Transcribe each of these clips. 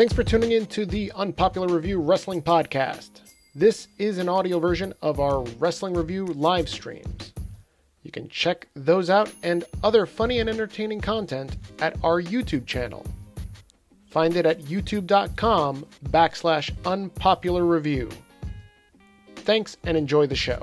Thanks for tuning in to the Unpopular Review Wrestling Podcast. This is an audio version of our Wrestling Review live streams. You can check those out and other funny and entertaining content at our YouTube channel. Find it at youtube.com backslash unpopular review. Thanks and enjoy the show.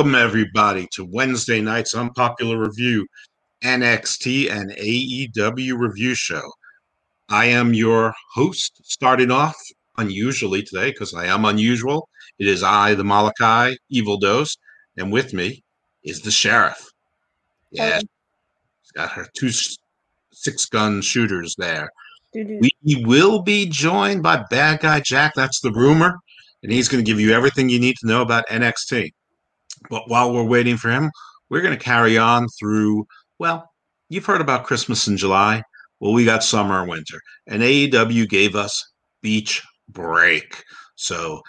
Welcome, everybody, to Wednesday night's Unpopular Review NXT and AEW review show. I am your host, starting off unusually today because I am unusual. It is I, the Malachi, Evil Dose, and with me is the Sheriff. Yeah, she's got her two six gun shooters there. We will be joined by Bad Guy Jack. That's the rumor. And he's going to give you everything you need to know about NXT. But while we're waiting for him, we're going to carry on through, well, you've heard about Christmas in July. Well, we got summer and winter. And AEW gave us Beach Break. So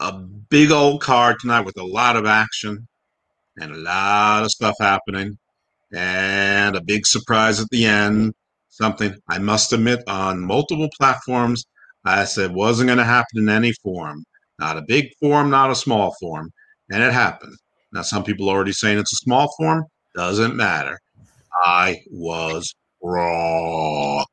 a big old card tonight with a lot of action and a lot of stuff happening. And a big surprise at the end. Something I must admit on multiple platforms I said wasn't going to happen in any form. Not a big form, not a small form. And it happened. Now, some people are already saying it's a small form. Doesn't matter. I was wrong.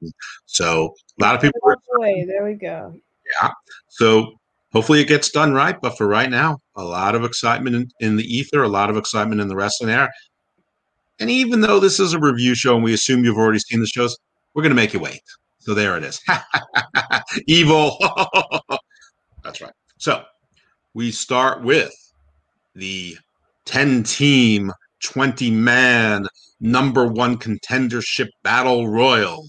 So a lot of people. Way, there we go. Yeah. So hopefully it gets done right. But for right now, a lot of excitement in, in the ether, a lot of excitement in the wrestling air. And even though this is a review show and we assume you've already seen the shows, we're going to make you wait. So there it is. Evil. That's right. So we start with the 10 team, 20 man, number one contendership battle royal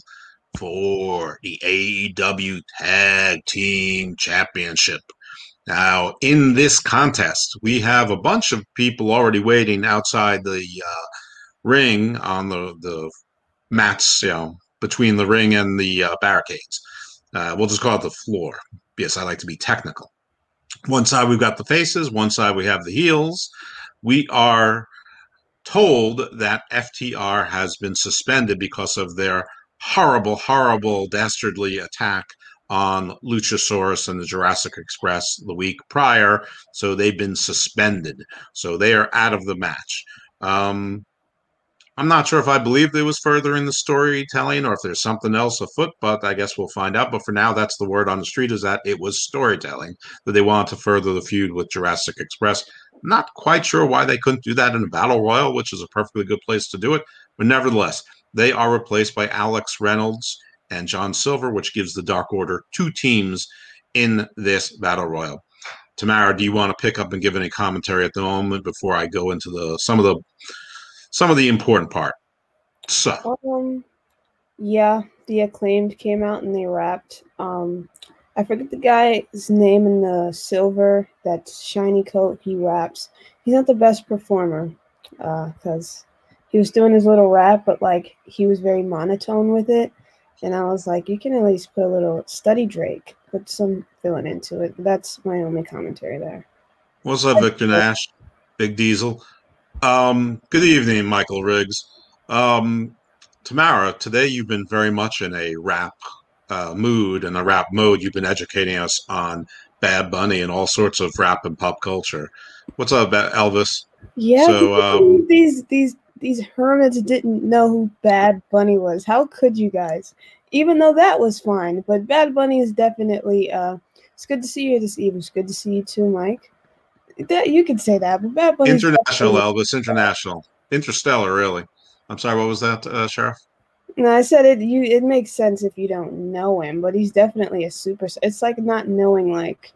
for the AEW Tag Team Championship. Now, in this contest, we have a bunch of people already waiting outside the uh, ring on the, the mats, you know, between the ring and the uh, barricades. Uh, we'll just call it the floor Yes, I like to be technical. One side we've got the faces, one side we have the heels we are told that FTR has been suspended because of their horrible, horrible, dastardly attack on Luchasaurus and the Jurassic Express the week prior. So they've been suspended. So they are out of the match. Um, I'm not sure if I believe there was further in the storytelling or if there's something else afoot, but I guess we'll find out. But for now, that's the word on the street is that it was storytelling that they wanted to further the feud with Jurassic Express. Not quite sure why they couldn't do that in a battle royal, which is a perfectly good place to do it. But nevertheless, they are replaced by Alex Reynolds and John Silver, which gives the Dark Order two teams in this battle royal. Tamara, do you want to pick up and give any commentary at the moment before I go into the some of the some of the important part. So, um, yeah, the acclaimed came out and they rapped. Um, I forget the guy's name in the silver, that shiny coat. He raps. He's not the best performer because uh, he was doing his little rap, but like he was very monotone with it. And I was like, you can at least put a little study Drake, put some feeling into it. That's my only commentary there. What's up, Victor Nash? Big Diesel. Um, good evening, Michael Riggs. Um, Tamara, today you've been very much in a rap uh, mood and the rap mode. You've been educating us on Bad Bunny and all sorts of rap and pop culture. What's up, Elvis? Yeah, so, um, these these these hermits didn't know who Bad Bunny was. How could you guys? Even though that was fine, but Bad Bunny is definitely. Uh, it's good to see you this evening. It's good to see you too, Mike that you could say that, but Bad Bunny international Elvis, international, interstellar. Really, I'm sorry. What was that, uh, Sheriff? No, I said it. You it makes sense if you don't know him, but he's definitely a super. It's like not knowing like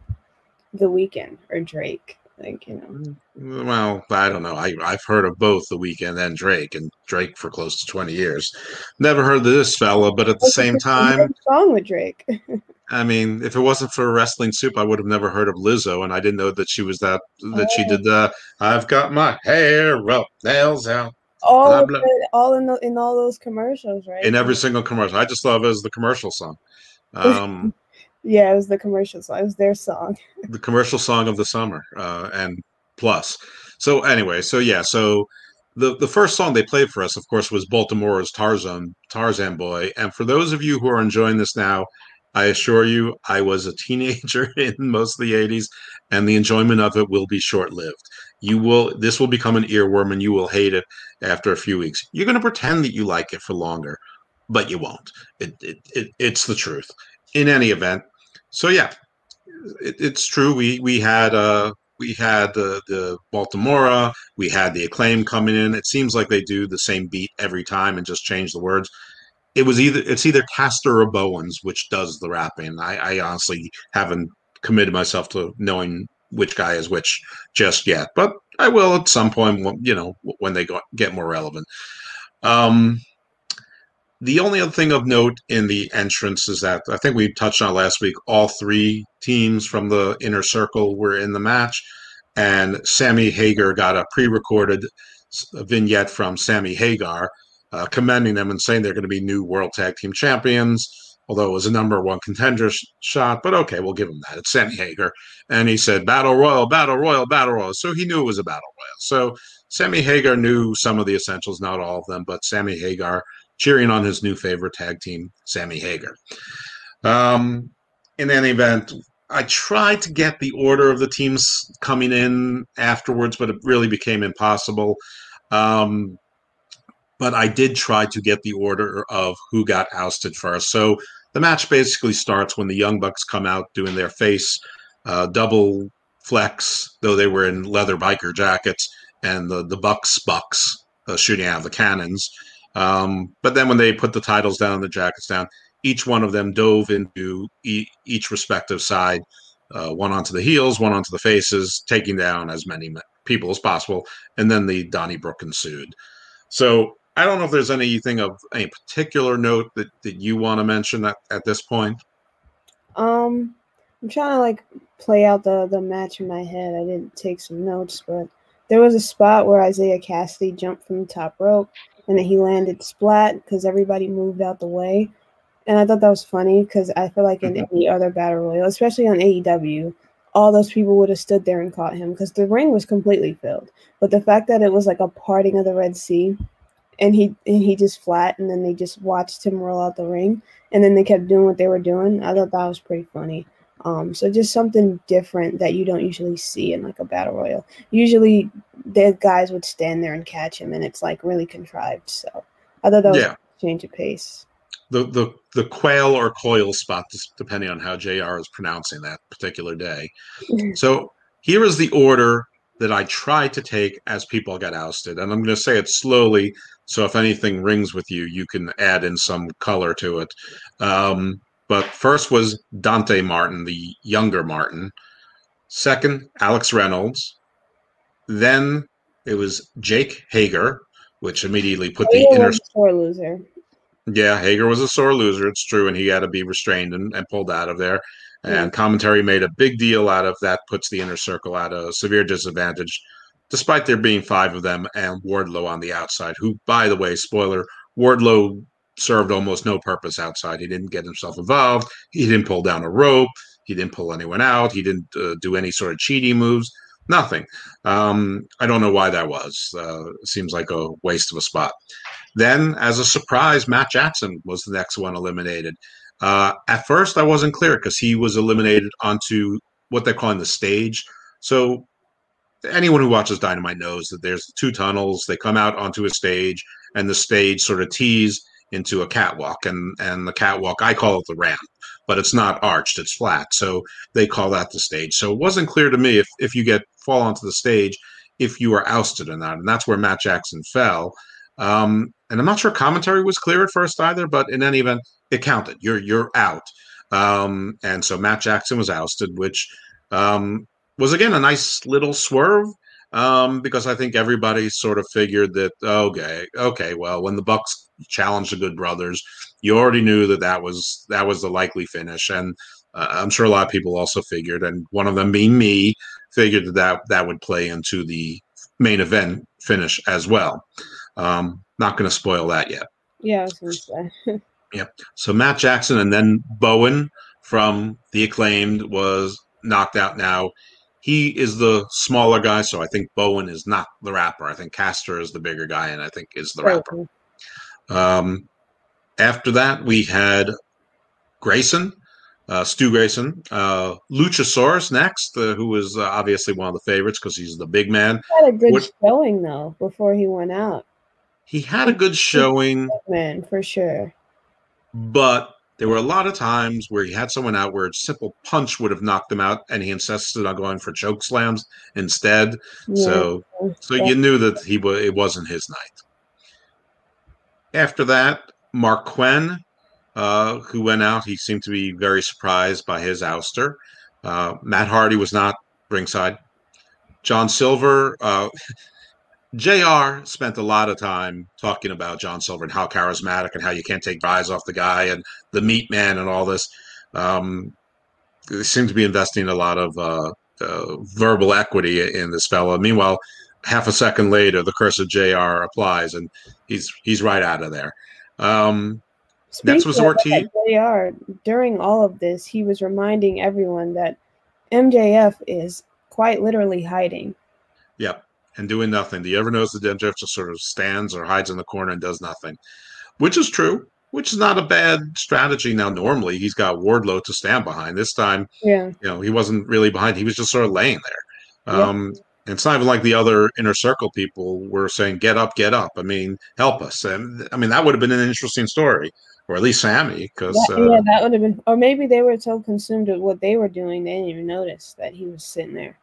the Weeknd or Drake Like you know. Mm, well, I don't know. I I've heard of both the Weeknd and Drake, and Drake for close to twenty years. Never heard of this fella, but at the same time, song with Drake. I mean, if it wasn't for wrestling soup, I would have never heard of Lizzo, and I didn't know that she was that that oh. she did the "I've got my hair up, nails out." All the, all in the, in all those commercials, right? In every single commercial, I just love it as the commercial song. Um, yeah, it was the commercial song. It was their song. the commercial song of the summer, uh, and plus. So anyway, so yeah, so the the first song they played for us, of course, was Baltimora's Tarzan Tarzan Boy. And for those of you who are enjoying this now, I assure you, I was a teenager in most of the 80s, and the enjoyment of it will be short lived. You will, this will become an earworm, and you will hate it after a few weeks. You're going to pretend that you like it for longer, but you won't. It, it, it it's the truth. In any event, so yeah, it, it's true. We we had uh we had the the Baltimora, we had the acclaim coming in. It seems like they do the same beat every time and just change the words it was either it's either Caster or Bowens which does the rapping. I, I honestly haven't committed myself to knowing which guy is which just yet, but I will at some point. You know, when they get more relevant. Um, the only other thing of note in the entrance is that I think we touched on last week. All three teams from the inner circle were in the match, and Sammy Hagar got a pre-recorded vignette from Sammy Hagar uh, commending them and saying they're going to be new World Tag Team Champions. Although it was a number one contender sh- shot, but okay, we'll give him that. It's Sammy Hagar, and he said Battle Royal, Battle Royal, Battle Royal. So he knew it was a Battle Royal. So Sammy Hagar knew some of the essentials, not all of them, but Sammy Hagar cheering on his new favorite tag team, Sammy Hagar. Um, in any event, I tried to get the order of the teams coming in afterwards, but it really became impossible. Um, but I did try to get the order of who got ousted first. So the match basically starts when the Young Bucks come out doing their face uh, double flex, though they were in leather biker jackets, and the, the Bucks Bucks uh, shooting out of the cannons. Um, but then when they put the titles down, the jackets down, each one of them dove into e- each respective side, uh, one onto the heels, one onto the faces, taking down as many people as possible. And then the Donnybrook ensued. So I don't know if there's anything of any particular note that, that you want to mention at, at this point. Um, I'm trying to like play out the the match in my head. I didn't take some notes, but there was a spot where Isiah Kassidy jumped from the top rope and then he landed splat because everybody moved out the way. And I thought that was funny because I feel like in mm-hmm. any other battle royal, especially on AEW, all those people would have stood there and caught him because the ring was completely filled. But the fact that it was like a parting of the Red Sea and he and he just flat and then they just watched him roll out the ring and then they kept doing what they were doing. I thought that was pretty funny. Um, so just something different that you don't usually see in like a battle royal. Usually the guys would stand there and catch him and it's like really contrived so i thought that was yeah. a change of pace. The, the the quail or coil spot depending on how jr is pronouncing that particular day. So here is the order that I tried to take as people got ousted. And I'm going to say it slowly so if anything rings with you, you can add in some color to it. Um, but first was Dante Martin, the younger Martin. Second, Alex Reynolds. Then it was Jake Hager, which immediately put Hager the inner sore loser. Yeah, Hager was a sore loser. It's true, and he had to be restrained and, and pulled out of there. And commentary made a big deal out of that. Puts the inner circle at a severe disadvantage despite there being five of them and Wardlow on the outside, who, by the way, spoiler, Wardlow served almost no purpose outside. He didn't get himself involved. He didn't pull down a rope. He didn't pull anyone out. He didn't uh, do any sort of cheating moves. Nothing. Um, I don't know why that was. Uh, seems like a waste of a spot. Then, as a surprise, Matt Jackson was the next one eliminated. Uh, at first, I wasn't clear because he was eliminated onto what they're calling the stage. So anyone who watches Dynamite knows that there's two tunnels. They come out onto a stage, and the stage sort of tees into a catwalk, and and the catwalk I call it the ramp, but it's not arched; it's flat. So they call that the stage. So it wasn't clear to me if if you get fall onto the stage, if you are ousted or not, and that's where Matt Jackson fell. Um, and I'm not sure commentary was clear at first either, but in any event, it counted. You're you're out. Um, and so Matt Jackson was ousted, which um, was again a nice little swerve um, because I think everybody sort of figured that okay, okay, well, when the Bucks challenged the Good Brothers, you already knew that that was that was the likely finish, and uh, I'm sure a lot of people also figured, and one of them being me, figured that that, that would play into the main event finish as well. Um, not going to spoil that yet. Yeah, I was say. yep. So Matt Jackson and then Bowen from the acclaimed was knocked out now he is the smaller guy, so I think Bowen is not the rapper. I think Caster is the bigger guy, and I think is the rapper. Um, after that, we had Grayson, uh, Stu Grayson, uh, Luchasaurus next, uh, who was uh, obviously one of the favorites because he's the big man. He had a good what, showing though before he went out. He had a good showing, man, for sure. But there were a lot of times where he had someone out where a simple punch would have knocked them out, and he insisted on going for choke slams instead. Yeah. So, so you knew that he was it wasn't his night. After that, Marq Quen, uh, who went out, he seemed to be very surprised by his ouster. Uh, Matt Hardy was not ringside. John Silver, uh, JR spent a lot of time talking about John Silver and how charismatic and how you can't take your eyes off the guy and the meat man and all this. Um, they seem to be investing a lot of uh, uh, verbal equity in this fellow. Meanwhile, half a second later, the curse of JR applies and he's he's right out of there. Um, next was Ortiz. JR, during all of this, he was reminding everyone that MJF is quite literally hiding. Yep and doing nothing. Do you ever notice that MJF just sort of stands or hides in the corner and does nothing? Which is true, which is not a bad strategy. Now, normally he's got Wardlow to stand behind. This time, yeah, you know, he wasn't really behind. He was just sort of laying there. Um, And it's not even like the other inner circle people were saying, "Get up, get up." I mean, help us. And I mean, that would have been an interesting story, or at least Sammy, because uh, yeah, that would have been. Or maybe they were so consumed with what they were doing, they didn't even notice that he was sitting there.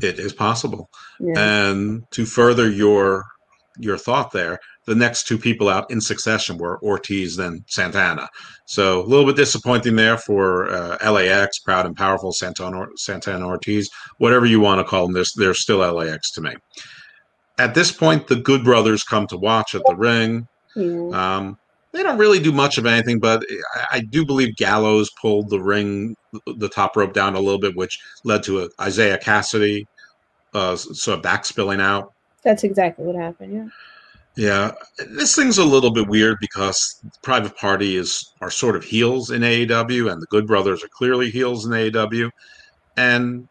It is possible. Yeah. And to further your your thought there, the next two people out in succession were Ortiz then Santana. So a little bit disappointing there for uh, LAX, proud and powerful Santana, Santana Ortiz, whatever you want to call them. They're, they're still LAX to me. At this point, the Good Brothers come to watch at the ring. Yeah. Um, they don't really do much of anything, but I, I, do believe Gallows pulled the ring, the top rope down a little bit, which led to a Isiah Kassidy uh, sort of back spilling out. That's exactly what happened. Yeah. Yeah, this thing's a little bit weird because Private Party is are sort of heels in AEW, and the Good Brothers are clearly heels in AEW, and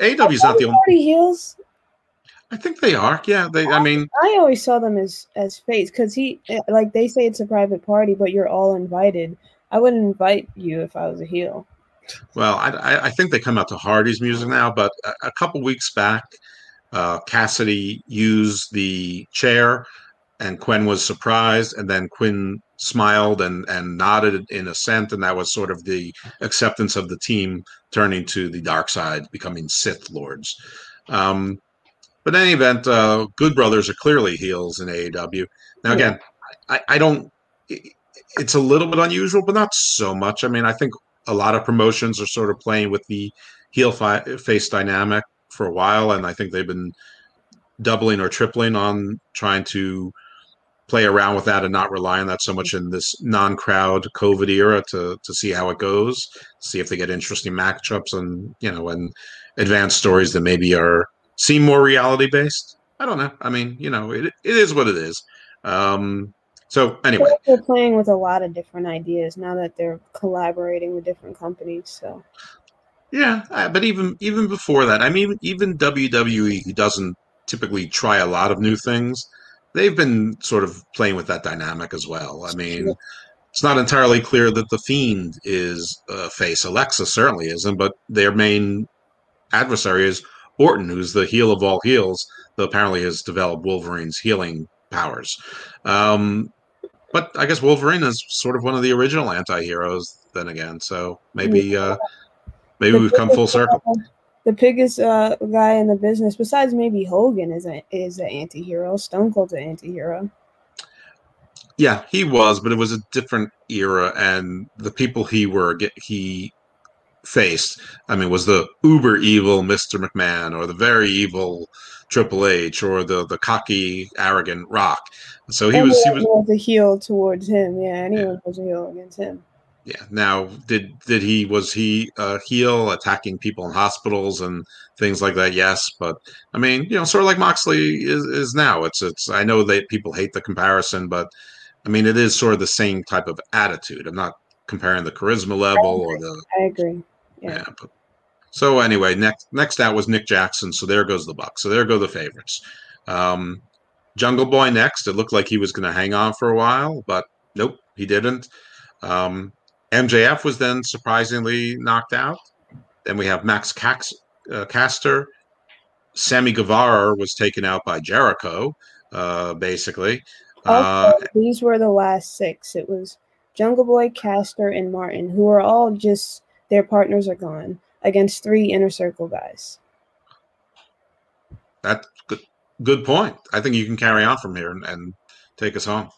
AEW is not the only heels. I think they are. Yeah, they. I, I mean, I always saw them as as face because he eh, like they say it's a private party, but you're all invited. I wouldn't invite you if I was a heel. Well, I, I think they come out to Hardy's music now, but a, a couple weeks back, uh, Kassidy used the chair, and Quen was surprised, and then Quen smiled and and nodded in assent, and that was sort of the acceptance of the team turning to the dark side, becoming Sith lords. Um, but in any event, uh, Good Brothers are clearly heels in AEW. Now, again, I, I don't. It's a little bit unusual, but not so much. I mean, I think a lot of promotions are sort of playing with the heel fi- face dynamic for a while, and I think they've been doubling or tripling on trying to play around with that and not rely on that so much in this non-crowd COVID era to to see how it goes, see if they get interesting matchups and you know and advanced stories that maybe are seem more reality based. I don't know. I mean, you know, it, it is what it is. Um, so anyway, they're playing with a lot of different ideas now that they're collaborating with different companies. So yeah, but even even before that, I mean, even WWE, doesn't typically try a lot of new things, they've been sort of playing with that dynamic as well. I mean. It's not entirely clear that the Fiend is a face. Alexa certainly isn't, but their main adversary is Orton, who's the heel of all heels, though apparently has developed Wolverine's healing powers. Um, but I guess Wolverine is sort of one of the original anti-heroes then again. So maybe uh, maybe the we've come full circle. Uh, the biggest uh, guy in the business, besides maybe Hogan, is a is an anti-hero. Stone Cold's an anti-hero. Yeah, he was, but it was a different era, and the people he were he faced. I mean, was the uber evil Mr. McMahon or the very evil Triple H or the the cocky, arrogant Rock. So he was he was, was a heel towards him. Yeah, anyone yeah. was a heel against him. Yeah. Now, did did he was he a heel attacking people in hospitals and things like that? Yes, but I mean, you know, sort of like Moxley is is now. It's it's. I know that people hate the comparison, but I mean, it is sort of the same type of attitude. I'm not comparing the charisma level or the. I agree. Yeah. yeah but, so anyway, next next out was Nick Jackson. So there goes the Bucks. So there go the favorites. Um, Jungle Boy next. It looked like he was going to hang on for a while, but nope, he didn't. Um, MJF was then surprisingly knocked out. Then we have Max Cax, uh, Caster. Sammy Guevara was taken out by Jericho, uh, basically. Uh, these were the last six. It was Jungle Boy, Caster, and Martin, who are all just their partners are gone against three inner circle guys. That's good. Good point. I think you can carry on from here and, and take us home.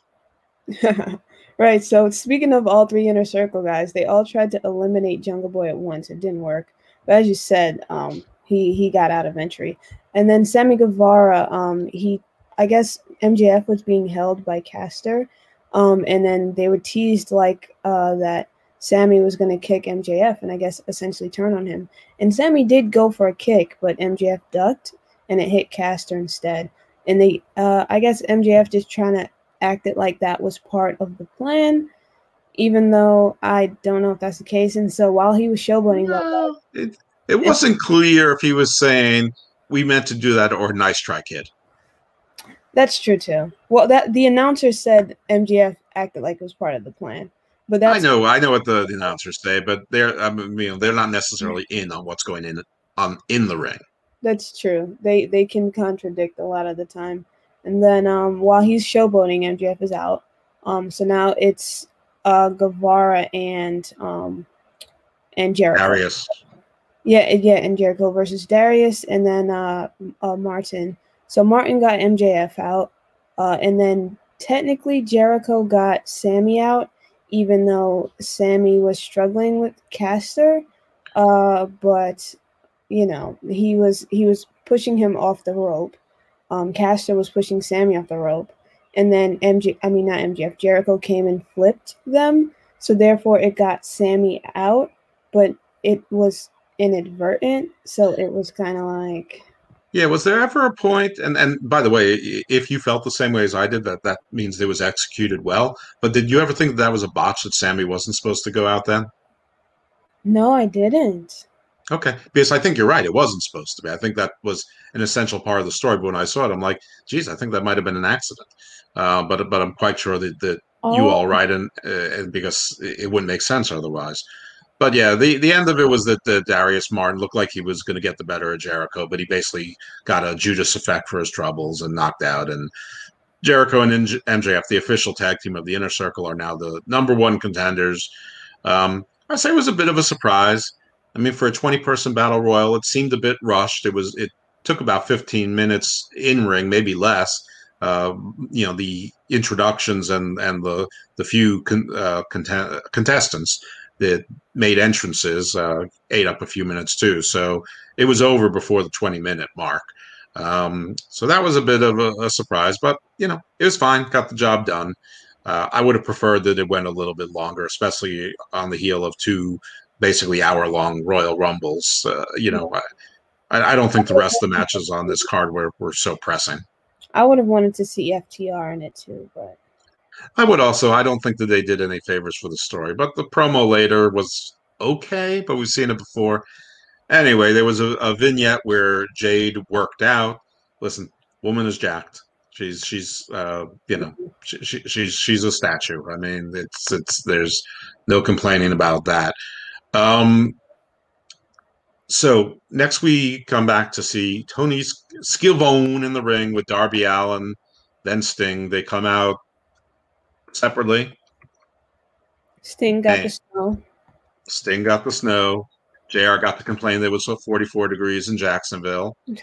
right. So speaking of all three inner circle guys, they all tried to eliminate Jungle Boy at once. It didn't work. But as you said, um, he he got out of entry. And then Sammy Guevara, um, he I guess MJF was being held by Caster. Um, and then they were teased like uh, that Sammy was going to kick MJF and I guess essentially turn on him. And Sammy did go for a kick, but MJF ducked and it hit Caster instead. And they, uh, I guess MJF just trying to act it like that was part of the plan, even though I don't know if that's the case. And so while he was showboating no, it, it wasn't clear if he was saying we meant to do that or nice try, kid. That's true too. Well, that the announcer said MJF acted like it was part of the plan. But that's I know, I know what the, the announcers say, but they're I mean, you know, they're not necessarily in on what's going in on in the ring. That's true. They they can contradict a lot of the time. And then um, while he's showboating, MJF is out. Um, so now it's uh, Guevara and um, and Jericho. Darius. Yeah, yeah, and Jericho versus Darius, and then uh, uh, Martin. So Martin got MJF out, uh, and then technically Jericho got Sammy out, even though Sammy was struggling with Caster. Uh, but you know he was he was pushing him off the rope. Um, Caster was pushing Sammy off the rope, and then MJ I mean not MJF Jericho came and flipped them. So therefore it got Sammy out, but it was inadvertent. So it was kind of like yeah, was there ever a point? And and by the way, if you felt the same way as I did, that that means it was executed well. But did you ever think that, that was a botch that Sammy wasn't supposed to go out then? No, I didn't. Okay, because I think you're right. It wasn't supposed to be. I think that was an essential part of the story. But when I saw it, I'm like, geez, I think that might have been an accident. Uh, but but I'm quite sure that, that oh. you all right, and, uh, and because it wouldn't make sense otherwise but yeah, the, the end of it was that the Darius Martin looked like he was going to get the better of Jericho, but he basically got a Judas effect for his troubles and knocked out. And Jericho and MJF, the official tag team of the Inner Circle, are now the number one contenders. Um, I say it was a bit of a surprise. I mean, for a 20 person battle royal, it seemed a bit rushed. It was it took about 15 minutes in ring, maybe less. Uh, you know, the introductions and and the the few con, uh, contestants that made entrances uh, ate up a few minutes too. So it was over before the 20 minute mark. Um, so that was a bit of a, a, surprise, but you know, it was fine. Got the job done. Uh, I would have preferred that it went a little bit longer, especially on the heel of two basically hour long Royal Rumbles. Uh, you know, I, I, don't think the rest of the matches on this card were, were so pressing. I would have wanted to see FTR in it too, but I would also. I don't think that they did any favors for the story, but the promo later was okay. But we've seen it before. Anyway, there was a, a vignette where Jade worked out. Listen, woman is jacked. She's she's uh, you know she, she, she's she's a statue. I mean, it's it's there's no complaining about that. Um, so next we come back to see Tony Schiavone in the ring with Darby Allin, then Sting. They come out separately. Sting got and the snow. Sting got the snow. JR got to complain that it was 44 degrees in Jacksonville.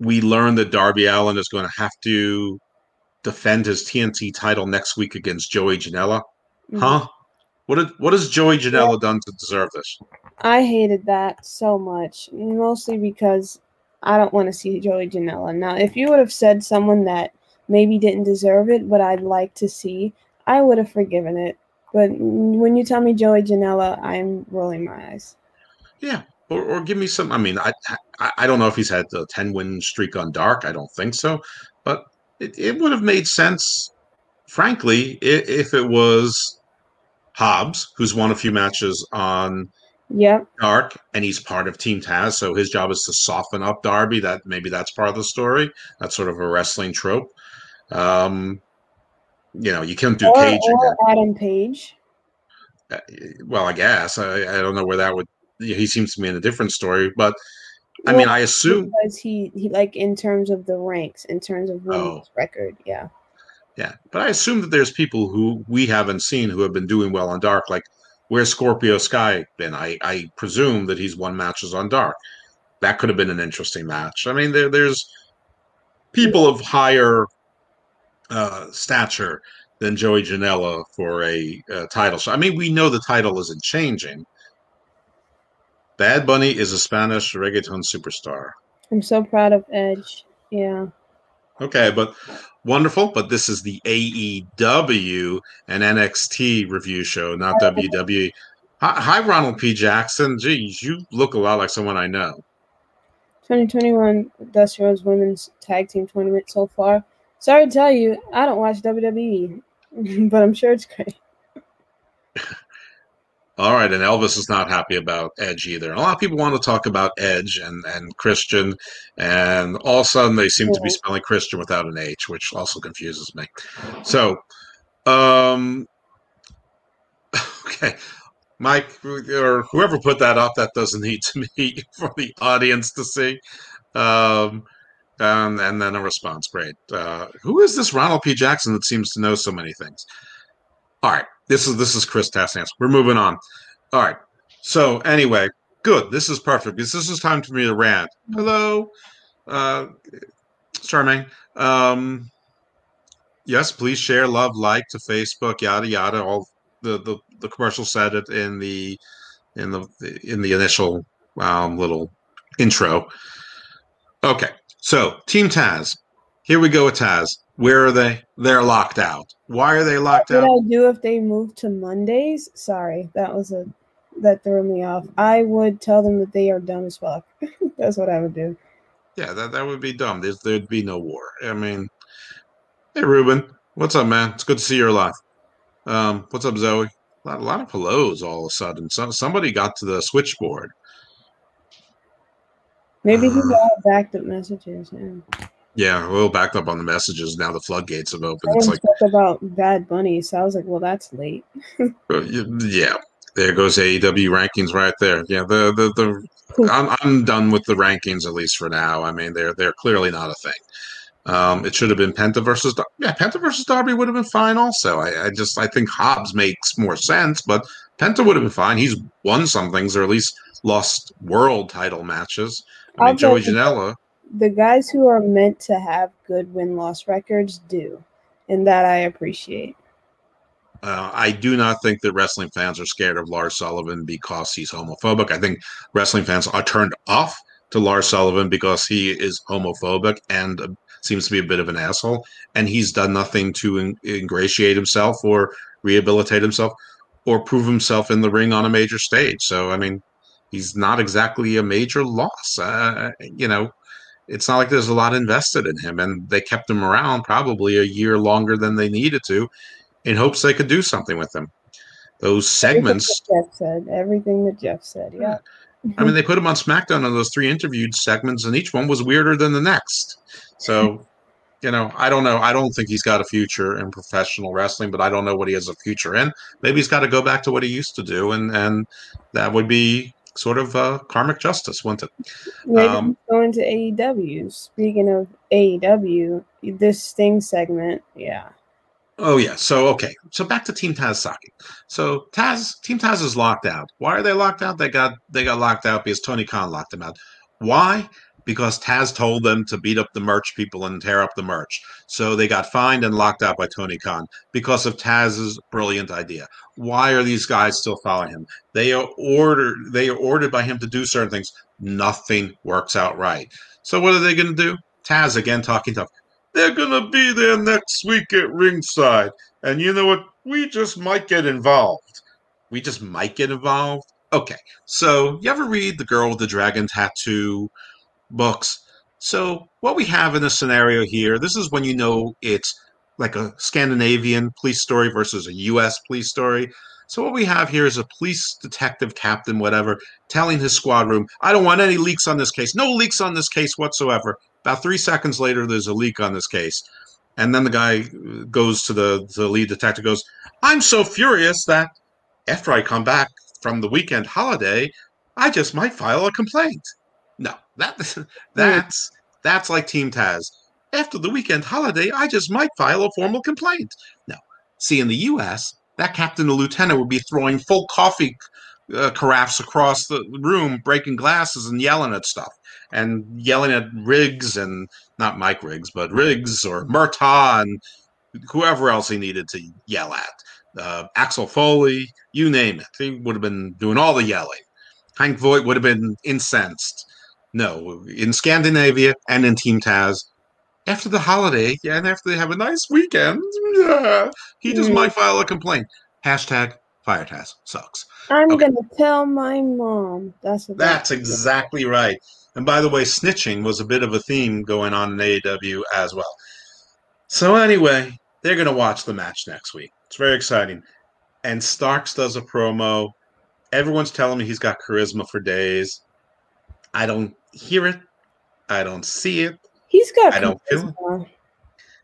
we learned that Darby Allin is going to have to defend his TNT title next week against Joey Janela. Mm-hmm. Huh? What did, what has Joey Janela done to deserve this? I hated that so much, mostly because I don't want to see Joey Janela. Now, if you would have said someone that maybe didn't deserve it, but I'd like to see, I would have forgiven it. But when you tell me Joey Janela, I'm rolling my eyes. Yeah, or, or give me some. I mean, I, I, I don't know if he's had a ten win streak on Dark. I don't think so, but it, it would have made sense, frankly, if, if it was Hobbs, who's won a few matches on Yep. Dark, and he's part of Team Taz, so his job is to soften up Darby. That maybe that's part of the story. That's sort of a wrestling trope. Um, you know, you can't do Or, Cage. or Adam Page. Uh, well, I guess I, I don't know where that would. He seems to be in a different story, but I mean, I assume, because he, he like in terms of the ranks, in terms of Oh. record, yeah. yeah, but I assume that there's people who we haven't seen who have been doing well on Dark. Like, where's Scorpio Sky been? I I presume that he's won matches on Dark. That could have been an interesting match. I mean, there there's people of higher uh, stature than Joey Janela for a, uh title. So I mean, we know the title isn't changing. Bad Bunny is a Spanish reggaeton superstar. I'm so proud of Edge. Yeah. Okay, but wonderful. But this is the AEW and NXT review show, not WWE. Hi, hi, Ronald P. Jackson. Geez, you look a lot like someone I know. 2021 Dusty Rhodes Women's Tag Team Tournament so far. Sorry to tell you, I don't watch WWE, but I'm sure it's great. All right, and Elvis is not happy about Edge either. A lot of people want to talk about Edge and, and Christian, and all of a sudden they seem to be spelling Christian without an H, which also confuses me. So, um, okay, Mike or whoever put that up, that doesn't need to be for the audience to see. Um, and, and then a response. Great. Uh, who is this Ronald P. Jackson that seems to know so many things? All right, this is this is Chris Tassans. We're moving on. All right. So anyway, good. This is perfect because this is time for me to rant. Hello, uh, Charmaine. Um, yes, please share, love, like to Facebook, yada yada. All the the the commercial said it in the in the in the initial um, little intro. Okay, so Team Taz. Here we go with Taz. Where are they? They're locked out. Why are they locked out? What out? would I do if they moved to Mondays? Sorry, that was a that threw me off. I would tell them that they are dumb as fuck. That's what I would do. Yeah, that, that would be dumb. There's, there'd be no war. I mean, hey, Ruben. What's up, man? It's good to see you're alive. Um, what's up, Zoe? A lot, a lot of hellos all of a sudden. Some, somebody got to the switchboard. Maybe he got backed up messages. Yeah. Yeah, a little backed up on the messages. Now the floodgates have opened. It's like, about Bad Bunny, so I was like, well, that's late. uh, yeah, there goes AEW rankings right there. Yeah, the the the I'm I'm done with the rankings at least for now. I mean, they're they're clearly not a thing. Um, it should have been Penta versus Dar- yeah, Penta versus Darby would have been fine. Also, I, I just I think Hobbs makes more sense, but Penta would have been fine. He's won some things, or at least lost world title matches. I mean, Joey Janela. The guys who are meant to have good win loss records do, and that I appreciate. Uh, I do not think that wrestling fans are scared of Lars Sullivan because he's homophobic. I think wrestling fans are turned off to Lars Sullivan because he is homophobic and uh, seems to be a bit of an asshole. And he's done nothing to in- ingratiate himself or rehabilitate himself or prove himself in the ring on a major stage. So, I mean, he's not exactly a major loss. Uh, you know, it's not like there's a lot invested in him, and they kept him around probably a year longer than they needed to in hopes they could do something with him. Those segments, Everything that Jeff said. Everything that Jeff said. Yeah. I mean, they put him on SmackDown on those three interviewed segments, and each one was weirder than the next. So, you know, I don't know. I don't think he's got a future in professional wrestling, but I don't know what he has a future in. Maybe he's got to go back to what he used to do, and and that would be sort of uh, karmic justice, wasn't it? Um, going to AEW. Speaking of AEW, this Sting segment, yeah. Oh yeah. So okay. So back to Team Taz Saki. So Taz, Team Taz is locked out. Why are they locked out? They got they got locked out because Tony Khan locked them out. Why? Because Taz told them to beat up the merch people and tear up the merch. So they got fined and locked out by Tony Khan because of Taz's brilliant idea. Why are these guys still following him? They are ordered they are ordered by him to do certain things. Nothing works out right. So what are they going to do? Taz again talking tough. They're going to be there next week at ringside. And you know what? We just might get involved. We just might get involved. Okay. So, you ever read The Girl with the Dragon Tattoo books? So, what we have in a scenario here, this is when you know it's like a Scandinavian police story versus a US police story. So, what we have here is a police detective captain, whatever, telling his squad room, I don't want any leaks on this case. No leaks on this case whatsoever. About three seconds later, there's a leak on this case. And then the guy uh, goes to the, the lead detective, goes, I'm so furious that after I come back from the weekend holiday, I just might file a complaint. That that's that's like Team Taz. After the weekend holiday, I just might file a formal complaint. No, see, in the U.S., that captain or lieutenant would be throwing full coffee uh, carafes across the room, breaking glasses and yelling at stuff, and yelling at Riggs and not Mike Riggs, but Riggs or Murtaugh and whoever else he needed to yell at uh, Axel Foley, you name it. He would have been doing all the yelling. Hank Voight would have been incensed. No, in Scandinavia and in Team Taz, after the holiday, yeah, and after they have a nice weekend, yeah, he just mm. might file a complaint. Hashtag fire Taz sucks. I'm okay. gonna tell my mom. That's what that's exactly right. And by the way, snitching was a bit of a theme going on in AEW as well. So anyway, they're gonna watch the match next week. It's very exciting. And Starks does a promo. Everyone's telling me he's got charisma for days. I don't hear it. I don't see it. He's got I don't feel it.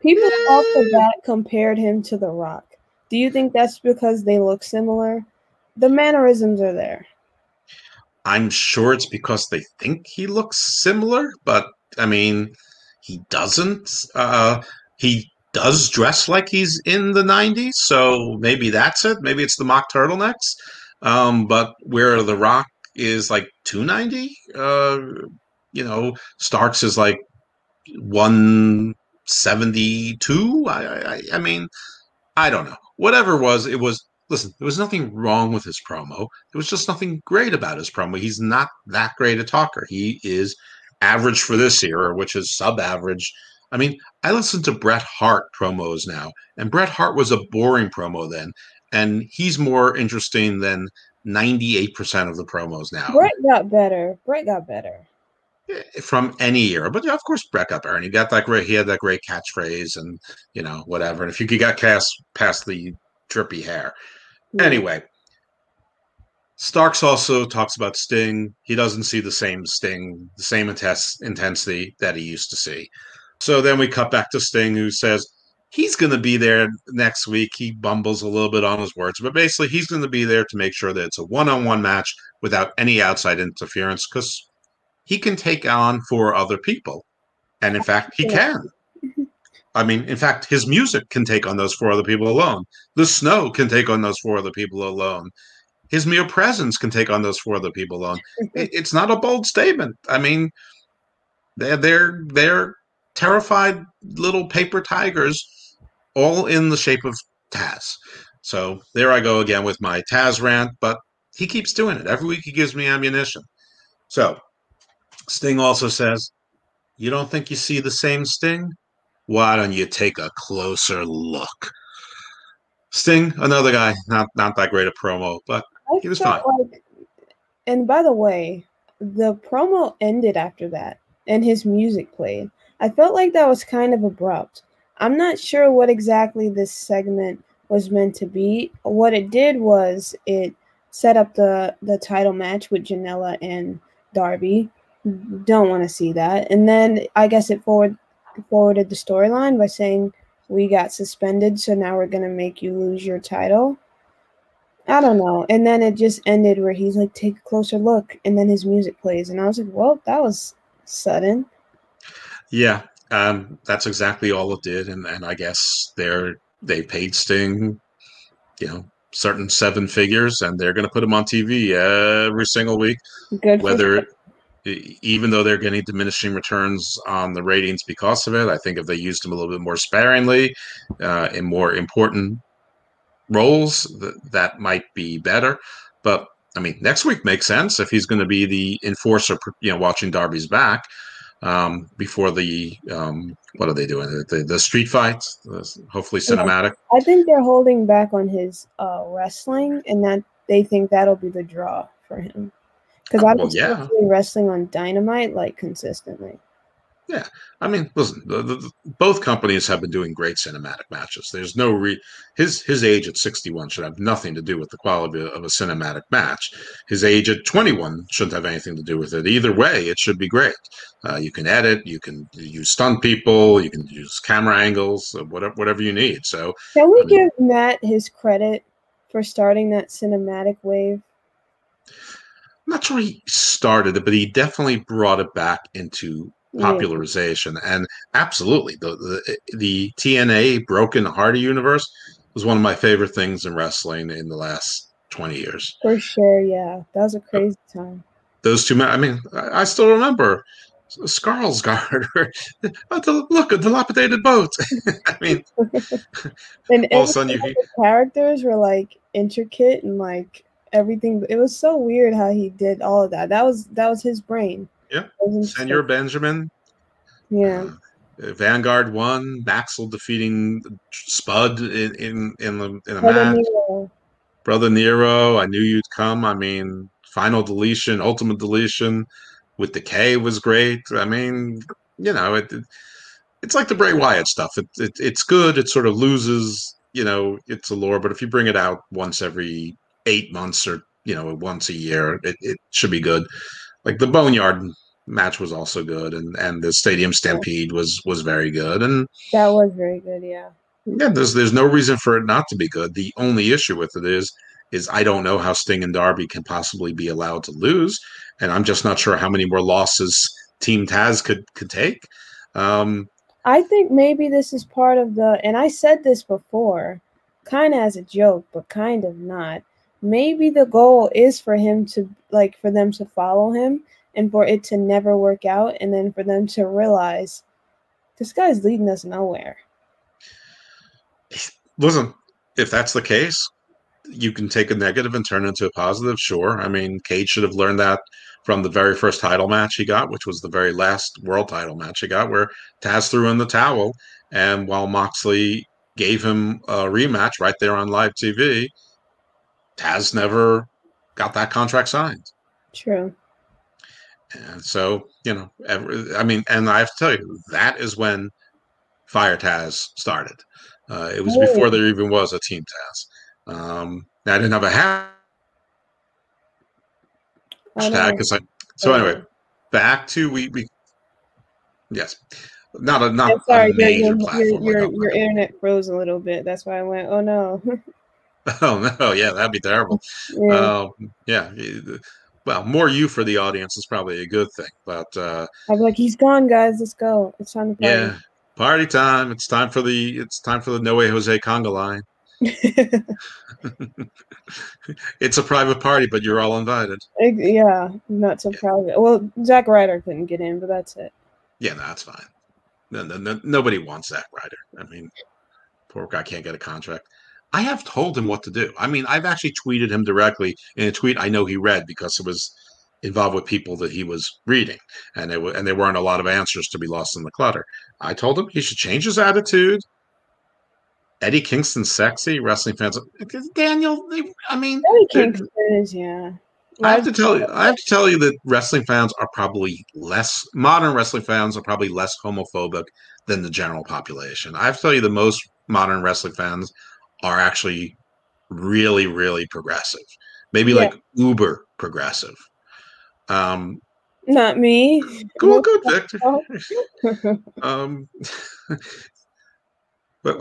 People yeah. off the bat compared him to The Rock. Do you think that's because they look similar? The mannerisms are there. I'm sure it's because they think he looks similar, but I mean, he doesn't. Uh, he does dress like he's in the 90s, so maybe that's it. Maybe it's the mock turtlenecks. Um, but where The Rock is like 290, uh, you know, Starks is like 172. I, I, I mean, I don't know. Whatever it was, it was listen, there was nothing wrong with his promo. There was just nothing great about his promo. He's not that great a talker. He is average for this era, which is sub average I mean, I listen to Bret Hart promos now, and Bret Hart was a boring promo then, and he's more interesting than 98% of the promos now. Bret got better. Bret got better. Eh, from any era. But yeah, of course, Bret got better. And he got that great, he had that great catchphrase and, you know, whatever. And if you could get past, past the drippy hair. Yeah. Anyway, Starks also talks about Sting. He doesn't see the same Sting, the same intensity that he used to see. So then we cut back to Sting, who says he's going to be there next week. He bumbles a little bit on his words, but basically, he's going to be there to make sure that it's a one on one match without any outside interference because he can take on four other people. And in fact, he can. I mean, in fact, his music can take on those four other people alone. The snow can take on those four other people alone. His mere presence can take on those four other people alone. it's not a bold statement. I mean, they're they're they're terrified little paper tigers, all in the shape of Taz. So there I go again with my Taz rant, but he keeps doing it. Every week he gives me ammunition. So Sting also says, You don't think you see the same Sting? Why don't you take a closer look? Sting, another guy, not not that great a promo, but I he was fine. Like, and by the way, the promo ended after that, and his music played. I felt like that was kind of abrupt. I'm not sure what exactly this segment was meant to be. What it did was it set up the the title match with Janela and Darby. Don't want to see that. And then I guess it forward forwarded the storyline by saying we got suspended, so now we're gonna make you lose your title. I don't know. And then it just ended where he's like, take a closer look, and then his music plays, and I was like, well, that was sudden. Yeah, um, that's exactly all it did, and, and I guess they're they paid Sting, you know, certain seven figures, and they're going to put him on TV every single week. Good. Whether even though they're getting diminishing returns on the ratings because of it, I think if they used him a little bit more sparingly uh, in more important roles, that that might be better. But I mean, next week makes sense if he's going to be the enforcer, you know, watching Darby's back um, before the um, what are they doing? The, the street fights, hopefully cinematic. I think they're holding back on his uh, wrestling, and that they think that'll be the draw for him. Because I was well, yeah. wrestling on Dynamite like consistently. Yeah, I mean, listen, the, the, both companies have been doing great cinematic matches. There's no re his his age at 61 should have nothing to do with the quality of a cinematic match. His age at 21 shouldn't have anything to do with it. Either way, it should be great. Uh, you can edit, you can use stunt people, you can use camera angles, uh, whatever whatever you need. So, can we I mean, give Matt his credit for starting that cinematic wave? I'm not sure he started it, but he definitely brought it back into popularization. Yeah. And absolutely, the, the the TNA Broken Hardy universe was one of my favorite things in wrestling in the last twenty years. For sure, yeah, that was a crazy time. Those two men. I mean, I, I still remember Skarsgård. oh, look, a dilapidated boat. I mean, and all of a sudden you the characters were like intricate and like everything. It was so weird how he did all of that. That was that was his brain. Yeah. Senor Benjamin. Yeah. Uh, Vanguard won. Maxwell defeating Spud in in in the in a Brother match. Nero. Brother Nero. I knew you'd come. I mean, final deletion, ultimate deletion with Decay was great. I mean, you know, it, it it's like the Bray Wyatt stuff. It, it it's good. It sort of loses, you know, its allure. But if you bring it out once every eight months or you know once a year, it, it should be good like the Boneyard match was also good, and and the Stadium Stampede was was very good, and that was very good. Yeah. Yeah, there's there's no reason for it not to be good. The only issue with it is is I don't know how Sting and Darby can possibly be allowed to lose, and I'm just not sure how many more losses Team Taz could could take. Um, I think maybe this is part of the, and I said this before, kind of as a joke, but kind of not maybe the goal is for him to like for them to follow him and for it to never work out and then for them to realize this guy's leading us nowhere listen if that's the case you can take a negative and turn it into a positive sure i mean cage should have learned that from the very first title match he got which was the very last world title match he got where taz threw in the towel and while moxley gave him a rematch right there on live tv Taz never got that contract signed. True. And so, you know, I mean, and I have to tell you, that is when Fire Taz started. Uh, it was before there even was a Team Taz. Um, I didn't have a hashtag. I, so anyway, back to we we yes, not a not I'm sorry, a major your, your, your, your internet froze a little bit. That's why I went, oh no. Oh no, yeah, that'd be terrible. Yeah. Uh, yeah. Well, more you for the audience is probably a good thing, but uh, I'm like, he's gone, guys. Let's go. It's time to party. Yeah, party time. It's time for the it's time for the No Way Jose conga line. it's a private party, but you're all invited. Yeah, not so yeah. private. Well, Zack Ryder couldn't get in, but that's it. Yeah, no, that's fine. No, no, no, nobody wants Zack Ryder. I mean, poor guy can't get a contract. I have told him what to do. I mean, I've actually tweeted him directly in a tweet I know he read because it was involved with people that he was reading, and it w- and there weren't a lot of answers to be lost in the clutter. I told him he should change his attitude. Eddie Kingston, sexy. Wrestling fans, Daniel. They, I mean, Eddie Kingston is yeah. I have to tell you, I have to tell you that wrestling fans are probably less modern wrestling fans are probably less homophobic than the general population. I have to tell you, the most modern wrestling fans are actually really, really progressive. Maybe yeah. like uber progressive. Um, Not me. Cool, good, Victor. um, but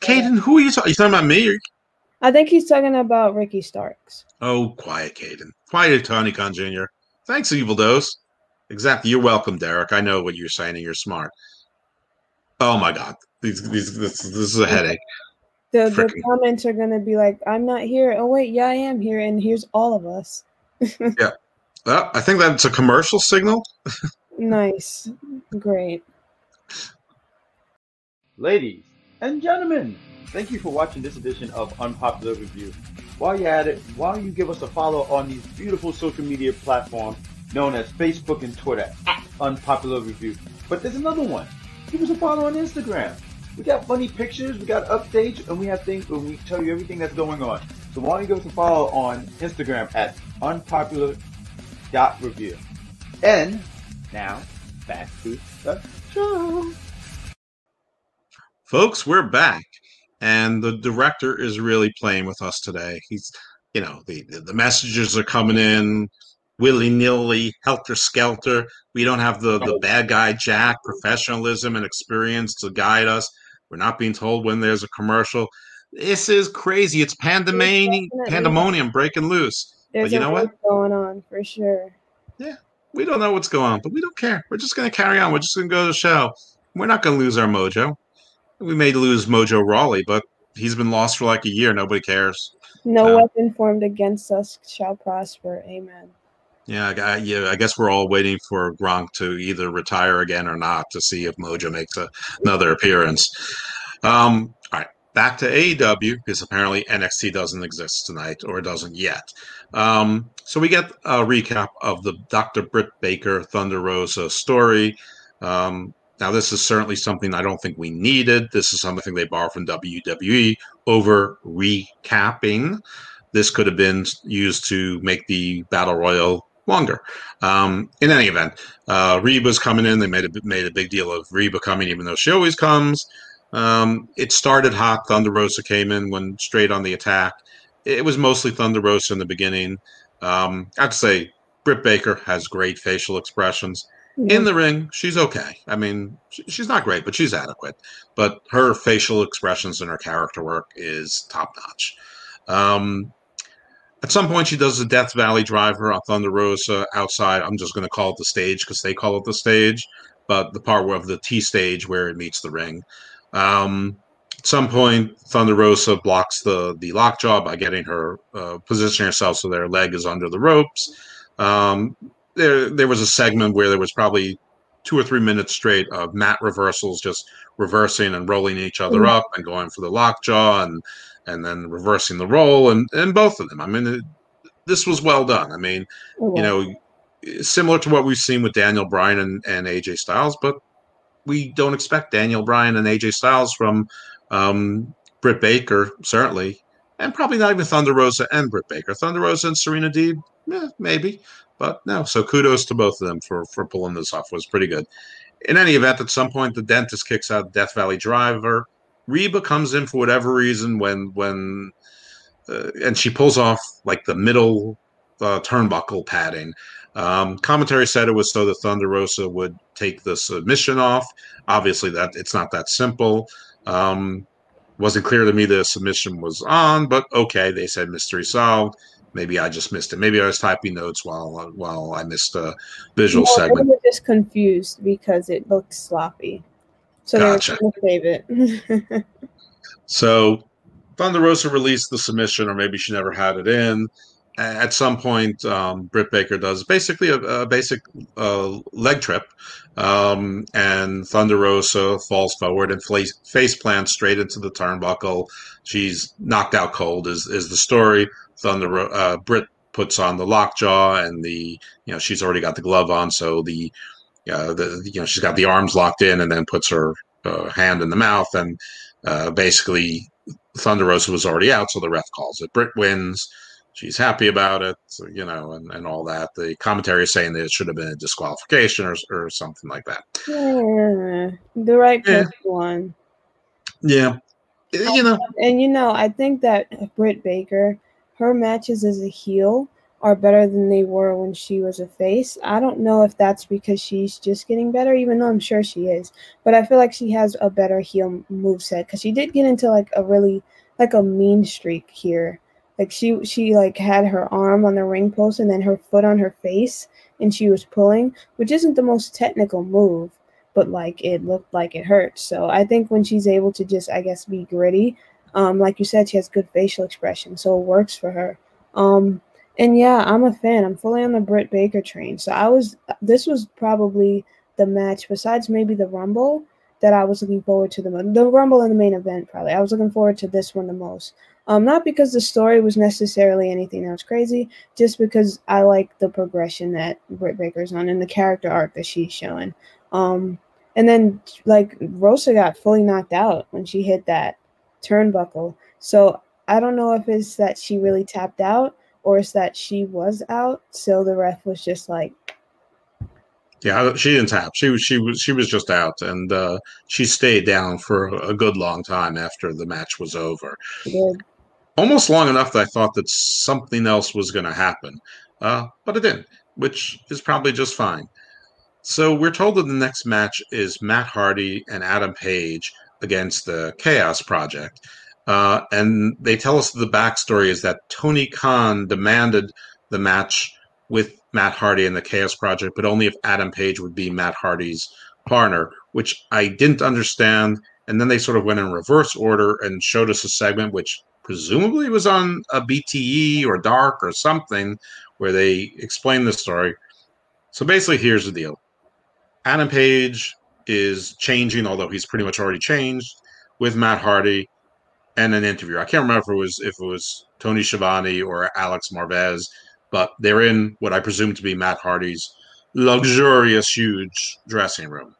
Caden, who are you talking? You talking about me? I think he's talking about Ricky Starks. Oh, quiet, Caden. Quiet, Tony Khan Jr. Thanks, Evil Dose. Exactly. You're welcome, Derek. I know what you're saying, and you're smart. Oh my God, these, these, this, this is a headache the, the comments are going to be like, I'm not here. Oh, wait, yeah, I am here. And here's all of us. yeah. Well, I think that's a commercial signal. nice. Great. Ladies and gentlemen, thank you for watching this edition of Unpopular Review. While you're at it, why don't you give us a follow on these beautiful social media platforms known as Facebook and Twitter at Unpopular Review. But there's another one. Give us a follow on Instagram. We got funny pictures, we got updates, and we have things where we tell you everything that's going on. So why don't you give us a follow on Instagram at unpopular.review. And now, back to the show. Folks, we're back. And the director is really playing with us today. He's, you know, the, the messages are coming in willy nilly, helter skelter. We don't have the, the oh. bad guy Jack, professionalism and experience to guide us. We're not being told when there's a commercial. This is crazy. It's pandemonium, pandemonium breaking loose. There's but you know what? going on for sure. Yeah, we don't know what's going on, but we don't care. We're just going to carry on. We're just going to go to the show. We're not going to lose our mojo. We may lose Mojo Rawley, but he's been lost for like a year. Nobody cares. No um, weapon formed against us shall prosper. Amen. Yeah, I, yeah. I guess we're all waiting for Gronk to either retire again or not to see if Mojo makes a, another appearance. Um, all right, back to AEW because apparently NXT doesn't exist tonight or doesn't yet. Um, so we get a recap of the Dr. Britt Baker Thunder Rosa story. Um, now, this is certainly something I don't think we needed. This is something they borrowed from WWE over recapping. This could have been used to make the battle royal longer. Um, in any event, uh, Reba's coming in. They made a made a big deal of Reba coming, even though she always comes. Um, it started hot. Thunder Rosa came in, went straight on the attack. It was mostly Thunder Rosa in the beginning. Um, I have to say, Britt Baker has great facial expressions. In the ring, she's okay. I mean, she's not great, but she's adequate. But her facial expressions and her character work is top notch. Um, at some point, she does the Death Valley driver on Thunder Rosa outside. I'm just going to call it the stage because they call it the stage, but the part of the T stage where it meets the ring. Um, at some point, Thunder Rosa blocks the the lockjaw by getting her uh, positioning herself so their leg is under the ropes. Um, there there was a segment where there was probably two or three minutes straight of mat reversals, just reversing and rolling each other mm-hmm. up and going for the lockjaw and and then reversing the role and and both of them. I mean, it, this was well done. I mean, mm-hmm. you know, similar to what we've seen with Daniel Bryan and, and AJ Styles, but we don't expect Daniel Bryan and AJ Styles from um, Britt Baker, certainly, and probably not even Thunder Rosa and Britt Baker. Thunder Rosa and Serena Deeb, yeah, maybe. But no, so kudos to both of them for for pulling this off. It was pretty good. In any event, at some point, the dentist kicks out Death Valley Driver. Reba comes in for whatever reason when when uh, and she pulls off like the middle uh, turnbuckle padding. Um, commentary said it was so that Thunder Rosa would take the submission off. Obviously, that it's not that simple. Um, wasn't clear to me the submission was on, but okay, they said mystery solved. Maybe I just missed it. Maybe I was typing notes while while I missed a visual no, segment. I was just confused because it looked sloppy, so gotcha. they save it. so Thunder Rosa released the submission, or maybe she never had it in. At some point, um, Britt Baker does basically a, a basic uh, leg trip, um, and Thunder Rosa falls forward and face, face plants straight into the turnbuckle. She's knocked out cold. Is is the story? Thunder uh, Britt puts on the lockjaw, and the you know she's already got the glove on, so the uh, the you know she's got the arms locked in, and then puts her uh, hand in the mouth, and uh, basically Thunder Rosa was already out, so the ref calls it. Britt wins. She's happy about it, you know, and, and all that. The commentary is saying that it should have been a disqualification or, or something like that. Yeah, the right yeah. one. Yeah, you know, and you know, I think that Britt Baker her matches as a heel are better than they were when she was a face. I don't know if that's because she's just getting better, even though I'm sure she is. But I feel like she has a better heel move set because she did get into like a really like a mean streak here. Like she she like had her arm on the ring post and then her foot on her face and she was pulling, which isn't the most technical move, but like it looked like it hurt. So I think when she's able to just I guess be gritty um, like you said, she has good facial expression, so it works for her. Um, And yeah, I'm a fan. I'm fully on the Britt Baker train. So I was. This was probably the match, besides maybe the Rumble, that I was looking forward to the most. The Rumble in the main event, probably. I was looking forward to this one the most. Um, not because the story was necessarily anything that was crazy, just because I like the progression that Britt Baker's on and the character arc that she's showing. Um, and then like Rosa got fully knocked out when she hit that turnbuckle. So I don't know if it's that she really tapped out or it's that she was out. So the ref was just like, yeah, she didn't tap. She was she was she was just out, and uh, she stayed down for a good long time after the match was over. Almost long enough that I thought that something else was going to happen, uh, but it didn't, which is probably just fine. So we're told that the next match is Matt Hardy and Adam Page against the Chaos Project. Uh, and they tell us the backstory is that Tony Khan demanded the match with Matt Hardy and the Chaos Project, but only if Adam Page would be Matt Hardy's partner, which I didn't understand. And then they sort of went in reverse order and showed us a segment which presumably was on a BTE or Dark or something where they explained the story. So basically, here's the deal Adam Page is changing, although he's pretty much already changed, with Matt Hardy and an interview. I can't remember if it was if it was Tony Schiavone or Alex Marvez but they're in what I presume to be Matt Hardy's luxurious, huge dressing room,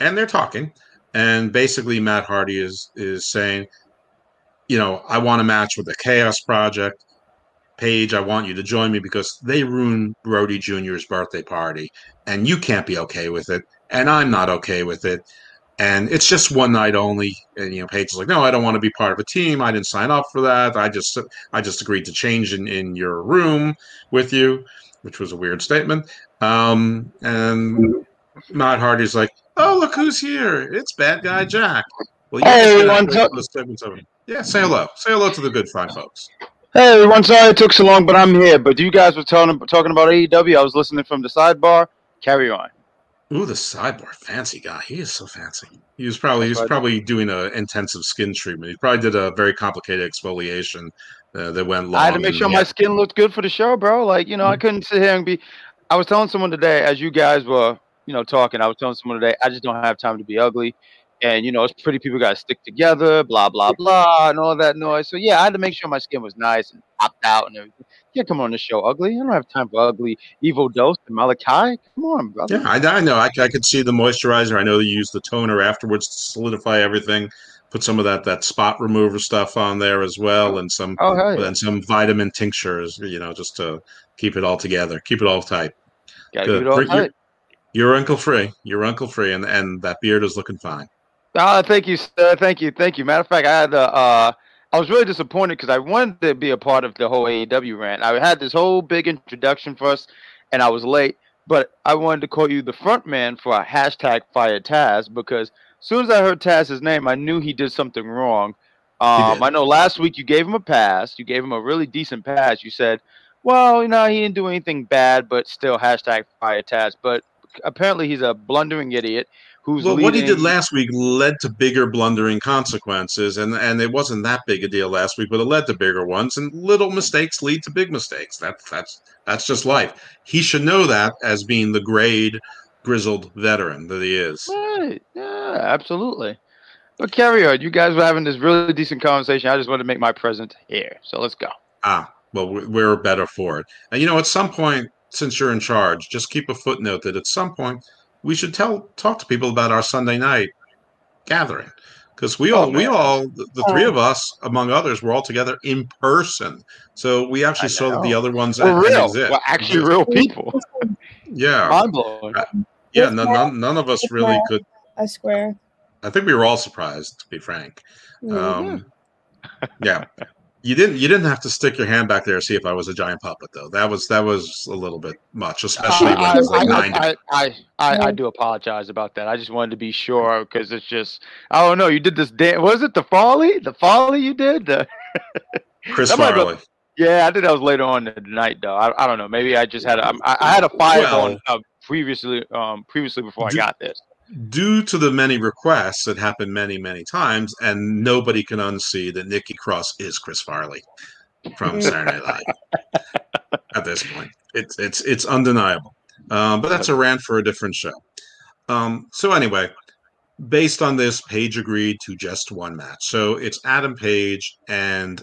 and they're talking. And basically, Matt Hardy is is saying, you know, I want a match with the Chaos Project. Page, I want you to join me because they ruined Brody Jr.'s birthday party, and you can't be okay with it, and I'm not okay with it and it's just one night only. And you know, Page is like, "No, I don't want to be part of a team. I didn't sign up for that. I just I just agreed to change in in your room with you," which was a weird statement. Um, and Matt Hardy's like, "Oh, look who's here! It's Bad Guy Jack." Well, hey, everyone, yeah, say hello. Say hello to the good fine folks. Hey, everyone. Sorry it took so long, but I'm here. But you guys were talking talking about AEW. I was listening from the sidebar. Carry on. Ooh, the sidebar, fancy guy. He is so fancy. He was probably he was probably doing an intensive skin treatment. He probably did a very complicated exfoliation uh, that went long. I had to make sure my skin looked good for the show, bro. Like you know, mm-hmm. I couldn't sit here and be. I was telling someone today, as you guys were, you know, talking. I was telling someone today, I just don't have time to be ugly, and you know, it's pretty people got to stick together, blah blah blah, and all that noise. So yeah, I had to make sure my skin was nice and popped out and everything can't come on the show ugly. I don't have time for ugly Evil Dose and Malachi. Come on, brother. Yeah, I, I know. I, I could see the moisturizer. I know they use the toner afterwards to solidify everything. Put some of that that spot remover stuff on there as well, and some oh, hey. and some vitamin tinctures. You know, just to keep it all together, keep it all tight. Got keep it all tight. You're, you're uncle free. You're uncle free, and and that beard is looking fine. Uh, thank you, sir. Thank you, thank you. Matter of fact, I had the uh, I was really disappointed because I wanted to be a part of the whole AEW rant. I had this whole big introduction for us, and I was late. But I wanted to call you the front man for a hashtag fire Taz because as soon as I heard Taz's name, I knew he did something wrong. Um, I know last week you gave him a pass. You gave him a really decent pass. You said, well, you know, he didn't do anything bad, but still hashtag fire Taz. But apparently he's a blundering idiot who's well, leading... what he did last week led to bigger blundering consequences, and and it wasn't that big a deal last week, but it led to bigger ones, and little mistakes lead to big mistakes. That's that's that's just life. He should know that as being the grade grizzled veteran that he is. Right? Yeah, absolutely. But carry on. You guys were having this really decent conversation. I just wanted to make my presence here, so let's go. Ah, well, we're better for it. And you know, at some point, since you're in charge, just keep a footnote that at some point we should tell talk to people about our Sunday night gathering. Because we all oh, we all the, the three of us among others were all together in person. So we actually saw that the other ones were real. exist. well actually real people. Yeah. Mind blowing uh, yeah none, none, none of us really could i swear i think we were all surprised to be frank. Um, yeah you didn't you didn't have to stick your hand back there to see if I was a giant puppet though. That was that was a little bit much, especially uh, when I, it was like I, nine. I, I, I, I, do apologize about that. I just wanted to be sure because it's just I don't know. You did this dance. Was it the folly? The folly you did? The Chris Farley. Yeah, I think that was later on in the night though. I, I don't know. Maybe I just had a, I, I had a fire well, on uh, previously um previously before do, I got this due to the many requests that happened many, many times, and nobody can unsee that Nikki Cross is Chris Farley from Saturday Night Live. at this point. It's it's it's undeniable. Um, but that's a rant for a different show. Um, so anyway, based on this, Page agreed to just one match. So it's Adam Page and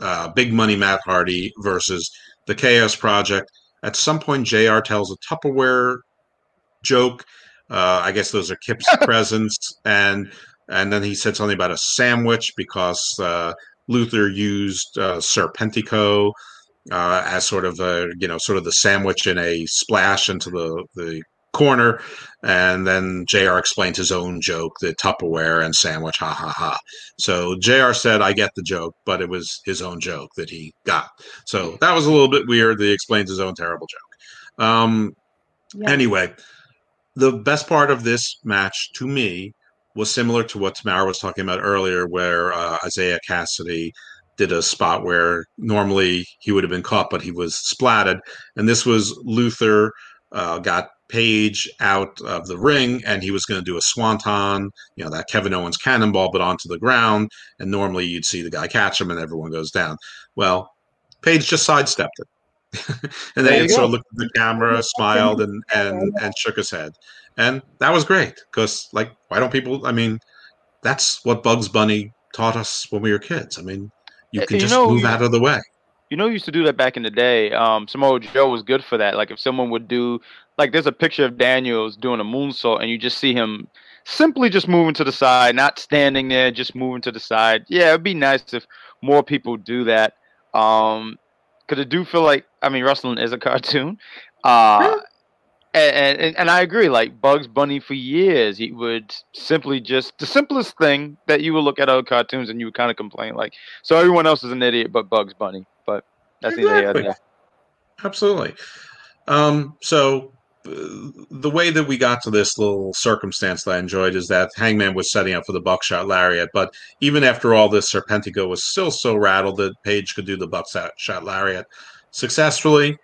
uh, Big Money Matt Hardy versus the Chaos Project. At some point, JR tells a Tupperware joke. Uh, I guess those are Kip's presents, and and then he said something about a sandwich because uh, Luther used uh, Serpentico uh, as sort of a you know sort of the sandwich in a splash into the the corner, and then Jr. explained his own joke, the Tupperware and sandwich, ha ha ha. So Jr. said, "I get the joke," but it was his own joke that he got. So that was a little bit weird. That he explains his own terrible joke. Um, Yeah. Anyway, the best part of this match to me was similar to what Tamara was talking about earlier, where uh, Isiah Kassidy did a spot where normally he would have been caught, but he was splatted. And this was Luther uh, got Page out of the ring, and he was going to do a swanton, you know, that Kevin Owens cannonball, but onto the ground. And normally you'd see the guy catch him, and everyone goes down. Well, Page just sidestepped it. and There then he sort go. of looked at the camera, smiled, and and and shook his head, and that was great. Because like, why don't people? I mean, that's what Bugs Bunny taught us when we were kids. I mean, you can you just know, move you- out of the way. You know, you used to do that back in the day. Um, Samoa Joe was good for that. Like if someone would do, like, there's a picture of Daniels doing a moonsault, and you just see him simply just moving to the side, not standing there, just moving to the side. Yeah, it'd be nice if more people do that. Um, because I do feel like, I mean, wrestling is a cartoon. Uh, and, and and I agree. Like Bugs Bunny, for years, he would simply just the simplest thing that you would look at other cartoons and you would kind of complain like, so everyone else is an idiot but Bugs Bunny. But that's neither here nor there. Absolutely. Um, so the way that we got to this little circumstance that I enjoyed is that Hangman was setting up for the buckshot lariat, but even after all this, Serpentico was still so rattled that Page could do the buckshot lariat successfully.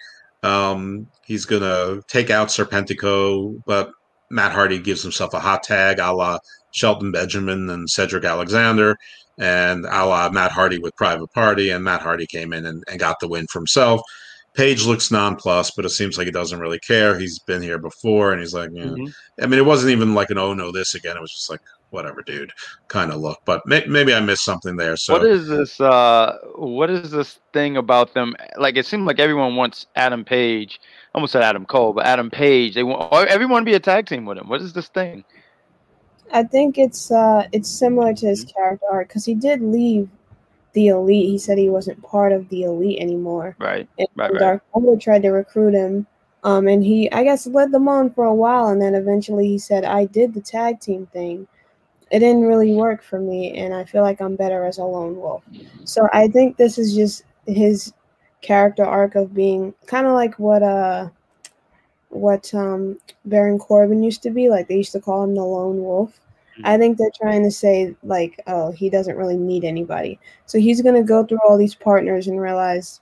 Um, he's gonna take out Serpentico, but Matt Hardy gives himself a hot tag, a la Shelton Benjamin and Cedric Alexander, and a la Matt Hardy with Private Party, and Matt Hardy came in and, and got the win for himself. Page looks nonplussed, but it seems like he doesn't really care. He's been here before, and he's like, yeah. Mhm. I mean, it wasn't even like an oh no this again. It was just like whatever, dude, kind of look. But may- maybe I missed something there. So What is this? Uh, what is this thing about them? Like it seemed like everyone wants Adam Page. I almost said Adam Cole, but Adam Page. They want everyone to be a tag team with him. What is this thing? I think it's uh it's similar to his character arc because he did leave the elite. He said he wasn't part of the elite anymore. Right. And Right, right. Dark Order tried to recruit him. Um, and he, I guess, led them on for a while, and then eventually he said, "I did the tag team thing. It didn't really work for me, and I feel like I'm better as a lone wolf." So I think this is just his character arc of being kind of like what uh, what um Baron Corbin used to be. Like they used to call him the lone wolf. I mm-hmm. think they're trying to say like, oh, he doesn't really need anybody. So he's gonna go through all these partners and realize.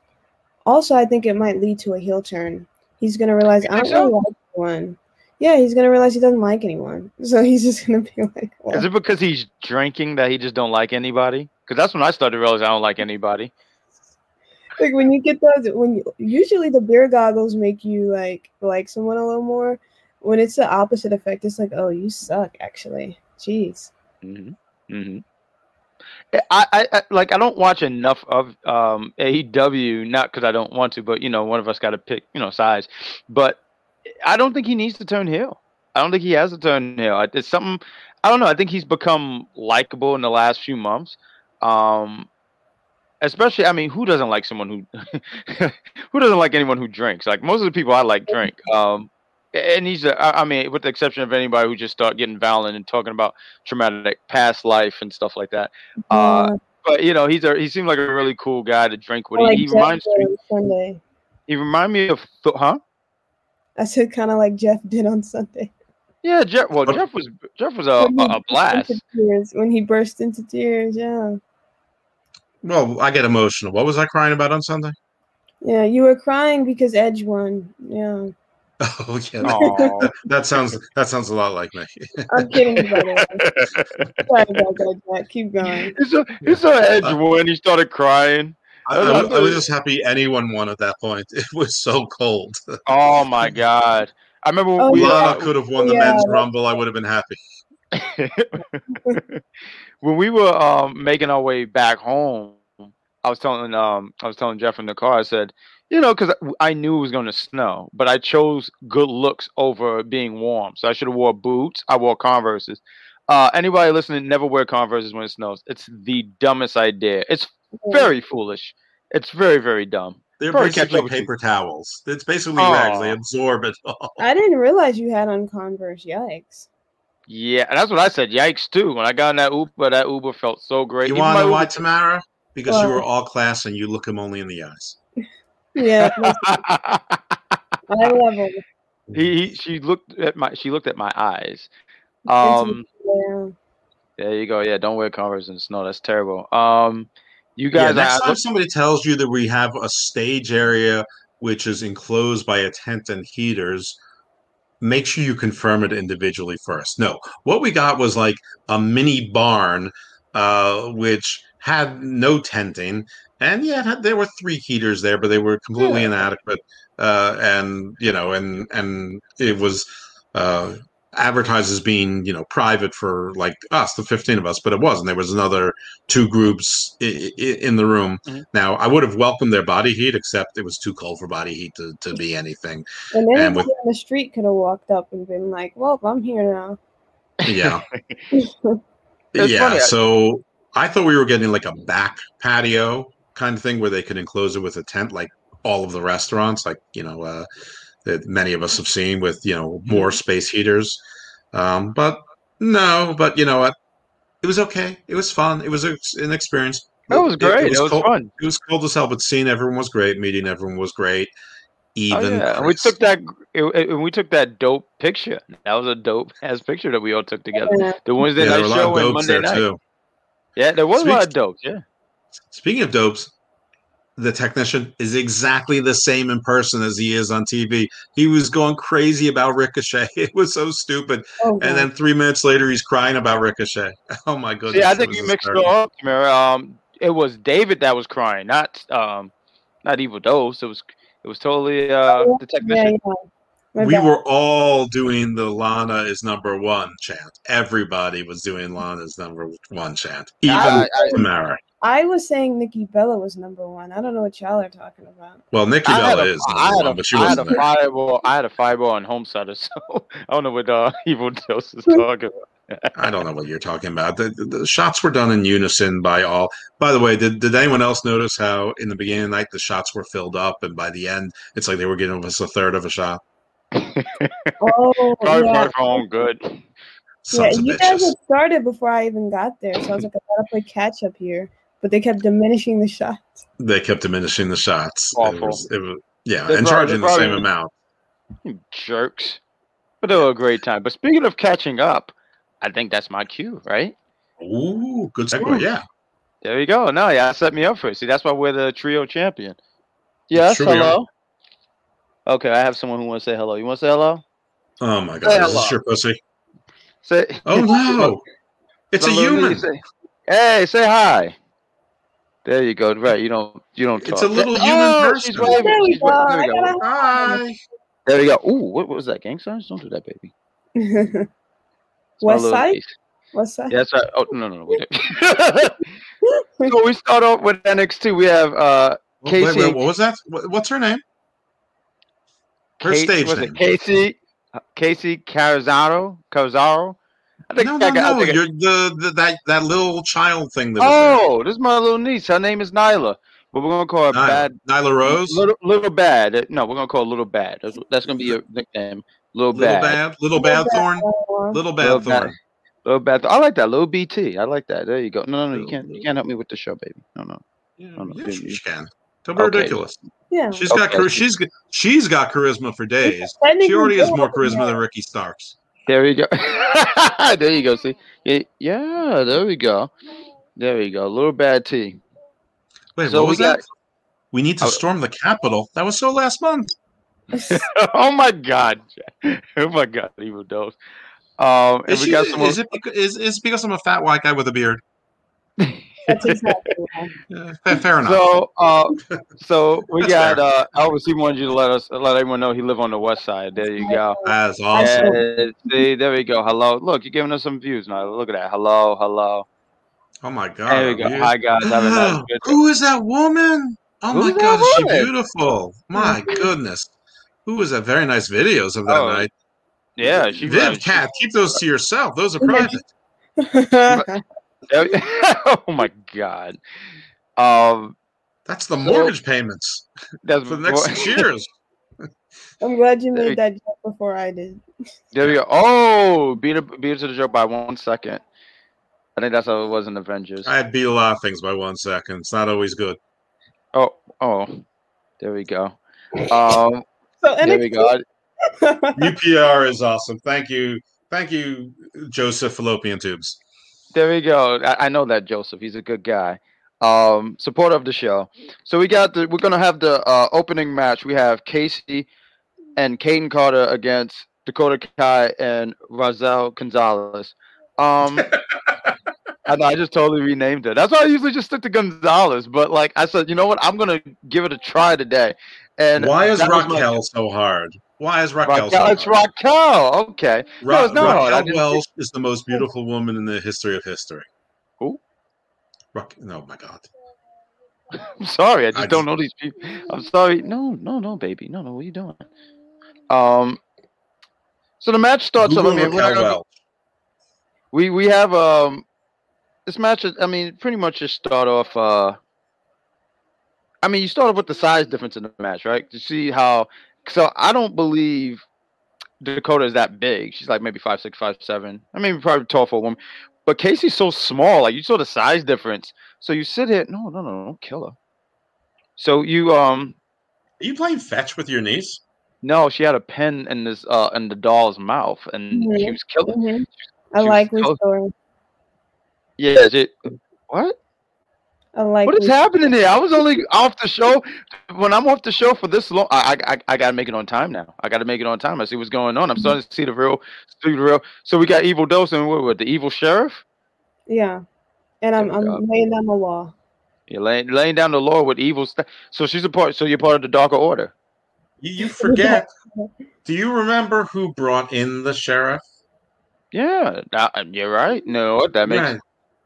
Also, I think it might lead to a heel turn. He's gonna realize I don't really like anyone. Yeah, he's gonna realize he doesn't like anyone. So he's just gonna be like, well, Is it because he's drinking that he just don't like anybody? Because that's when I started to realize I don't like anybody. like when you get those when you, usually the beer goggles make you like like someone a little more. When it's the opposite effect, it's like, oh, you suck. Actually, jeez. Mm-hmm. Mm-hmm. I, I, I like I don't watch enough of um AEW not because I don't want to, but you know one of us got to pick you know size. But I don't think he needs to turn heel. I don't think he has to turn heel. It's something I don't know. I think he's become likable in the last few months. Um, especially I mean, who doesn't like someone who who doesn't like anyone who drinks? Like most of the people I like drink. Um, and he's a, I I mean, with the exception of anybody who just start getting violent and talking about traumatic past life and stuff like that. Uh, Yeah, But you know, he's a he seemed like a really cool guy to drink with. Like he, he reminds me. Sunday. He remind me of Th- huh? I said kind of like Jeff did on Sunday. Yeah, Jeff. Well, Jeff was Jeff was a, When a, a blast. tears, when he burst into tears, yeah. well, I get emotional. What was I crying about on Sunday? Yeah, you were crying because Edge won. Yeah. Oh yeah, Aw. that sounds that sounds a lot like me. I'm kidding about it. Sorry about that, Jack. Keep going. He saw, he saw Edge when he started crying. I, I, was, I was just happy anyone won at that point. It was so cold. Oh my god! I remember Oh, we yeah. Lana uh, could have won the Yeah, men's rumble. I would have been happy. when we were um making our way back home, I was telling um I was telling Jeff in the car. I said, you know, because I knew it was going to snow, but I chose good looks over being warm. So I should have wore boots. I wore Converse's. Uh, anybody listening, never wear Converse's when it snows. It's the dumbest idea. It's very foolish. It's very very dumb. They're Probably catch basically up with you. paper towels. It's basically rags. They absorb it all. I didn't realize you had on Converse. Yikes. Yeah, and that's what I said. Yikes too. When I got in that Uber, that Uber felt so great. You want to know why, Tamara? Because you Why? were all class and you look him only in the eyes. Yeah, I leveled. he, he she looked at my she looked at my eyes. Um Yeah. there you go. Yeah, don't wear Converse in the snow. That's terrible. Um you Yeah, guys next I- time somebody tells you that we have a stage area which is enclosed by a tent and heaters, make sure you confirm it individually first. No, what we got was like a mini barn, uh, which had no tenting, and yeah, it had, there were three heaters there, but they were completely Yeah. inadequate, uh, and you know, and and it was. Uh, advertised as being you know private for like us the 15 of us but it wasn't there was another two groups i- i- in the room Mhm. now i would have welcomed their body heat except it was too cold for body heat to, to be anything And And anybody with- on the street could have walked up and been like, "Well, I'm here now." yeah yeah funny, so i thought we were getting like a back patio kind of thing where they could enclose it with a tent like all of the restaurants like you know uh that many of us have seen with you know more Mm-hmm. space heaters um but no but you know what it was okay it was fun it was an experience That was great. It was, cold, fun. it was cold as hell but seeing everyone was great meeting everyone was great Oh, even yeah. and we took that it, it- and we took that dope picture. That was a dope ass picture that we all took together. The Wednesday yeah, there night were a show and Monday night. too Yeah, there was a lot of Speaks- dopes. Yeah. Speaking of dopes, the technician is exactly the same in person as he is on TV. He was going crazy about Ricochet. It was so stupid. Oh, And then three minutes later, he's crying about Ricochet. Oh my goodness! See, I it think was you mixed it up, Tamara. Um, it was David that was crying, not um, not Evil Dose. It was it was totally uh the technician. yeah. My We bad. were all doing the Lana is number one chant. Everybody was doing Lana's number one chant. Even I- I- Tamara. I was saying Nikki Bella was number one. I don't know what y'all are talking about. Well, Nikki I Bella a, is I number had one, a, but she I had wasn't a there. fireball. I had a fireball on Homesteader, so I don't know what uh, Evil Dose is talking about. I don't know what you're talking about. The, the, the shots were done in unison by all. By the way, did, did anyone else notice how in the beginning of the night the shots were filled up, and by the end it's like they were giving us a third of a shot? Oh, Probably yeah. brought home good. Yeah, Sons of you guys had started before I even got there, so I was like, I gotta play catch up here. But they kept diminishing the shots. They kept diminishing the shots. It Awful. was, it was, yeah, They and brought- charging the same brought- amount. Jerks. But they were a great time. But speaking of catching up, I think that's my cue, right? Ooh, good segue. Yeah, There you go. No, yeah, set me up for it. See, that's why we're the trio champion. Yes, Sure hello. Okay, I have someone who wants to say hello. You want to say hello? Oh my god, Say is hello. this your pussy? Say. Oh no, it's a Little human. Say- hey, say hi. There you go. Right, you don't. You don't. It's talk. a little oh, human She's person. waving. There we go. There we go. Hi. There we go. Ooh, what, what was that? Gang signs? Don't do that, baby. It's my West Side? niece. What's that? Yeah, that's right. Oh no, no, no. we so we start off with NXT. We have uh Wait, wait, what was that? What's her name? Her Casey, stage was name. it Casey Casey Carazaro Carazaro. I think No, I no, got- I no. think I- You're the, the that that little child thing. That was oh, there. Oh, this is my little niece. Her name is Nyla, but we're gonna call her Nyla, Bad. Nyla Rose. Little, little bad. No, we're gonna call her Little Bad. That's, that's gonna be your nickname. Little, Little Bad. bad, little bad thorn, little Little bad Bad. thorn. Little Bad. I like that. Little BT. I like that. There you go. No, no, no. You can't. You can't help me with the show, baby. No, no. Yeah, Oh, no, yeah, baby. she, she can. Don't be Okay. ridiculous. Yeah. She's got Okay. char- she's got- she's got charisma for days. She already has more charisma than Ricky Starks. There you go. there you go. See. Yeah, yeah. There we go. There we go. A Little Bad tea. Wait, So what we was got- that? We need to Oh. storm the Capitol. That was so last month. oh my god. Oh my god. Evil dose. Um, and Is, we she, got someone. is it because, is, is it because I'm a fat white guy with a beard? That's exactly why. Yeah, fair, fair enough. So, uh, so we got fair. uh, Elvis. He wanted you to let us let everyone know he live on the west side. There you go. That's awesome. Yeah, see, there we go. Hello. Look, you're giving us some views now. Look at that. Hello, hello. Oh my god. There we go. you- Hi guys. Have a nice good who is that woman? Oh Who's my that god, is she beautiful? My goodness. Who was that? Very nice videos of that Oh, night. Yeah, she. Viv, Cat, keep those to yourself. Those are private. oh my god. Um, That's the mortgage payments that's for the next six years. I'm glad you made that joke before I did. There we go. Oh, beat it, beat it to the joke by one second. I think that's how it was in Avengers. I beat a lot of things by one second. It's not always good. Oh, oh, there we go. Um, So there we go. UPR is awesome. Thank you. Thank you, Joseph Fallopian Tubes. There we go. I, I know that Joseph. He's a good guy. Um, supporter of the show. So we got the. We're gonna have the uh, opening match. We have Casey and Kayden Carter against Dakota Kai and Razel Gonzalez. Um, I I just totally renamed it. That's why I usually just stick to Gonzalez. But like I said, you know what? I'm gonna give it a try today. And Why is was my- Raquel so hard? Why is Raquel, Raquel, so it's hard? Raquel. Okay. Ra- no, it's not hard. I Raquel just- Welch is the most beautiful woman in the history of history. Who? Ra- no, my God. I'm sorry, I just I don't just- know these people. I'm sorry. No, no, no, baby. No, no, what are you doing? Um so the match starts up. I mean, Raquel gonna- Welch. we we have um this match I mean, pretty much just start off uh I mean, you start off with the size difference in the match, right? To see how so I don't believe Dakota is that big. She's like maybe five six, five seven. I mean, probably tall for a woman. But Casey's so small. Like you saw the size difference. So you sit here. No, no, no, don't kill her. So you um Are you playing fetch with your niece? no, she had a pen in this uh in the doll's mouth, and she Mhm. was killing. Mhm. She I was like this story. Yeah, she, what? I What is happening here? I was only off the show. When I'm off the show for this long, I I, I, I gotta make it on time now. I gotta make it on time. I see what's going on. I'm starting to see the real, see the real. So we got evil dose and what, what the evil sheriff? Yeah. And I'm There we go. I'm laying down the law. You're laying laying down the law with evil stuff. So she's a part. So you're part of the darker order. You, you forget. Do you remember who brought in the sheriff? Yeah, that- you're right. No, that makes Right.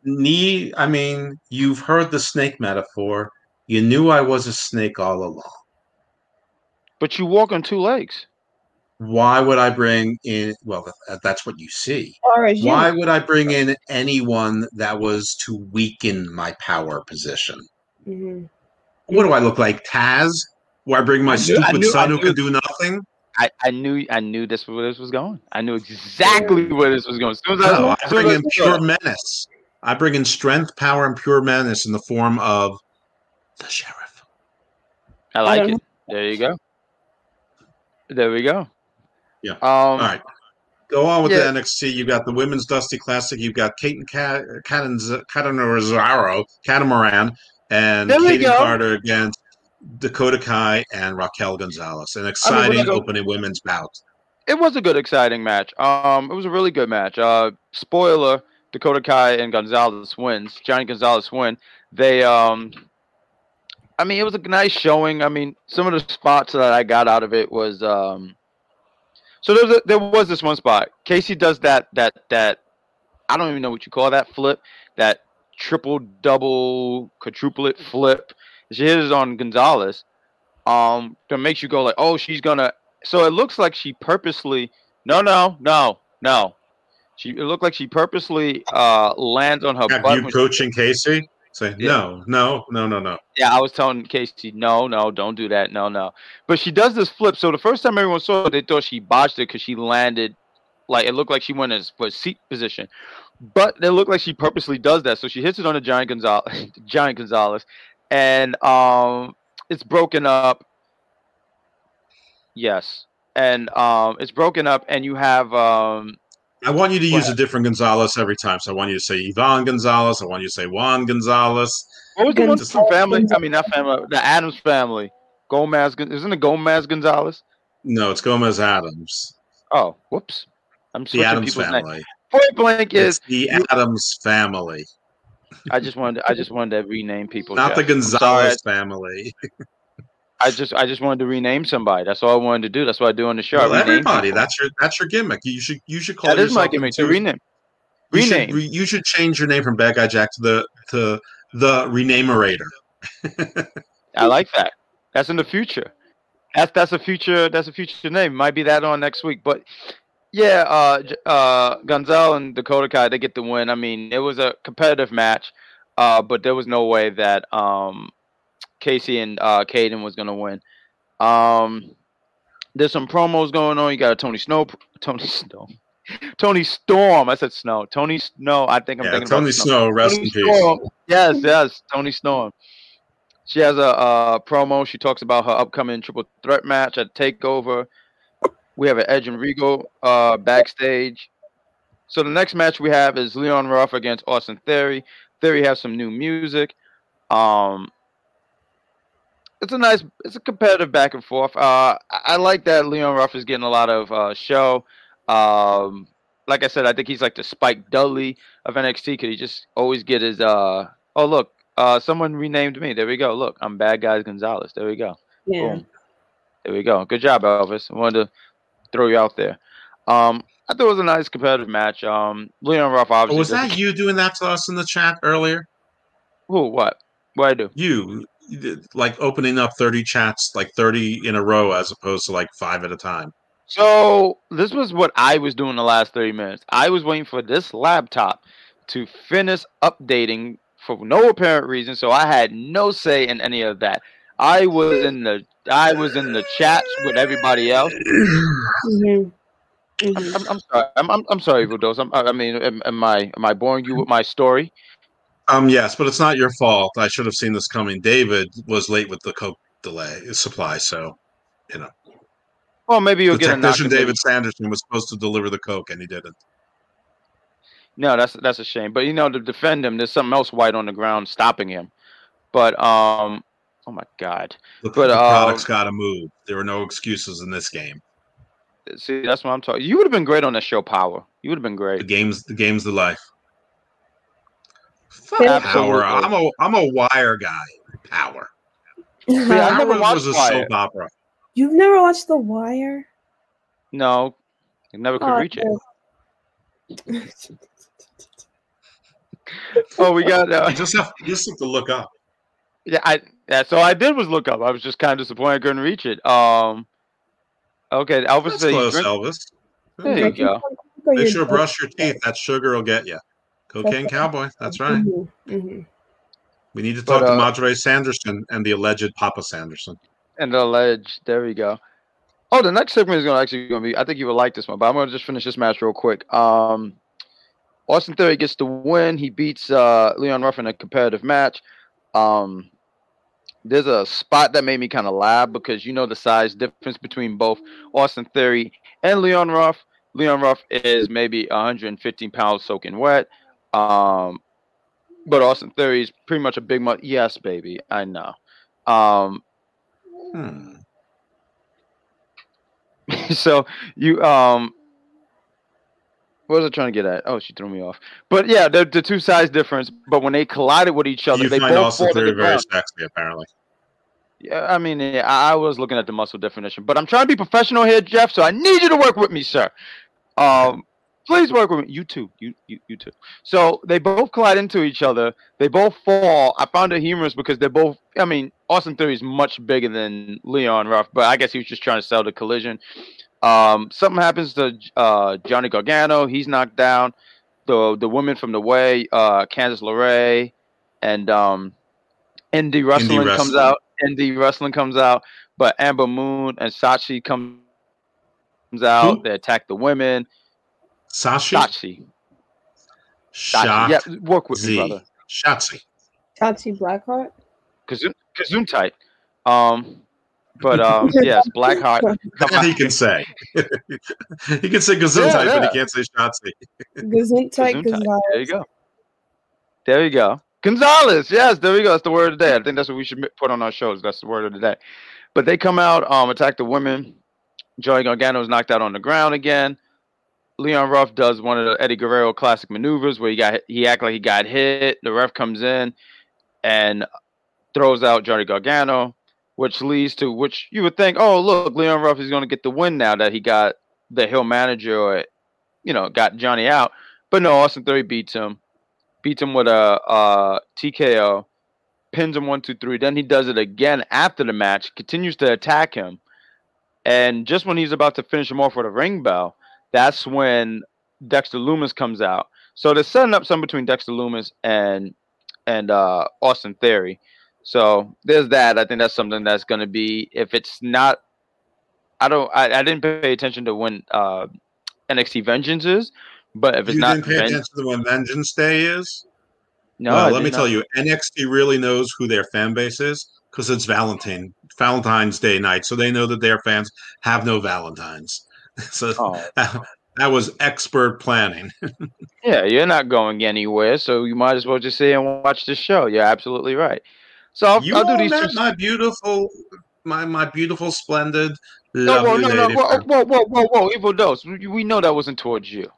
Nee, I mean, you've heard the snake metaphor. You knew I was a snake all along. But you walk on two legs. Why would I bring in? Well, that's what you see. Or as you Why would I bring in anyone that was to weaken my power position? Mhm. What do I look like, Taz? Where I bring my I knew- stupid knew- I son who knew- can do nothing? I, I knew I knew this where this was going. I knew exactly where this was going. As soon as I, No, as I bring in pure menace. I bring in strength, power, and pure menace in the form of the sheriff. I like don't it. There you go. There we go. Yeah. Um, All right. Go on with Yeah. the NXT. You've got the Women's Dusty Classic. You've got Kate and Cat, Catanzaro, Catamaran, and There Katie go. Carter against Dakota Kai and Raquel Gonzalez. An exciting gonna- opening women's bout. it was a good, exciting match. Um, it was a really good match. Uh, spoiler: Dakota Kai and Gonzalez wins. Johnny Gonzalez win. They um, I mean, it was a nice showing. I mean, some of the spots that I got out of it was um, so there was a, there was this one spot. Casey does that that that I don't even know what you call that flip. That triple double quadruplet flip. She hit it on Gonzalez. Um, that makes you go like, oh, she's gonna so it looks like she purposely no no no no she it looked like she purposely uh lands on her Have butt you when she- coaching Casey? Say Yeah. no, no, no, no, no. yeah i was telling casey no no don't do that no no but she does this flip so the first time everyone saw it they thought she botched it because she landed like it looked like she went in for seat position but it looked like she purposely does that so she hits it on the giant gonzalez giant gonzalez and um it's broken up yes and um it's broken up and you have um I want you to use What? a different Gonzalez every time. So I want you to say Yvonne Gonzalez. I want you to say Juan Gonzalez. What was the one from family? I mean, not family. The Addams family. Gomez. Isn't it Gomez Gonzalez? No, it's Gomez Addams. Oh, whoops. I'm The switching Addams people's names. family. Point blank is It's the Addams family. I just wanted I just wanted to rename people. Not the Jeff. I'm Gonzalez family. I just I just wanted to rename somebody. That's all I wanted to do. That's what I do on the show. Well, rename everybody, people. that's your that's your gimmick. You should you should call that is my gimmick. To into- rename. You should, Rename. you should change your name from Bad Guy Jack to the to the renamerator. I like that. That's in the future. That's that's a future. That's a future name. Might be that on next week. But yeah, uh, uh, Gonzalo and Dakota Kai they get the win. I mean, it was a competitive match, uh, but there was no way that um, Kacy and uh, Kayden was gonna win. Um, there's some promos going on. You got a Tony Snow, Tony Snow, Toni Storm. I said Snow. Tony Snow. I think I'm Yeah, thinking Tony about Snow, rest Tony in peace. Yes, yes, Toni Storm. She has a uh, promo. She talks about her upcoming triple threat match at Takeover. We have an Edge and Regal uh, backstage. So the next match we have is Leon Ruff against Austin Theory. Theory has some new music. Um, it's a nice, it's a competitive back and forth. Uh, I, I like that Leon Ruff is getting a lot of uh, show. Um, like I said, I think he's like the Spike Dudley of NXT. Could he just always get his? Uh, oh look, uh, someone renamed me. There we go. Look, I'm Bad Guys Gonzalez. There we go. Yeah. Boom. There we go. Good job, Elvis. I wanted to throw you out there. Um, I thought it was a nice competitive match. Um, Leon Ruff Oh, obviously. was that you doing that to us in the chat earlier? Who? What? What I do? You, you did, like opening up thirty chats, like thirty in a row, as opposed to like five at a time. So this was what I was doing the last 30 minutes. I was waiting for this laptop to finish updating for no apparent reason, so I had no say in any of that. I was in the I was in the chats with everybody else. Mhm. I'm. I'm, I'm sorry. I'm, I'm, I'm sorry, Vudos. I'm, I mean, am, am I am I boring you with my story? Um, yes, but it's not your fault. I should have seen this coming. David was late with the coke delay supply, so you know Well, maybe you'll the get technician David Sanderson was supposed to deliver the coke, and he didn't. No, that's that's a shame. But you know, to defend him, there's something else white on the ground stopping him. But um, oh my God. The, But, the uh, product's got to move. There were no excuses in this game. See, that's what I'm talking. You would have been great on that show, Power. You would have been great. The game's the game's the life. Fuck power. I'm a I'm a wire guy. Power. See, I never Power watched was a Wire. soap opera. You've never watched The Wire? No, I never could Oh, reach it. Oh, we got. Uh, You just have you just have to look up. yeah, I. Yeah, so I did was look up. I was just kind of disappointed I couldn't reach it. Um. Okay, Elvis That's said he close, drink- Elvis. There you go. Make sure to brush your teeth. That sugar will get you. Cocaine cowboy. That's right. Mhm, mhm. We need to But, talk to uh, Madre Sanderson and the alleged Papa Sanderson. and the ledge. There we go. Oh, the next segment is going to actually going to be. I think you would like this one, but I'm going to just finish this match real quick. Um, Austin Theory gets the win. He beats uh, Leon Ruff in a competitive match. Um, there's a spot that made me kind of laugh because you know the size difference between both Austin Theory and Leon Ruff. Leon Ruff is maybe 115 pounds soaking wet. Um, but Austin Theory is pretty much a big mu Yes, baby, I know. Um, Hmm. so you um what was I trying to get at? Oh, she threw me off. But yeah, the the two size difference. But when they collided with each other, You they find both Austin Theory the very sexy, apparently. Yeah, I mean, yeah, I was looking at the muscle definition, but I'm trying to be professional here, Jeff. So I need you to work with me, sir. Um, please work with me. You too. You you you too. So they both collide into each other. They both fall. I found it humorous because they're both. I mean, Austin Theory is much bigger than Leon Ruff, but I guess he was just trying to sell the collision. Um, something happens to uh, Johnny Gargano. He's knocked down. The the woman from the way, uh, Candice LeRae, and um, Indi Hartwell comes Wrestling. out. Indi Hartwell comes out, but Ember Moon and Sachi come- comes out. Who? They attack the women. Sashi? Sachi. Sachi. Shot. Yeah, work with me, Z. brother. Shotzi. Shotzi Blackheart? Kazun Kazuntight. Um, but um, yes, Blackheart. That he can say. he can say Gesundheit, Yeah, but he can't say Shotzi. Gesundheit Gesundheit. Gonzalez. There you go. There you go. Gonzalez. Yes, there we go. That's the word of the day. I think that's what we should put on our shows. That's the word of the day. But they come out, um, attack the women. Joey Gargano is knocked out on the ground again. Leon Ruff does one of the Eddie Guerrero classic maneuvers where he got he act like he got hit. The ref comes in and throws out Johnny Gargano, which leads to which you would think, oh look, Leon Ruff is going to get the win now that he got the Hill manager or you know got Johnny out. But no, Austin Theory beats him, beats him with a, a TKO, pins him one two three. Then he does it again after the match, continues to attack him, and just when he's about to finish him off with a ring bell, that's when Dexter Lumis comes out. So they're setting up something between Dexter Lumis and and uh, Austin Theory. So there's that. I think that's something that's going to be if it's not. I don't. I, I didn't pay attention to when uh, NXT Vengeance is, but if it's you not, didn't pay Ven- attention to when Vengeance Day is. no, well, let me not. tell you, NXT really knows who their fan base is because it's Valentine Valentine's Day night, so they know that their fans have no Valentines. So Oh. that was expert planning. Yeah, you're not going anywhere, so you might as well just sit and watch the show. You're absolutely right. So I'll, you I'll do these two. my beautiful, my my beautiful, splendid, No, whoa, no, no, lady. whoa, whoa, whoa, whoa, whoa, evil dose. We, we know that wasn't towards you.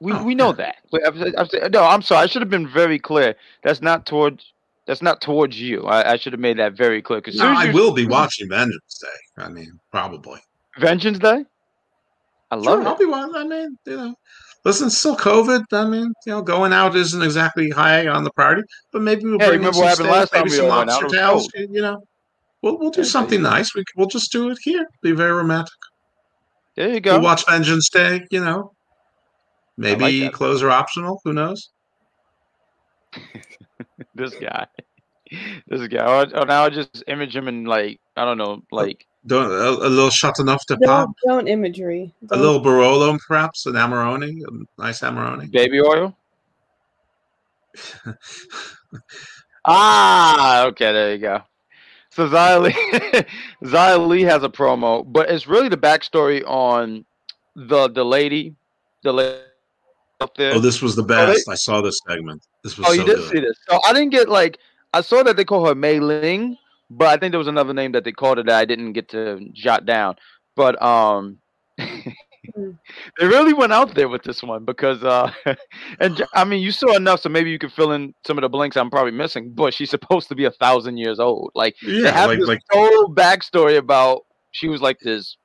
We Oh, we know that. I've, said- no, I'm sorry. I should have been very clear. That's not towards. That's not towards you. I, I should have made that very clear. Because No, I will be watching Vengeance Day. I mean, probably. Vengeance Day. I love Sure, I'll it. be watching. I mean, you know, listen, it's still COVID. I mean, you know, going out isn't exactly high on the priority, but maybe we'll Hey, bring in some what steak, last maybe we some all went out? lobster tails. You know, we'll we'll do Yeah, something you nice. We we'll just do it here. Be very romantic. There you go. We'll watch Vengeance Day. You know, maybe that. clothes are optional. Who knows? this guy. This guy. Oh, oh, now I just image him in like I don't know, like Don't a, a little shot enough to pop. Don't, don't imagery. A Don't- little Barolo, perhaps an Amarone, a nice Amarone. baby oil. Ah, okay, there you go. So Xia Li, Xia Li has a promo, but it's really the backstory on the the lady, the lady up there. Oh, this was the they- best. I saw this segment. This was Oh, so you did good. see this. So I didn't get like I saw that they call her Mei Ling, but I think there was another name that they called it that I didn't get to jot down. But um they really went out there with this one because uh and I mean you saw enough so maybe you could fill in some of the blanks I'm probably missing, but she's supposed to be a thousand years old. Like they Yeah, have like this like whole backstory about she was like this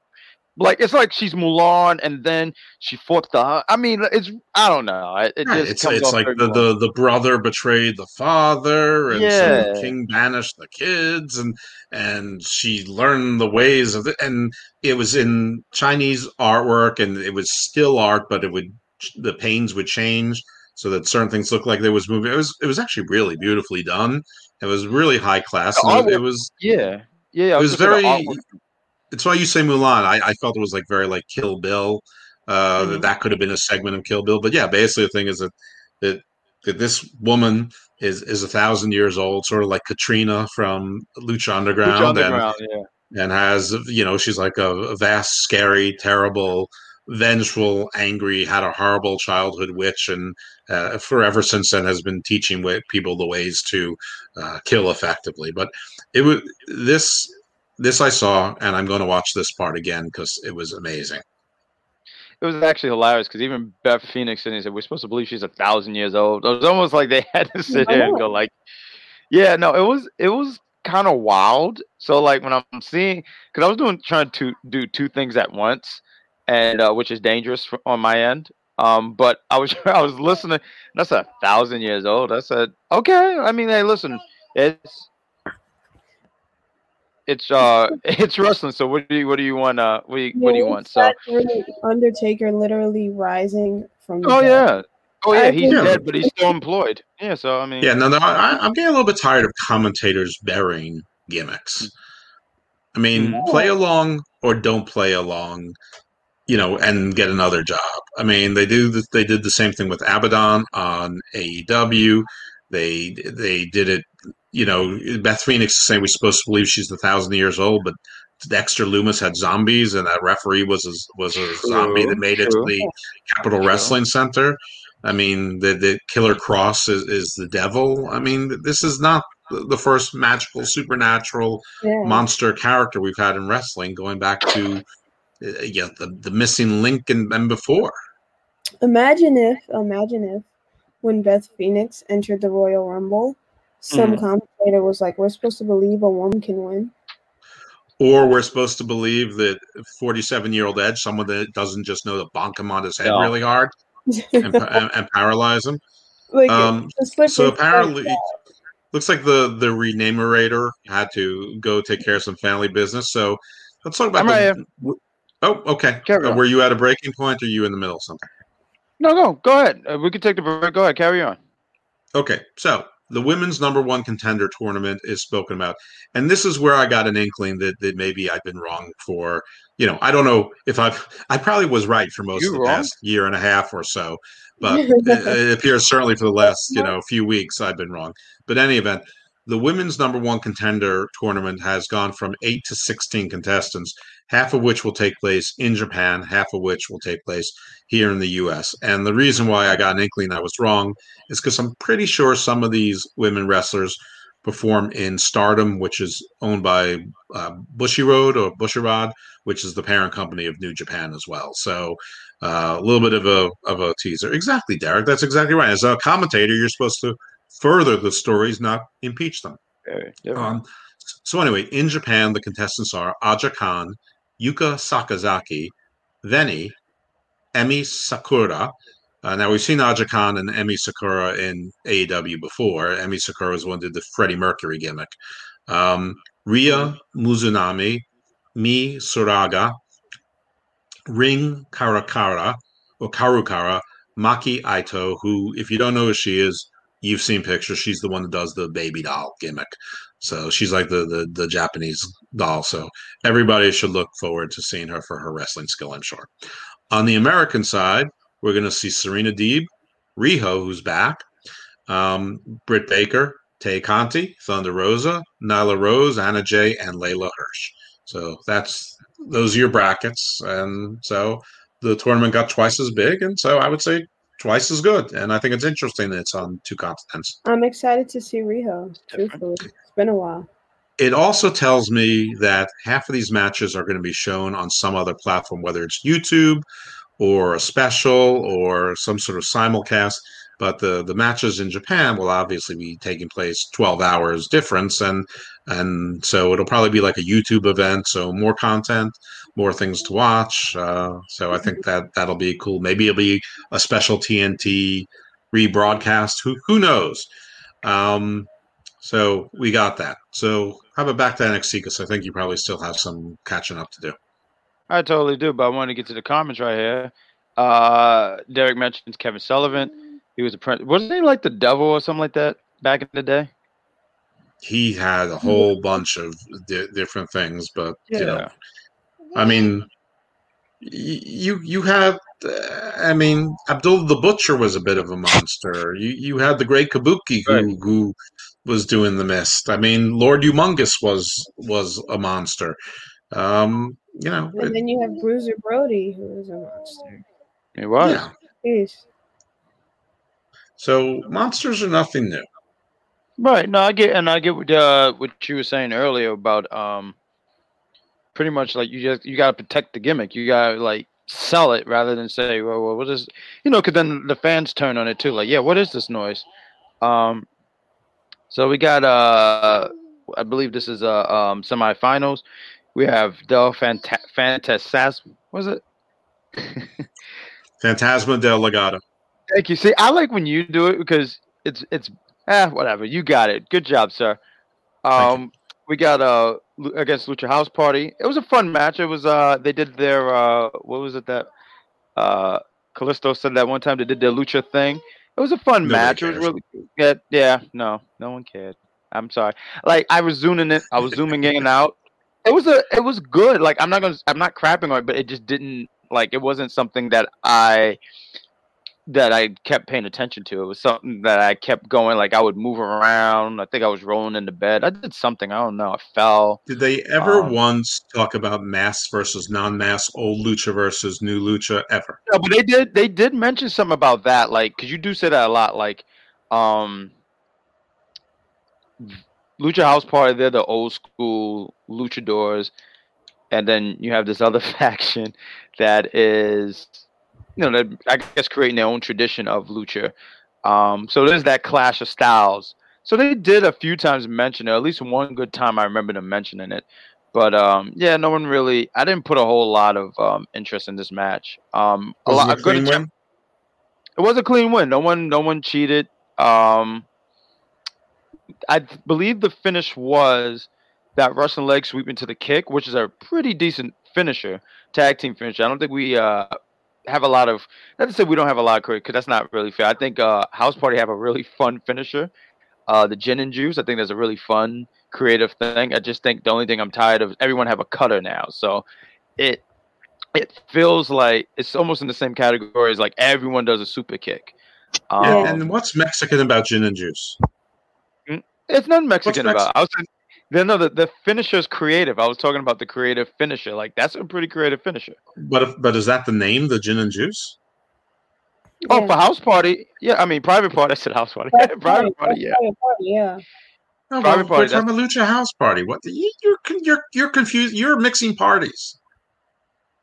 like it's like she's Mulan and then she fought the I mean it's I don't know. It, it it's it's like the, the the brother betrayed the father, and so the king banished the kids, and and she learned the ways of it, and it was in Chinese artwork, and it was still art, but it would the panes would change so that certain things looked like they was moving. It was it was actually really beautifully done. It was really high class. And it, was Yeah, yeah. It was gonna say the very. It's why you say Mulan. I, I felt it was like very like Kill Bill. Uh, Mhm. That could have been a segment of Kill Bill, but yeah, basically the thing is that that, that this woman is is a thousand years old, sort of like Catrina from Lucha Underground, Lucha and yeah. and has you know she's like a, a vast, scary, terrible, vengeful, angry, had a horrible childhood witch, and uh, forever since then has been teaching people the ways to uh, kill effectively. But it was this this I saw, and I'm going to watch this part again because it was amazing. It was actually hilarious because even Beth Phoenix and he said we're supposed to believe she's a thousand years old. It was almost like they had to sit there and go like, yeah, no, it was it was kind of wild. So like when I'm seeing, because I was doing trying to do two things at once, and uh, which is dangerous for, on my end. Um, but I was I was listening. That's a thousand years old. I said, okay. I mean, hey, listen, it's it's uh it's wrestling. So what do you what do you want? Uh, what do you, what do you want? So. Undertaker literally rising from. the Oh dead. yeah. Oh yeah, he's think- dead, but he's still employed. Yeah, so I mean, Yeah, no, no, I, I'm getting a little bit tired of commentators burying gimmicks. I mean, Mhm. play along or don't play along, you know, and get another job. I mean, they do. th- They did the same thing with Abaddon on AEW. They they did it. You know, Beth Phoenix is saying we're supposed to believe she's a thousand years old, but Dexter Lumis had zombies, and that referee was a, was a zombie that made it to the Capitol True. Wrestling Center. I mean, the, the Killer Cross is, is the devil. I mean, this is not the the first magical, supernatural Yeah. monster character we've had in wrestling, going back to uh, yeah, the, the missing link and, and before. Imagine if, imagine if, when Beth Phoenix entered the Royal Rumble, some Mhm. commentator was like, "We're supposed to believe a woman can win." Or we're supposed to believe that 47 year old Edge, someone that doesn't just know to bonk him on his head No. really hard and, and, and paralyze him. like, Um, so apparently, guy. looks like the the renamerator had to go take care of some family business. So let's talk about. I'm right the, oh, okay. Uh, were you at a breaking point, or you in the middle of something? No, go, go ahead. Uh, we can take the break. Go ahead, carry on. Okay, so the women's number one contender tournament is spoken about, and this is where I got an inkling that that maybe I've been wrong for. You know, I don't know if I've. I probably was right for most You of the wrong? past year and a half or so, but it, it appears certainly for the last you know few weeks I've been wrong. But any event, the women's number one contender tournament has gone from eight to sixteen contestants, half of which will take place in Japan, half of which will take place here in the U.S. And the reason why I got an inkling I was wrong is because I'm pretty sure some of these women wrestlers perform in Stardom, which is owned by uh, Bushiroad or Bushiroad, which is the parent company of New Japan as well. So uh, a little bit of a of a teaser. Exactly, Derek. That's exactly right. As a commentator, you're supposed to further the stories, not impeach them. Very, very. Um, so anyway, in Japan, the contestants are Aja Kong, Yuka Sakazaki, Veny, Emi Sakura. Uh, now we've seen Aja Kong and Emi Sakura in AEW before. Emi Sakura is one that did the Freddie Mercury gimmick. Um, Ryo Mizunami, Mei Suruga, Ring Karakara or Karukara, Maki Itoh, who, if you don't know who she is, you've seen pictures. She's the one that does the baby doll gimmick. So she's like the, the the Japanese doll. So everybody should look forward to seeing her for her wrestling skill, I'm sure. On the American side, we're going to see Serena Deeb, Riho, who's back, um, Britt Baker, Tay Conti, Thunder Rosa, Nyla Rose, Anna Jay, and Leyla Hirsch. So that's those are your brackets, and so the tournament got twice as big, and so I would say twice as good. And I think it's interesting that it's on two continents. I'm excited to see Riho. Truthfully, it's been a while. It also tells me that half of these matches are going to be shown on some other platform, whether it's YouTube or a special or some sort of simulcast. But the the matches in Japan will obviously be taking place 12 hours difference, and and so it'll probably be like a YouTube event, so more content, more things to watch. Uh, so I think that that'll be cool. Maybe it'll be a special TNT rebroadcast. Who who knows? Um, so we got that. So how about back to NXT? Because I think you probably still have some catching up to do. I totally do, but I want to get to the comments right here. Uh, Derek mentions Kevin Sullivan. He was a prince. Wasn't he like the devil or something like that back in the day? He had a whole bunch of di- different things, but you know, Yeah. I mean, you you had, uh, I mean, Abdul the Butcher was a bit of a monster. You you had the Great Kabuki who Right. who was doing the mist. I mean, Lord Humongous was was a monster. Um, you know, And then you have Bruiser Brody, who is a monster. He was. yeah. Jeez. So monsters are nothing new. Right. No, I get and I get what, uh, what you were saying earlier about um, pretty much like you just you gotta protect the gimmick. You gotta like sell it rather than say, well, well what is you know? Because then the fans turn on it too. Like, yeah, what is this noise? Um, so we got uh, I believe this is uh um semifinals. We have Del Fanta- Fantasas. Was it? Fantasma del Legado. Thank you. See, I like when you do it because it's it's eh, whatever. You got it. Good job, sir. Um, we got uh against Lucha House Party. It was a fun match. It was uh they did their uh what was it that uh Kalisto said that one time they did their Lucha thing. It was a fun match. It was really good. Yeah, no, no one cared. I'm sorry. Like I was zooming in, I was zooming in and out. It was a, it was good. Like I'm not gonna, I'm not crapping on it, but it just didn't like it wasn't something that I that I kept paying attention to. It was something that I kept going. Like I would move around. I think I was rolling into bed. I did something. I don't know. I fell. Did they ever Um, once talk about mass versus non-mass, old lucha versus new lucha? Ever? No, but they did. They did mention something about that. Like, cause you do say that a lot. Like, um, Lucha House Party. They're the old school luchadors, and then you have this other faction that is you know, I guess creating their own tradition of lucha. Um, so there's that clash of styles. So they did a few times mention it. At least one good time I remember them mentioning it. But um, yeah, no one really. I didn't put a whole lot of um, interest in this match. Um, a lot. it a clean attempt- win? It was a clean win. No one, no one cheated. Um, I believe the finish was that Russian leg sweep into the kick, which is a pretty decent finisher, tag team finisher. I don't think we uh, have a lot of. Not to say we don't have a lot of credit, because that's not really fair. I think uh, House Party have a really fun finisher. Uh, the gin and juice, I think that's a really fun, creative thing. I just think the only thing I'm tired of everyone have a cutter now, so it it feels like it's almost in the same category as like everyone does a super kick. Um, Yeah. And what's Mexican about gin and juice? It's nothing Mexican Mex- about. I was saying, no, no, the, the finisher's creative. I was talking about the creative finisher. Like that's a pretty creative finisher. But if, but is that the name, the gin and juice? Oh, Yeah. for house party, yeah. I mean, private party. I said house party. Private private party, party, yeah. private party, yeah. No, Private well, party, we're talking about lucha house party. What the, you- you're you're you're confused. You're mixing parties.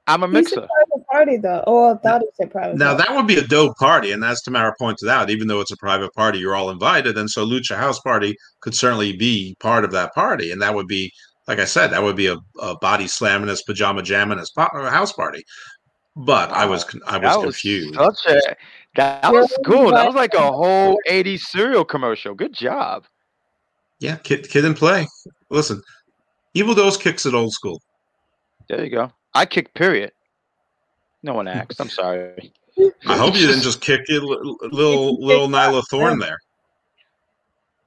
I'm a He mixer. said private party though. Oh, I thought he said private. Now party. that would be a dope party, and as Tamara pointed out, even though it's a private party, you're all invited, and so Lucha House Party could certainly be part of that party, and that would be, like I said, that would be a, a body slammingest, pajama jammingest po- uh, house party. But I was I was That confused. such a that was cool. That was like a whole '80s cereal commercial. Good job. yeah, kid, kid and play. Listen, Evil Dose kicks it old school. There you go. I kicked. Period. No one asked. I'm sorry. I hope you didn't just kick it, little little, little Nyla Thorne there.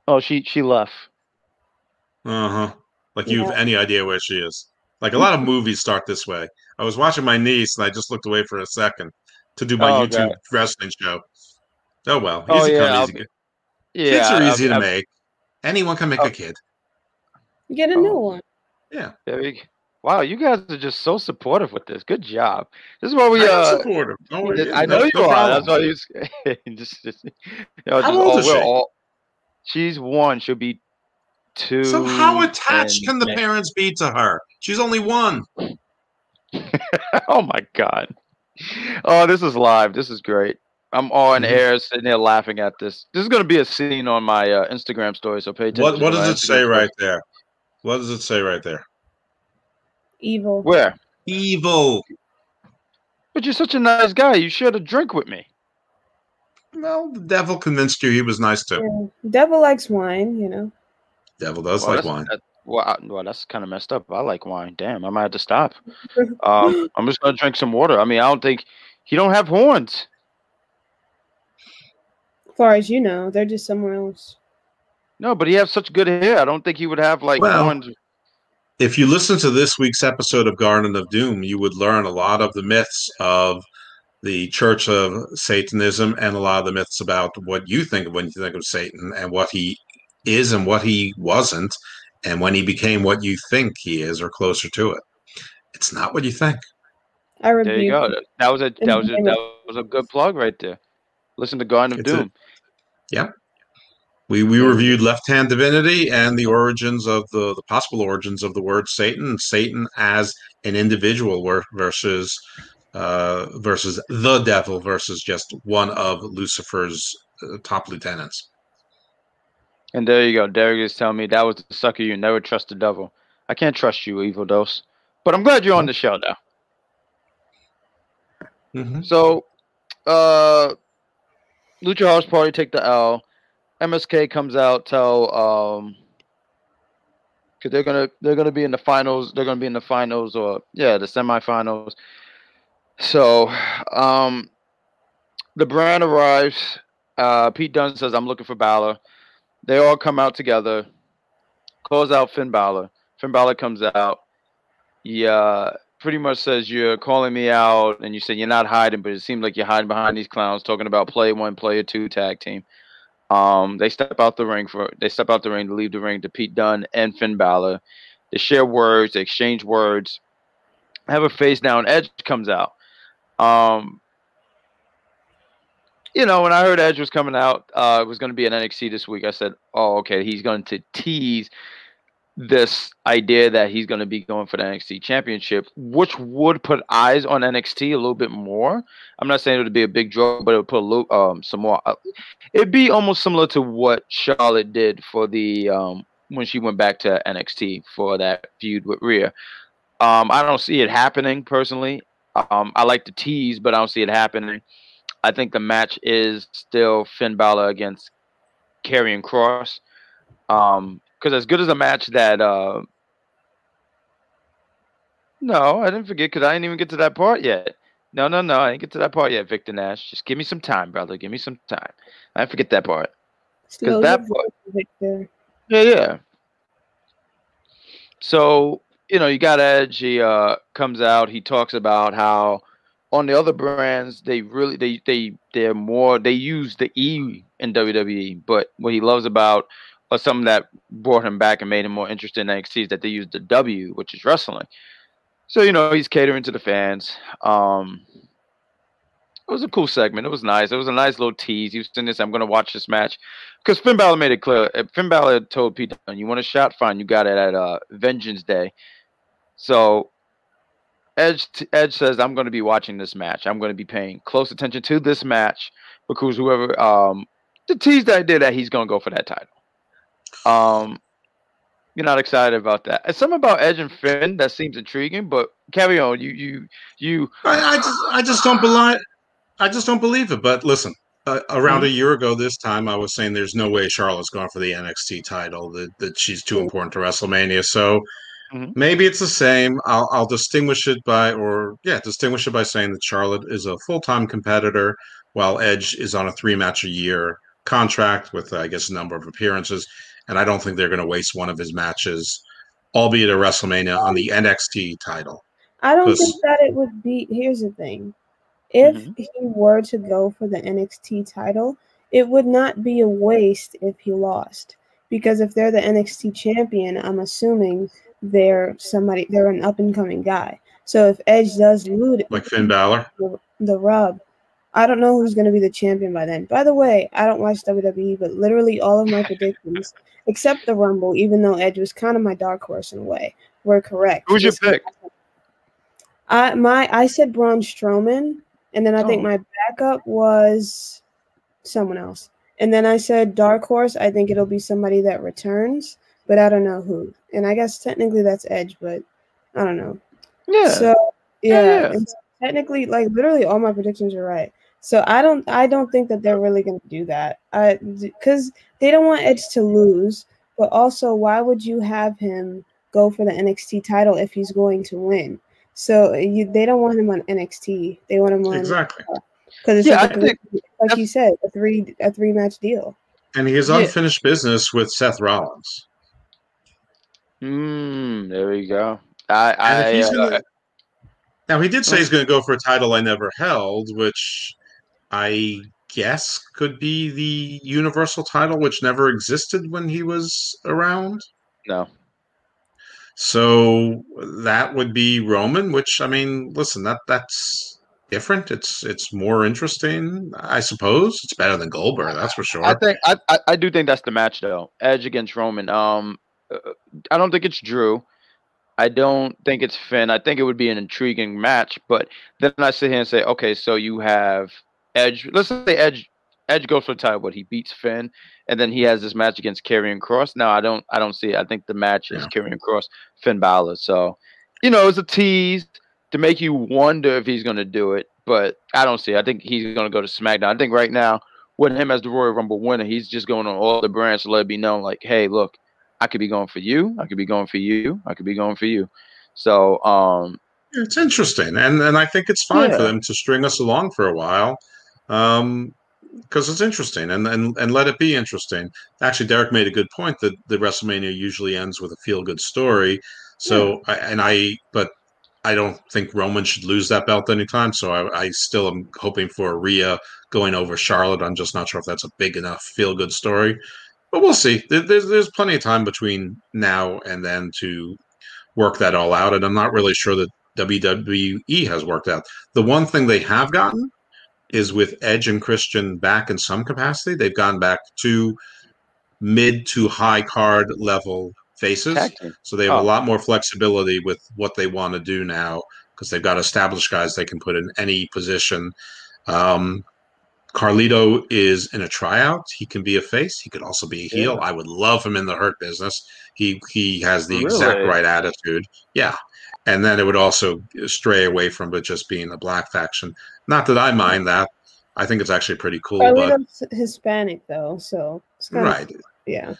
Oh, she she left. Uh huh. Like you have Yeah. any idea where she is. Like a lot of movies start this way. I was watching my niece and I just looked away for a second to do my Oh, YouTube God. wrestling show. Oh well, Oh, easy yeah, come, easy be- go. Yeah, Kids are I- easy I- to make. Anyone can make Oh. a kid. Get a Oh. new one. Yeah. There you go. Wow, you guys are just so supportive with this. Good job. This is what we I uh supportive. Th- I No- know you no are. problem. That's why you just, just you know, How just old all, is she? all- she's one. She'll be two. So how attached can the parents be to her? She's only one. oh my god. Oh, this is live. This is great. I'm all in Mhm. air, sitting there laughing at this. This is gonna be a scene on my uh, Instagram story. So pay attention. What what does it Instagram say story. right there? What does it say right there? Evil. Where? Evil. But you're such a nice guy. You shared a drink with me. Well, the devil convinced you he was nice too. Yeah. Devil likes wine, you know. Devil does Well, like wine. that- well, I, well, that's kind of messed up. I like wine. Damn, I might have to stop. Um, I'm just gonna drink some water. I mean, I don't think he don't have horns. As far as you know, they're just somewhere else. No, but he has such good hair. I don't think he would have like Well, horns. If you listen to this week's episode of Garden of Doom, you would learn a lot of the myths of the Church of Satanism and a lot of the myths about what you think of when you think of Satan and what he is and what he wasn't, and when he became what you think he is or closer to it. It's not what you think. I There you go. That- That was a that was a, that was a good plug right there. Listen to Garden of It's a- Doom. We we reviewed Left Hand Divinity and the origins of the the possible origins of the word Satan, Satan as an individual versus uh, versus the devil versus just one of Lucifer's uh, top lieutenants. And there you go. Derek is telling me that was the sucker you never trust the devil. I can't trust you, evil dose. But I'm glad you're on the show now. Mhm. So, uh, Lucha House Party take the L. MSK comes out, tell um, because they're gonna they're gonna be in the finals. They're gonna be in the finals or yeah, the semifinals. So, um, the brand arrives. Uh, Pete Dunne says, "I'm looking for Balor." They all come out together. Calls out Finn Balor. Finn Balor comes out. Yeah, pretty much says you're calling me out and you said you're not hiding, but it seems like you're hiding behind these clowns talking about play one, player two tag team. Um, they step out the ring for they step out the ring to leave the ring to Pete Dunne and Finn Balor. They share words, they exchange words. Have a face down. Edge comes out. Um, you know, when I heard Edge was coming out, uh, it was going to be an NXT this week. I said, "Oh, okay, he's going to tease this idea that he's going to be going for the NXT championship, which would put eyes on NXT a little bit more. I'm not saying it would be a big draw, but it would put a little, um, some more. Uh, it'd be almost similar to what Charlotte did for the um, when she went back to NXT for that feud with Rhea. Um, I don't see it happening personally. Um, I like the tease, but I don't see it happening. I think the match is still Finn Balor against Karrion Kross. Um, because as good as a match that uh, no, I didn't forget because I didn't even get to that part yet. No, no, no, I didn't get to that part yet, Victor Nash. Just give me some time, brother. Give me some time. I forget that part. Because that part, Victor. Yeah, yeah. So you know, you got Edge. He uh, comes out. He talks about how on the other brands they really they they they're more they use the E in WWE, but what he loves about or something that brought him back and made him more interested in NXT is that they used the W, which is wrestling. So you know he's catering to the fans. Um, it was a cool segment. It was nice. It was a nice little tease. He was saying this. I'm going to watch this match because Finn Balor made it clear. Finn Balor told Pete, "You want a shot? Fine. You got it at uh, Vengeance Day." So Edge Edge says, "I'm going to be watching this match. I'm going to be paying close attention to this match because whoever um the tease I did that he's going to go for that title." Um, you're not excited about that. It's something about Edge and Finn that seems intriguing, but carry on. You you you. I, I just I just don't believe I just don't believe it. But listen, uh, around mm-hmm. a year ago this time, I was saying there's no way Charlotte's going for the NXT title. That that she's too important to WrestleMania. So. Mm-hmm. Maybe it's the same. I'll, I'll distinguish it by, or yeah, distinguish it by saying that Charlotte is a full time competitor, while Edge is on a three match a year contract with, I guess, a number of appearances and I don't think they're going to waste one of his matches, albeit a WrestleMania, on the NXT title. I don't think that it would be. Here's the thing: if mm-hmm. he were to go for the NXT title, it would not be a waste if he lost. Because if they're the NXT champion, I'm assuming they're somebody, they're an up and coming guy. So if Edge does lose, like Finn Balor, the, the rub, I don't know who's going to be the champion by then. By the way, I don't watch WWE, but literally all of my predictions, except the Rumble, even though Edge was kind of my dark horse in a way, were correct. Who's your pick? I my I said Braun Strowman, and then I oh. think my backup was someone else. And then I said dark horse. I think it'll be somebody that returns, but I don't know who. And I guess technically that's Edge, but I don't know. Yeah. So yeah, yeah. technically, like literally, all my predictions are right. So I don't I don't think that they're really going to do that. cuz they don't want Edge to lose, but also why would you have him go for the NXT title if he's going to win? So you, they don't want him on NXT. They want him on Exactly. Cuz it's yeah, like, think, like you said, a three a three match deal. And he has unfinished yeah. business with Seth Rollins. Hmm, there we go. I, I uh, gonna, now he did say he's going to go for a title I never held, which I guess could be the Universal title, which never existed when he was around. No. So that would be Roman, which I mean, listen, that that's different. It's it's more interesting, I suppose. It's better than Goldberg, that's for sure. I think I I, I do think that's the match though. Edge against Roman. Um, uh, I don't think it's Drew. I don't think it's Finn. I think it would be an intriguing match, but then I sit here and say, okay, so you have Edge. Let's say Edge Edge goes for the title, but he beats Finn, and then he has this match against Karrion Kross. Now I don't I don't see it. I think the match is yeah. Karrion Kross, Finn Balor. So, you know, it's a tease to make you wonder if he's going to do it, but I don't see. It. I think he's going to go to SmackDown. I think right now, with him as the Royal Rumble winner, he's just going on all the brands to let it be known, like, hey, look, I could be going for you. I could be going for you. I could be going for you. So, um, it's interesting, and and I think it's fine yeah. for them to string us along for a while um, because it's interesting and, and and let it be interesting. Actually, Derek made a good point that the WrestleMania usually ends with a feel good story. So, yeah. I, and I, but I don't think Roman should lose that belt anytime. So I, I still am hoping for Rhea going over Charlotte. I'm just not sure if that's a big enough feel good story, but we'll see. There's there's plenty of time between now and then to work that all out, and I'm not really sure that WWE has worked out. The one thing they have gotten is with Edge and Christian back in some capacity. They've gone back to mid to high card level faces. So they have Oh. a lot more flexibility with what they want to do now because they've got established guys they can put in any position. Um, Carlito is in a tryout. He can be a face. He could also be a heel. Yeah. I would love him in the hurt business. He he has the exact right attitude. Yeah. And then it would also stray away from it just being a black faction. Not that I mind that. I think it's actually pretty cool. but Carlito's Hispanic though, so it's kind right. of yeah.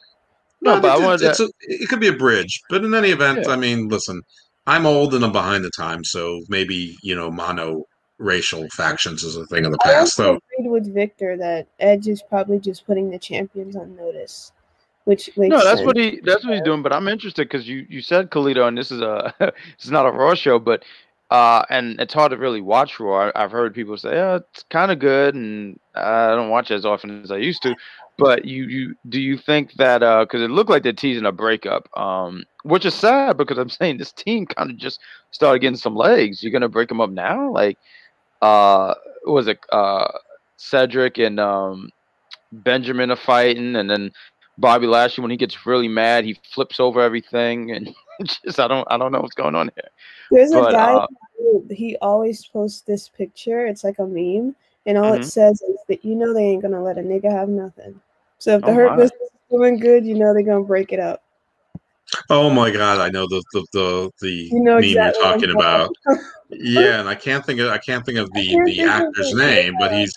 No, but I it's- wanted it's to- a, it could be a bridge. But in any event, Yeah. I mean, listen, I'm old and I'm behind the times, so maybe you know, mono racial factions is a thing of the I past. also So agreed with Victor that Edge is probably just putting the champions on notice, which makes No, that's sense. what he that's what he's doing. But I'm interested because you you said Carlito, and this is a it's not a Raw show, but uh, and it's hard to really watch Raw. I, I've heard people say, yeah, it's kind of good, and I don't watch it as often as I used to. But you you do you think that uh because it looked like they're teasing a breakup, um, which is sad because I'm saying this team kind of just started getting some legs. You're gonna break them up now, like uh, was it uh Cedric and um Benjamin are fighting, and then Bobby Lashley when he gets really mad, he flips over everything, and just I don't I don't know what's going on here. There's a guy uh, he always posts this picture. It's like a meme, and all Mhm. it says is that you know they ain't gonna let a nigga have nothing. So if the Oh hurt my. business is doing good, you know they're gonna break it up. Oh my god, I know the the the, the You know meme exactly you're talking about. yeah, and I can't think of I can't think of the the actor's name, but he's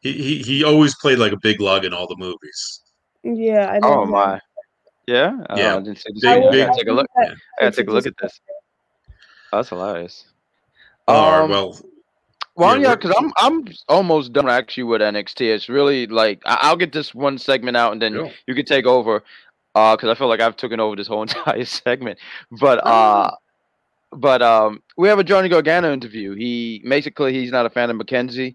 he, he he always played like a big lug in all the movies. Yeah, I Oh know. my, yeah, oh, Yeah. I didn't see this. Big- I gotta take a look. I Yeah. I gotta take a look at just- this. Oh, that's hilarious. Or Um, well, Well, Yeah, yeah, because I'm I'm almost done actually with NXT. It's really like I- I'll get this one segment out and then Sure. you can take over. Uh, because I feel like I've taken over this whole entire segment. But uh, but um, we have a Johnny Gargano interview. He makes it clear he's not a fan of McKenzie.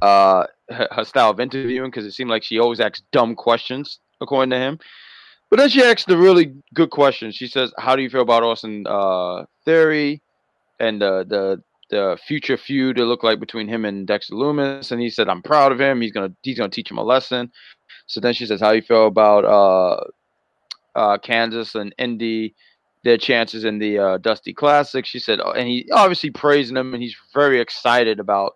uh, her, style of interviewing because it seemed like she always asked dumb questions according to him. But then she asked the really good question. She says, "How do you feel about Austin uh, Theory and the the future feud it looked like between him and Dexter Lumis?" And he said, "I'm proud of him. He's gonna he's gonna teach him a lesson." So then she says, "How do you feel about uh, uh, Candice and Indy, their chances in the uh, Dusty Classic?" She said, oh, and he obviously praising them, and he's very excited about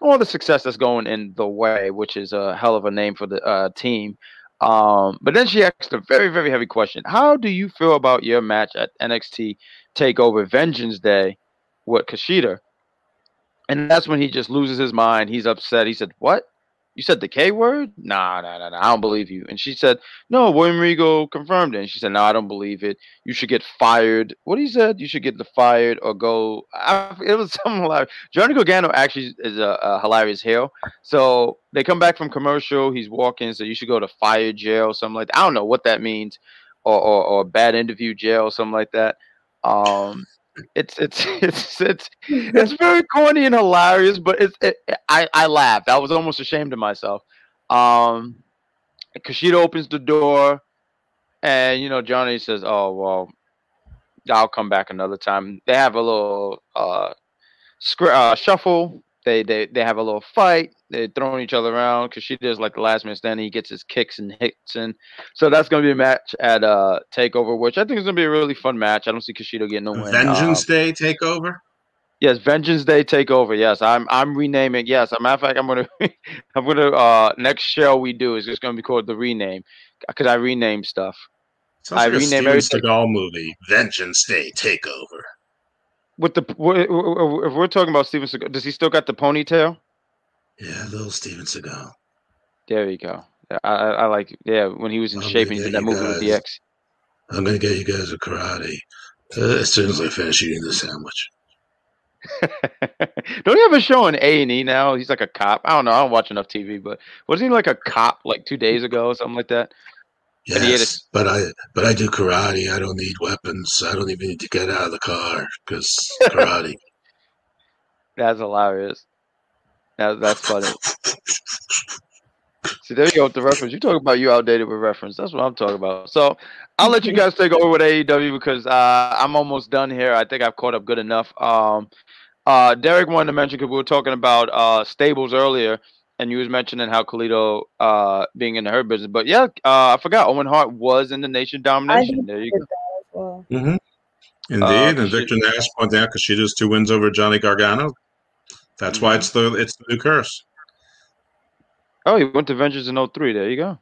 all the success that's going in the way, which is a hell of a name for the uh, team. Um, but then she asked a very, very heavy question. How do you feel about your match at NXT Takeover Vengeance Day with Kushida? And that's when he just loses his mind. He's upset. He said, What? You said the K word? Nah, nah, nah, nah. I don't believe you. And she said, No, William Regal confirmed it. And she said, No, I don't believe it. You should get fired. What he said? You should get fired or go. I, it was something like Johnny Gargano actually is a, a hilarious heel. So they come back from commercial. He's walking. So you should go to fire jail, something like that. I don't know what that means, or or, or bad interview jail, something like that. Um, it's it's it's it's it's very corny and hilarious, but it's it, I I laughed. I was almost ashamed of myself. Um, Kushida opens the door, and you know Johnny says, "Oh well, I'll come back another time." They have a little uh, scr- uh shuffle. They they they have a little fight. They're throwing each other around. because she does like the last man standing. He gets his kicks and hits and So that's gonna be a match at uh Takeover, which I think is gonna be a really fun match. I don't see Kushida getting a win. Vengeance Um, Day takeover. Yes, Vengeance Day Takeover. Yes, I'm I'm renaming. Yes, as a matter of fact, I'm gonna I'm gonna uh next show we do is just gonna be called the rename because I rename stuff. Sounds I like a rename Steven everything. Seagal movie. Vengeance Day takeover. With the if we're talking about Steven Seagal, does he still got the ponytail? Yeah, little Steven Seagal. There you go. I, I like yeah when he was in Oh, shape and he did that movie with the DX. I'm gonna get you guys a karate uh, as soon as I finish eating the sandwich. don't he have a show on A and E now? He's like a cop. I don't know. I don't watch enough TV, but wasn't he like a cop like two days ago or something like that? And he had Yes, but I but I do karate. I don't need weapons. I don't even need to get out of the car because karate. That's hilarious. That, that's funny. See, there you go with the reference. You talk about you outdated with reference. That's what I'm talking about. So I'll let you guys take over with AEW because uh, I'm almost done here. I think I've caught up good enough. Um, uh, Derek wanted to mention because we were talking about uh, stables earlier. And you was mentioning how Carlito uh being in the hurt business, but yeah, uh, I forgot Owen Hart was in the Nation Domination. There you go. Mm-hmm. Indeed, Uh, and Victor Nash pointed out because she does two wins over Johnny Gargano. That's why Mhm. it's the it's the new curse. Oh, he went to Ventures in 03. There you go.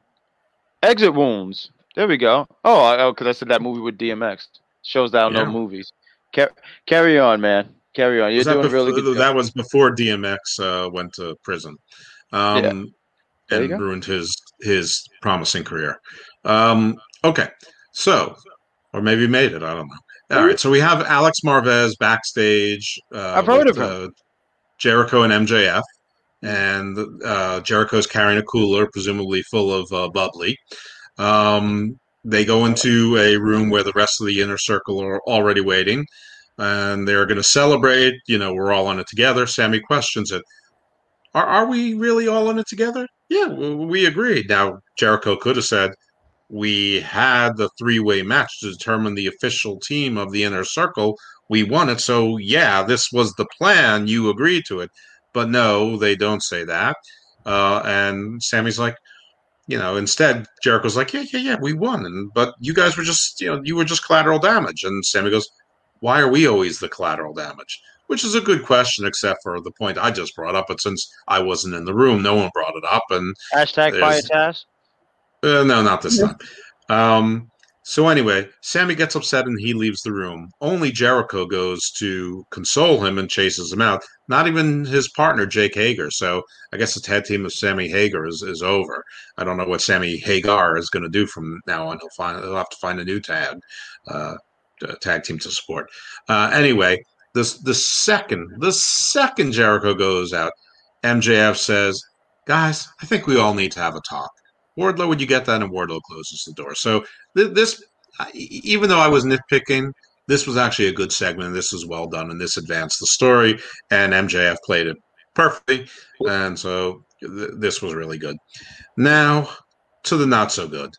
Exit wounds. There we go. Oh, I, oh, because I said that movie with DMX shows that I don't Yeah. know movies. Car- carry on, man. Carry on. You're Was that, doing bef- really good. job. that was before DMX uh, went to prison, um, you and ruined his his promising career. Um, okay, so or maybe made it. I don't know. All right, so we have Alex Marvez backstage. Uh, I've heard with, of him. Uh, Jericho and MJF, and uh, Jericho's carrying a cooler, presumably full of uh, bubbly. Um, they go into a room where the rest of the inner circle are already waiting, and they're going to celebrate. You know, we're all in it together. Sammy questions it. Are, are we really all in it together? Yeah, we agreed. Now, Jericho could have said, we had the three way match to determine the official team of the inner circle. We won it. So, yeah, this was the plan. You agreed to it. But no, they don't say that. Uh, and Sammy's like, you know, instead, Jericho's like, yeah, yeah, yeah, we won. And, but you guys were just, you know, you were just collateral damage. And Sammy goes, why are we always the collateral damage? Which is a good question, except for the point I just brought up. But since I wasn't in the room, no one brought it up. And Hashtag Taz. uh, no, not this time. Um, so anyway, Sammy gets upset and he leaves the room. Only Jericho goes to console him and chases him out. Not even his partner, Jake Hager. So I guess the tag team of Sammy Hager is, is over. I don't know what Sammy Hagar is going to do from now on. He'll find he'll have to find a new tag uh, tag team to support. Uh, anyway, this the second the second Jericho goes out, MJF says, "Guys, I think we all need to have a talk." Wardlow, would you get that? And Wardlow closes the door. So th- this, even though I was nitpicking, this was actually a good segment. This was well done, and this advanced the story. And MJF played it perfectly, and so th- this was really good. Now to the not so good.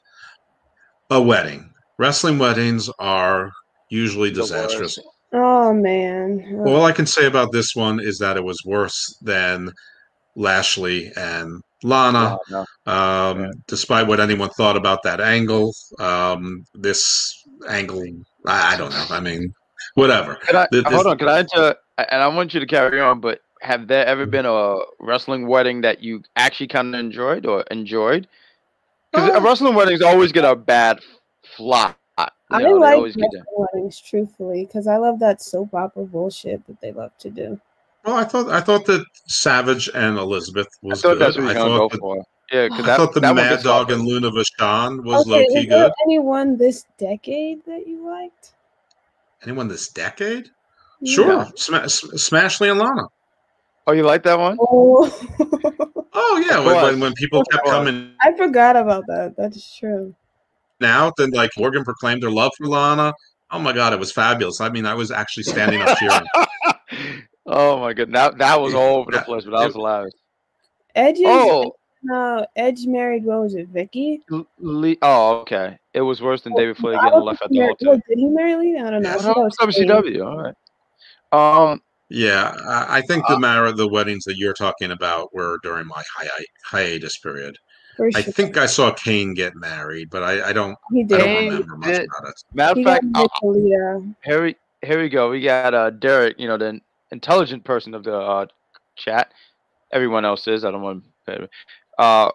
A wedding. Wrestling weddings are usually disastrous. Oh man. All I can say about this one is that it was worse than Lashley and Lana. No, no. Um, Yeah. Despite what anyone thought about that angle, um, this angle, I, I don't know. I mean, whatever. Can I, Th- this- hold on, can I enter? And I want you to carry on, but have there ever been a wrestling wedding that you actually kind of enjoyed or enjoyed? Because Uh, wrestling weddings always get a bad flop. You I know, they like always weddings, truthfully, because I love that soap opera bullshit that they love to do. Well, I thought I thought that Savage and Elizabeth I was thought good. that's what I you're gonna go thought, that, for. Yeah, because I thought the that Mad Dog hard. and Luna Vachon was okay, low is key there good. anyone this decade that you liked? Anyone this decade? Yeah. Sure, Sma- S- Smashley and Lana. Oh, you like that one? Oh, Oh yeah, when, when when people kept coming I forgot about that. That's true. Out, then like Morgan proclaimed her love for Lana. Oh my god, it was fabulous. I mean, I was actually standing up cheering. oh my god, that that was all over the place, but that was hilarious. Edge Oh, no Edge married. What was it, Vickie? L- Le- oh, okay. It was worse than David Flair I getting left at the married- altar. Wait, did he marry Lita? I don't know. I Yes. thought Oh, was Kane. WCW. All right. Um, Yeah, I, I think Uh, the matter the weddings that you're talking about were during my hi- hiatus period. For I think I saw Kane get married, but I, I don't he I don't remember much did- about it. matter of fact, uh, here we here we go. We got uh Derek, you know, the intelligent person of the uh, chat. Everyone else is. I don't want to. Uh,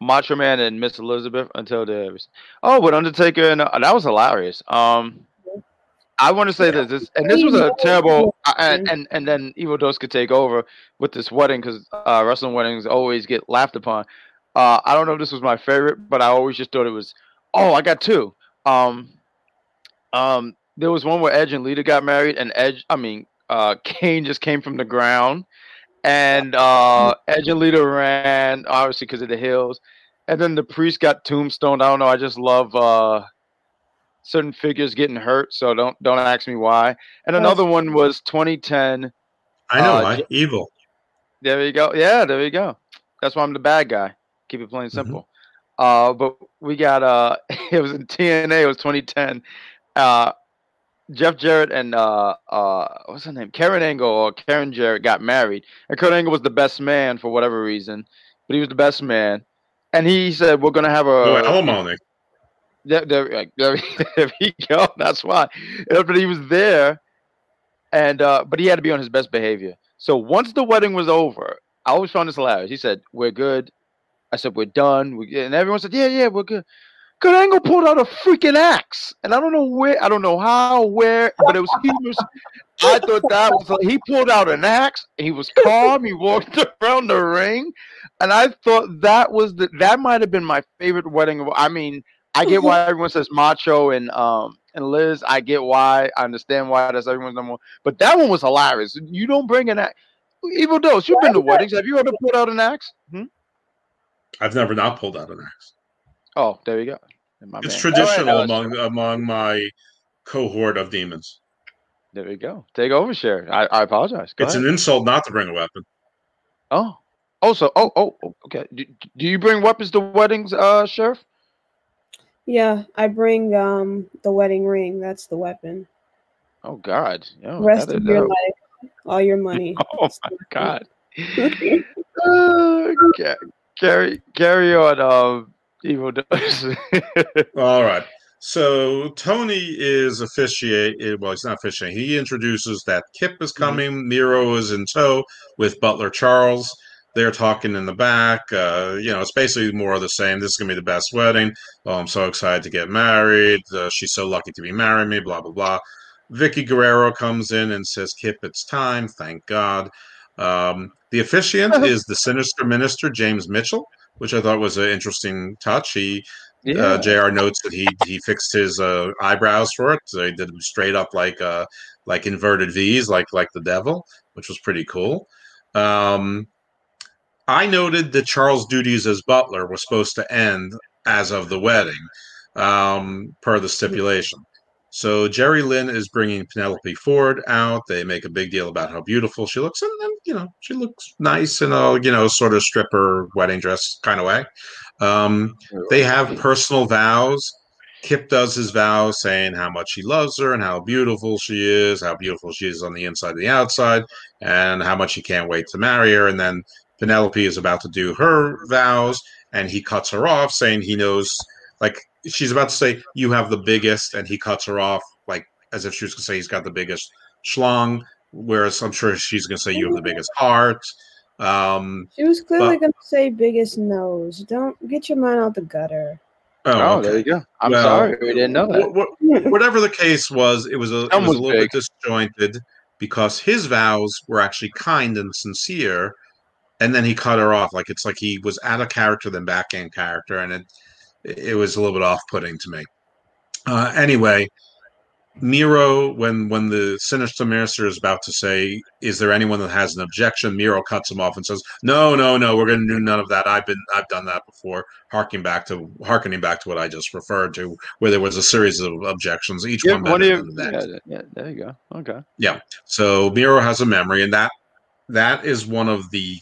Macho Man and Miss Elizabeth until the oh, but Undertaker and uh, that was hilarious. Um, I want to say Yeah. this, this and this was a terrible, uh, and Mhm. and and then Evil Dose could take over with this wedding because uh, wrestling weddings always get laughed upon. Uh, I don't know if this was my favorite, but I always just thought it was. Oh, I got two. Um, um, there was one where Edge and Lita got married, and Edge, I mean, uh, Kane just came from the ground, and uh, Edge and Lita ran obviously because of the hills, and then the priest got tombstoned. I don't know. I just love uh, certain figures getting hurt, so don't don't ask me why. And another one was 2010. I know Uh, why evil. There you go. Yeah, there you go. That's why I'm the bad guy. Keep it plain and Mhm. simple. Uh, but we got uh, it was in TNA. It was 2010. Uh, Jeff Jarrett and uh, uh, what's her name? Karen Angle or Karen Jarrett got married, and Kurt Angle was the best man for whatever reason. but he was the best man. And he said, "We're gonna have a Oh, alimony. there, there, there, there we go. That's why. But he was there, and uh, but he had to be on his best behavior. So once the wedding was over, I always found this hilarious. He said, "We're good." I said, "We're done." We, and everyone said, "Yeah, yeah, we're good." Kurt Angle pulled out a freaking axe, and I don't know where, I don't know how, where, but it was humorous. I thought that was like, he pulled out an axe. He was calm. He walked around the ring, and I thought that was the that might have been my favorite wedding. Of, I mean, I get why everyone says Macho and um and Liz. I get why. I understand why that's everyone's number one. But that one was hilarious. You don't bring an axe. Evil Dose, you've been to weddings. Have you ever pulled out an axe? Hmm? I've never not pulled out an axe. Oh, there you go. My It's man. traditional All right, uh, among among my cohort of demons. There we go. Take over, Sherry. I, I apologize. Go it's ahead. an insult not to bring a weapon. Oh. Also, oh, oh, oh, okay. Do, do you bring weapons to weddings, uh, Sheriff? Yeah, I bring um the wedding ring. That's the weapon. Oh God. Yo, Rest of your life, all your money. Oh my God. uh, ca- carry carry on, um, evil does. All right. So Tony is officiate. Well, he's not officiating. He introduces that Kip is Mm-hmm. coming. Miro is in tow with Butler Charles. They're talking in the back. Uh, you know, it's basically more of the same. This is gonna be the best wedding. Oh, I'm so excited to get married. Uh, she's so lucky to be marrying me. Blah blah blah. Vickie Guerrero comes in and says, "Kip, it's time." Thank God. Um, the officiant is the sinister minister James Mitchell, which I thought was an interesting touch. He uh, JR notes that he he fixed his uh, eyebrows for it. So he did them straight up like uh, like inverted V's, like like the devil, which was pretty cool. Um, I noted that Charles' duties as butler was supposed to end as of the wedding, um, per the stipulation. So Jerry Lynn is bringing Penelope Ford out. They make a big deal about how beautiful she looks, and, and you know she looks nice in a you know sort of stripper wedding dress kind of way. Um, they have personal vows. Kip does his vows saying how much he loves her and how beautiful she is, how beautiful she is on the inside and the outside, and how much he can't wait to marry her. And then Penelope is about to do her vows, and he cuts her off, saying he knows, like, she's about to say, You have the biggest, and he cuts her off, like, as if she was going to say he's got the biggest schlong, whereas I'm sure she's going to say, You have the biggest heart. Um, She was clearly But- gonna say biggest nose. Don't get your mind out the gutter. Oh, oh, there you go. I'm Well, sorry, we didn't know that. Wh- wh- whatever the case was, it was a, it was was a little big. bit disjointed because his vows were actually kind and sincere, and then he cut her off. Like it's like he was out of character than back in character, and it it was a little bit off putting to me. Uh, anyway, Miro, when when the sinister minister is about to say, "Is there anyone that has an objection?" Miro cuts him off and says, "No, no, no. We're going to do none of that. I've been I've done that before." Harking back to harkening back to what I just referred to, where there was a series of objections, each Yeah, one better than the next. yeah, yeah, there you go. Okay. Yeah. So Miro has a memory, and that that is one of the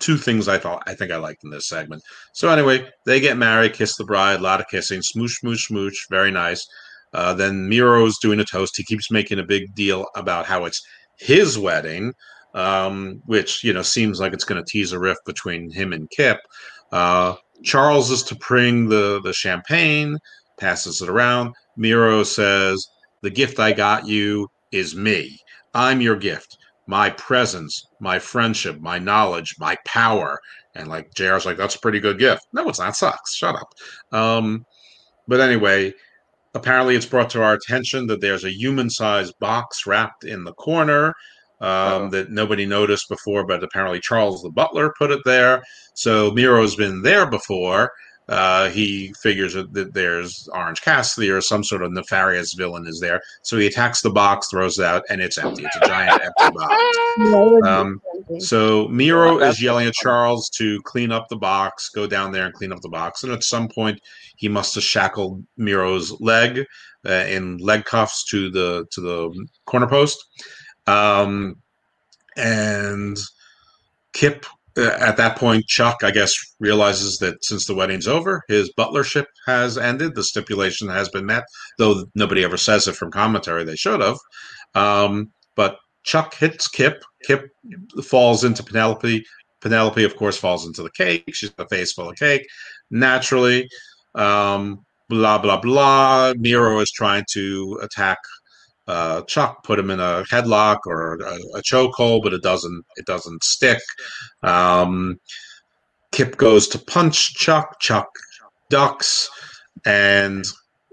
two things I thought I think I liked in this segment. So anyway, they get married, kiss the bride, a lot of kissing, smooch, smooch, smooch, very nice. Uh, then Miro's doing a toast. He keeps making a big deal about how it's his wedding, um, which you know seems like it's going to tease a rift between him and Kip. Uh, Charles is to bring the the champagne, passes it around. Miro says, "The gift I got you is me. I'm your gift. My presence, my friendship, my knowledge, my power." And like JR's like, "That's a pretty good gift." No, it's not. Sucks. Shut up. Um, but anyway, apparently it's brought to our attention that there's a human-sized box wrapped in the corner um, that nobody noticed before, but apparently Charles the butler put it there. So Miro's been there before. Uh, he figures that that there's Orange Cassidy or some sort of nefarious villain is there. So he attacks the box, throws it out, and it's empty. It's a giant empty box. No, it was Um. So Miro is yelling at Charles to clean up the box, go down there and clean up the box. And at some point, he must have shackled Miro's leg uh, in leg cuffs to the to the corner post. Um, and Kip, at that point, Chuck, I guess, realizes that since the wedding's over, his butlership has ended. The stipulation has been met, though nobody ever says it from commentary. They should have. Um, but Chuck hits Kip. Kip falls into Penelope. Penelope, of course, falls into the cake. She's got a face full of cake. Naturally, um, blah blah blah. Miro is trying to attack uh, Chuck, put him in a headlock or a, a chokehold, but it doesn't it doesn't stick. Um, Kip goes to punch Chuck. Chuck ducks and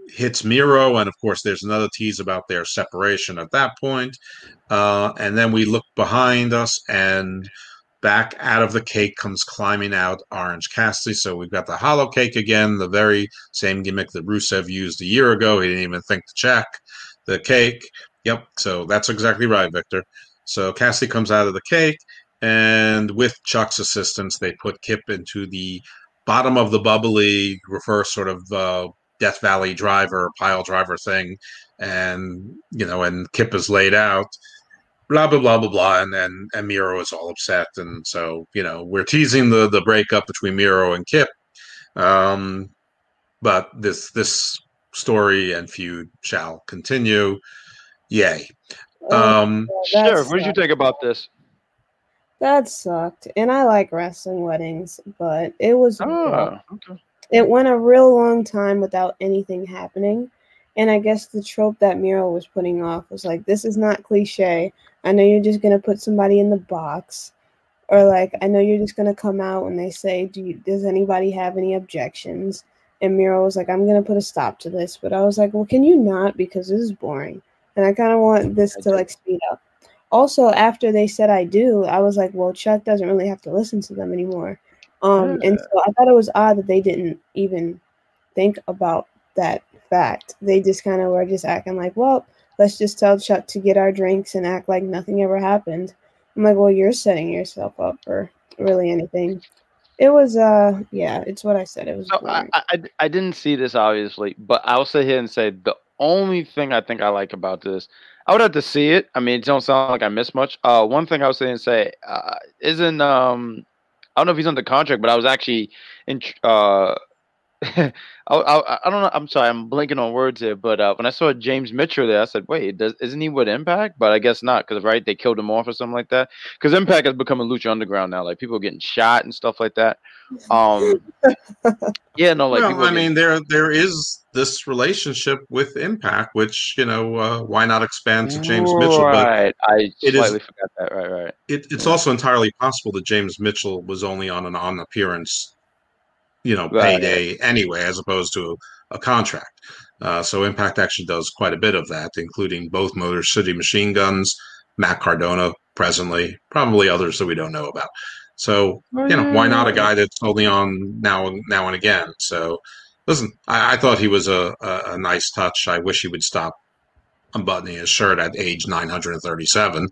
hits Miro, and of course, there's another tease about their separation at that point. Uh, and then we look behind us, and back out of the cake comes climbing out Orange Cassidy. So we've got the hollow cake again, the very same gimmick that Rusev used a year ago. He didn't even think to check the cake. Yep. So that's exactly right, Victor. So Cassie comes out of the cake, and with Chuck's assistance, they put Kip into the bottom of the bubbly reverse sort of uh, Death Valley driver, pile driver thing, and you know, and Kip is laid out. Blah blah blah blah blah, and then and Miro is all upset, and so you know we're teasing the the breakup between Miro and Kip, um, but this this story and feud shall continue. Yay! Oh, Um, yeah, that Sure. What did you think about this? That sucked. And I like wrestling weddings, but it was rough. Oh, okay. it went a real long time without anything happening. And I guess the trope that Miro was putting off was like, this is not cliche. I know you're just gonna put somebody in the box, or like, I know you're just gonna come out when they say, "Do you, does anybody have any objections?" And Miro was like, "I'm gonna put a stop to this," but I was like, "Well, can you not? Because this is boring, and I kind of want this to like speed up." Also, after they said I do, I was like, "Well, Chuck doesn't really have to listen to them anymore." Um, and so I thought it was odd that they didn't even think about that fact. They just kind of were just acting like, well, let's just tell Chuck to get our drinks and act like nothing ever happened. I'm like, well, you're setting yourself up for really anything. It was, uh, yeah, it's what I said. It was. So I. I, I- didn't see this obviously, but I'll sit here and say the only thing I think I like about this, I would have to see it. I mean, it don't sound like I missed much. Uh, one thing I was saying, say, uh, isn't um, I don't know if he's under contract, but I was actually in. Uh, I, I, I don't know. I'm sorry, I'm blinking on words here, but uh, when I saw James Mitchell there, I said, "Wait, does, isn't he with Impact?" But I guess not, because right, they killed him off or something like that. Because Impact has become a lucha underground now, like people are getting shot and stuff like that. Um, yeah, no, like well, people are I getting- mean, there there is this relationship with Impact, which you know, uh, why not expand to James Mitchell? But Right. I it is- forgot that. Right, right. it, it's also entirely possible that James Mitchell was only on an on appearance, you know, Right. payday anyway, as opposed to a contract. Uh, so Impact actually does quite a bit of that, including both Motor City Machine Guns, Matt Cardona presently, probably others that we don't know about. So you know, why not a guy that's only on now and now and again? So listen, I, I thought he was a, a, a nice touch. I wish he would stop unbuttoning his shirt at age 937,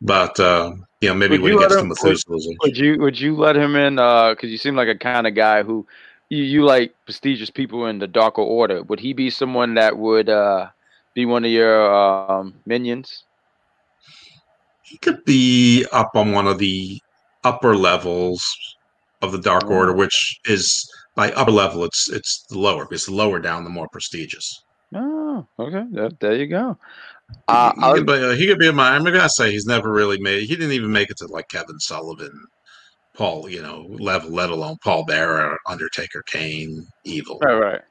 but uh, you know, maybe Would when you he gets let to him- Methuselah's. Would you would you let him in? Uh, because you seem like a kind of guy who you, you like prestigious people in the darker order. Would he be someone that would uh be one of your um minions? he could be up on one of the upper levels of the Dark Oh. Order, which is by upper level, it's it's the lower because the lower down, the more prestigious. Oh, okay. There, there you go. Uh, he, he could be, uh, he could be a my. I'm gonna say he's never really made. He didn't even make it to like Kevin Sullivan, Paul, you know, level, let alone Paul Bearer, Undertaker, Kane, Evil. All right.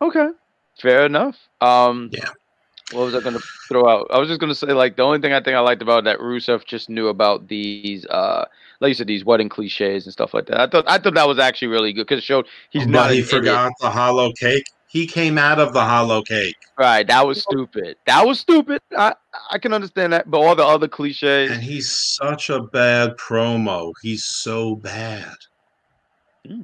Okay, fair enough. Um, Yeah. What was I gonna throw out? I was just gonna say like the only thing I think I liked about that Rusev just knew about these, uh, like you said, these wedding cliches and stuff like that. I thought I thought that was actually really good because it showed he's but not. he an idiot. forgot the hollow cake. He came out of the hollow cake, Right, that was stupid. That was stupid. I I can understand that, but all the other cliches. and he's such a bad promo. He's so bad. Hmm.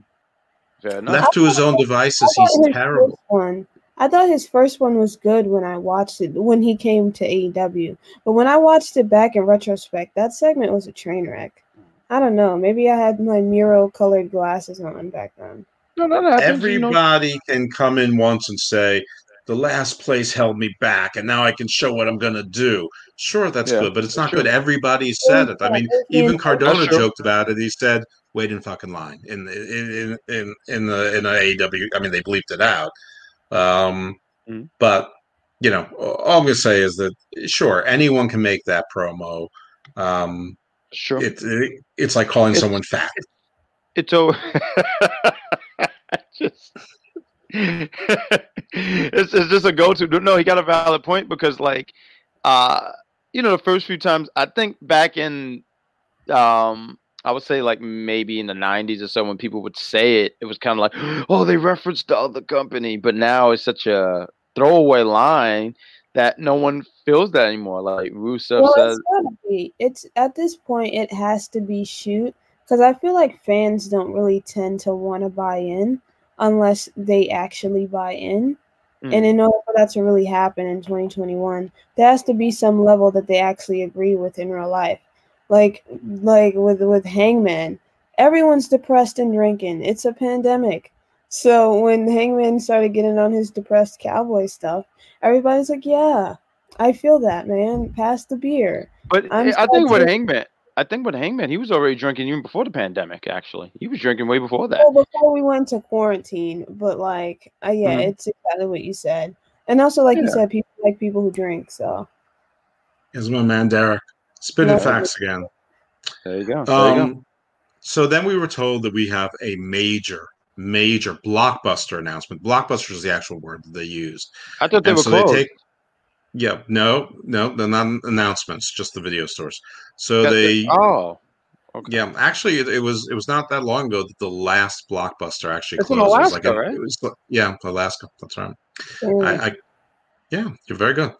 Fair enough. Left to his own devices, he's terrible. one. I thought his first one was good when I watched it when he came to AEW. But when I watched it back in retrospect, that segment was a train wreck. I don't know. Maybe I had my Miro colored glasses on back then. No, no, no. Everybody can come in once and say, the last place held me back, and now I can show what I'm going to do. Sure, that's Yeah, good, but it's not true. good. Everybody said it. I mean, even Cardona That's true. joked about it. He said, "Wait in fucking line." In in in in in the in the AEW, I mean, they bleeped it out. Um, Mhm. but you know, all I'm going to say is that sure, anyone can make that promo. Um, Sure. It, it it's like calling It's- someone fat. it's so just it's, it's just a go-to. No he got a valid point because like uh you know the first few times i think back in um i would say like maybe in the 90s or so when people would say it it was kind of like oh they referenced the other company. But now it's such a throwaway line that no one feels that anymore. Like rusev well, says it's be. It's at this point, it has to be shoot because I feel like fans don't really tend to want to buy in unless they actually buy in. Mm. And in order for that to really happen in 2021, there has to be some level that they actually agree with in real life. Like, like with with Hangman, everyone's depressed and drinking. It's a pandemic. So when Hangman started getting on his depressed cowboy stuff, everybody's like, "Yeah, I feel that, man. Pass the beer." But I'm I think with. Hangman, I think with Hangman, he was already drinking even before the pandemic. Actually, he was drinking way before that. Well, before we went to quarantine, but like, uh, yeah, Mhm. it's exactly what you said. And also, like you said, people like people who drink. So Is my man Derek spitting Yeah. facts again? There you go. There you go. Um, so then we were told that we have a major, major blockbuster announcement. Blockbuster is the actual word that they used. I thought they and were so closed. they take. Yeah, no, no, they're not announcements, just the video stores. So That's they, it. oh, okay. yeah, actually, it, it was it was not that long ago that the last blockbuster actually It's in closed. It was Alaska, a- right? It was, yeah, Alaska. That's right. mm, I, I yeah, you're very good.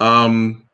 Um,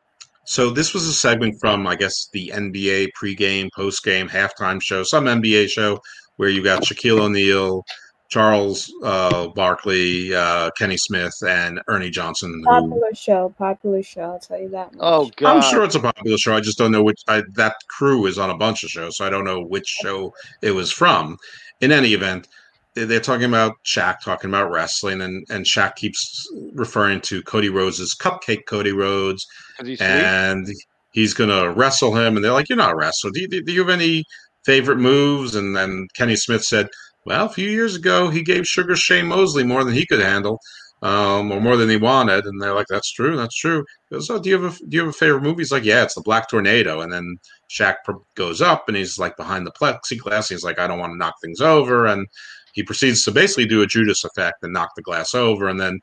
so this was a segment from I guess the NBA pregame, postgame, halftime show, some NBA show where you got Shaquille O'Neal, Charles uh, Barkley, uh, Kenny Smith, and Ernie Johnson. Who popular show, popular show. I'll tell you that. Much. Oh God. I'm sure it's a popular show. I just don't know which. I, that crew is on a bunch of shows, so I don't know which show it was from. In any event, they- they're talking about Shaq talking about wrestling, and and Shaq keeps referring to Cody Rhodes' cupcake Cody Rhodes, he's sweet. and he's gonna wrestle him. And they're like, "You're not a wrestler. Do you, do you have any favorite moves?" And then Kenny Smith said, "Well, a few years ago, he gave Sugar Shane Mosley more than he could handle." Um, or more than he wanted, and they're like, "That's true, that's true." Goes, "Oh, do you have a do you have a favorite movie?" He's like, "Yeah, it's the Black Tornado." And then Shaq goes up, and he's like behind the plexiglass. He's like, "I don't want to knock things over," and he proceeds to basically do a Judas effect and knock the glass over, and then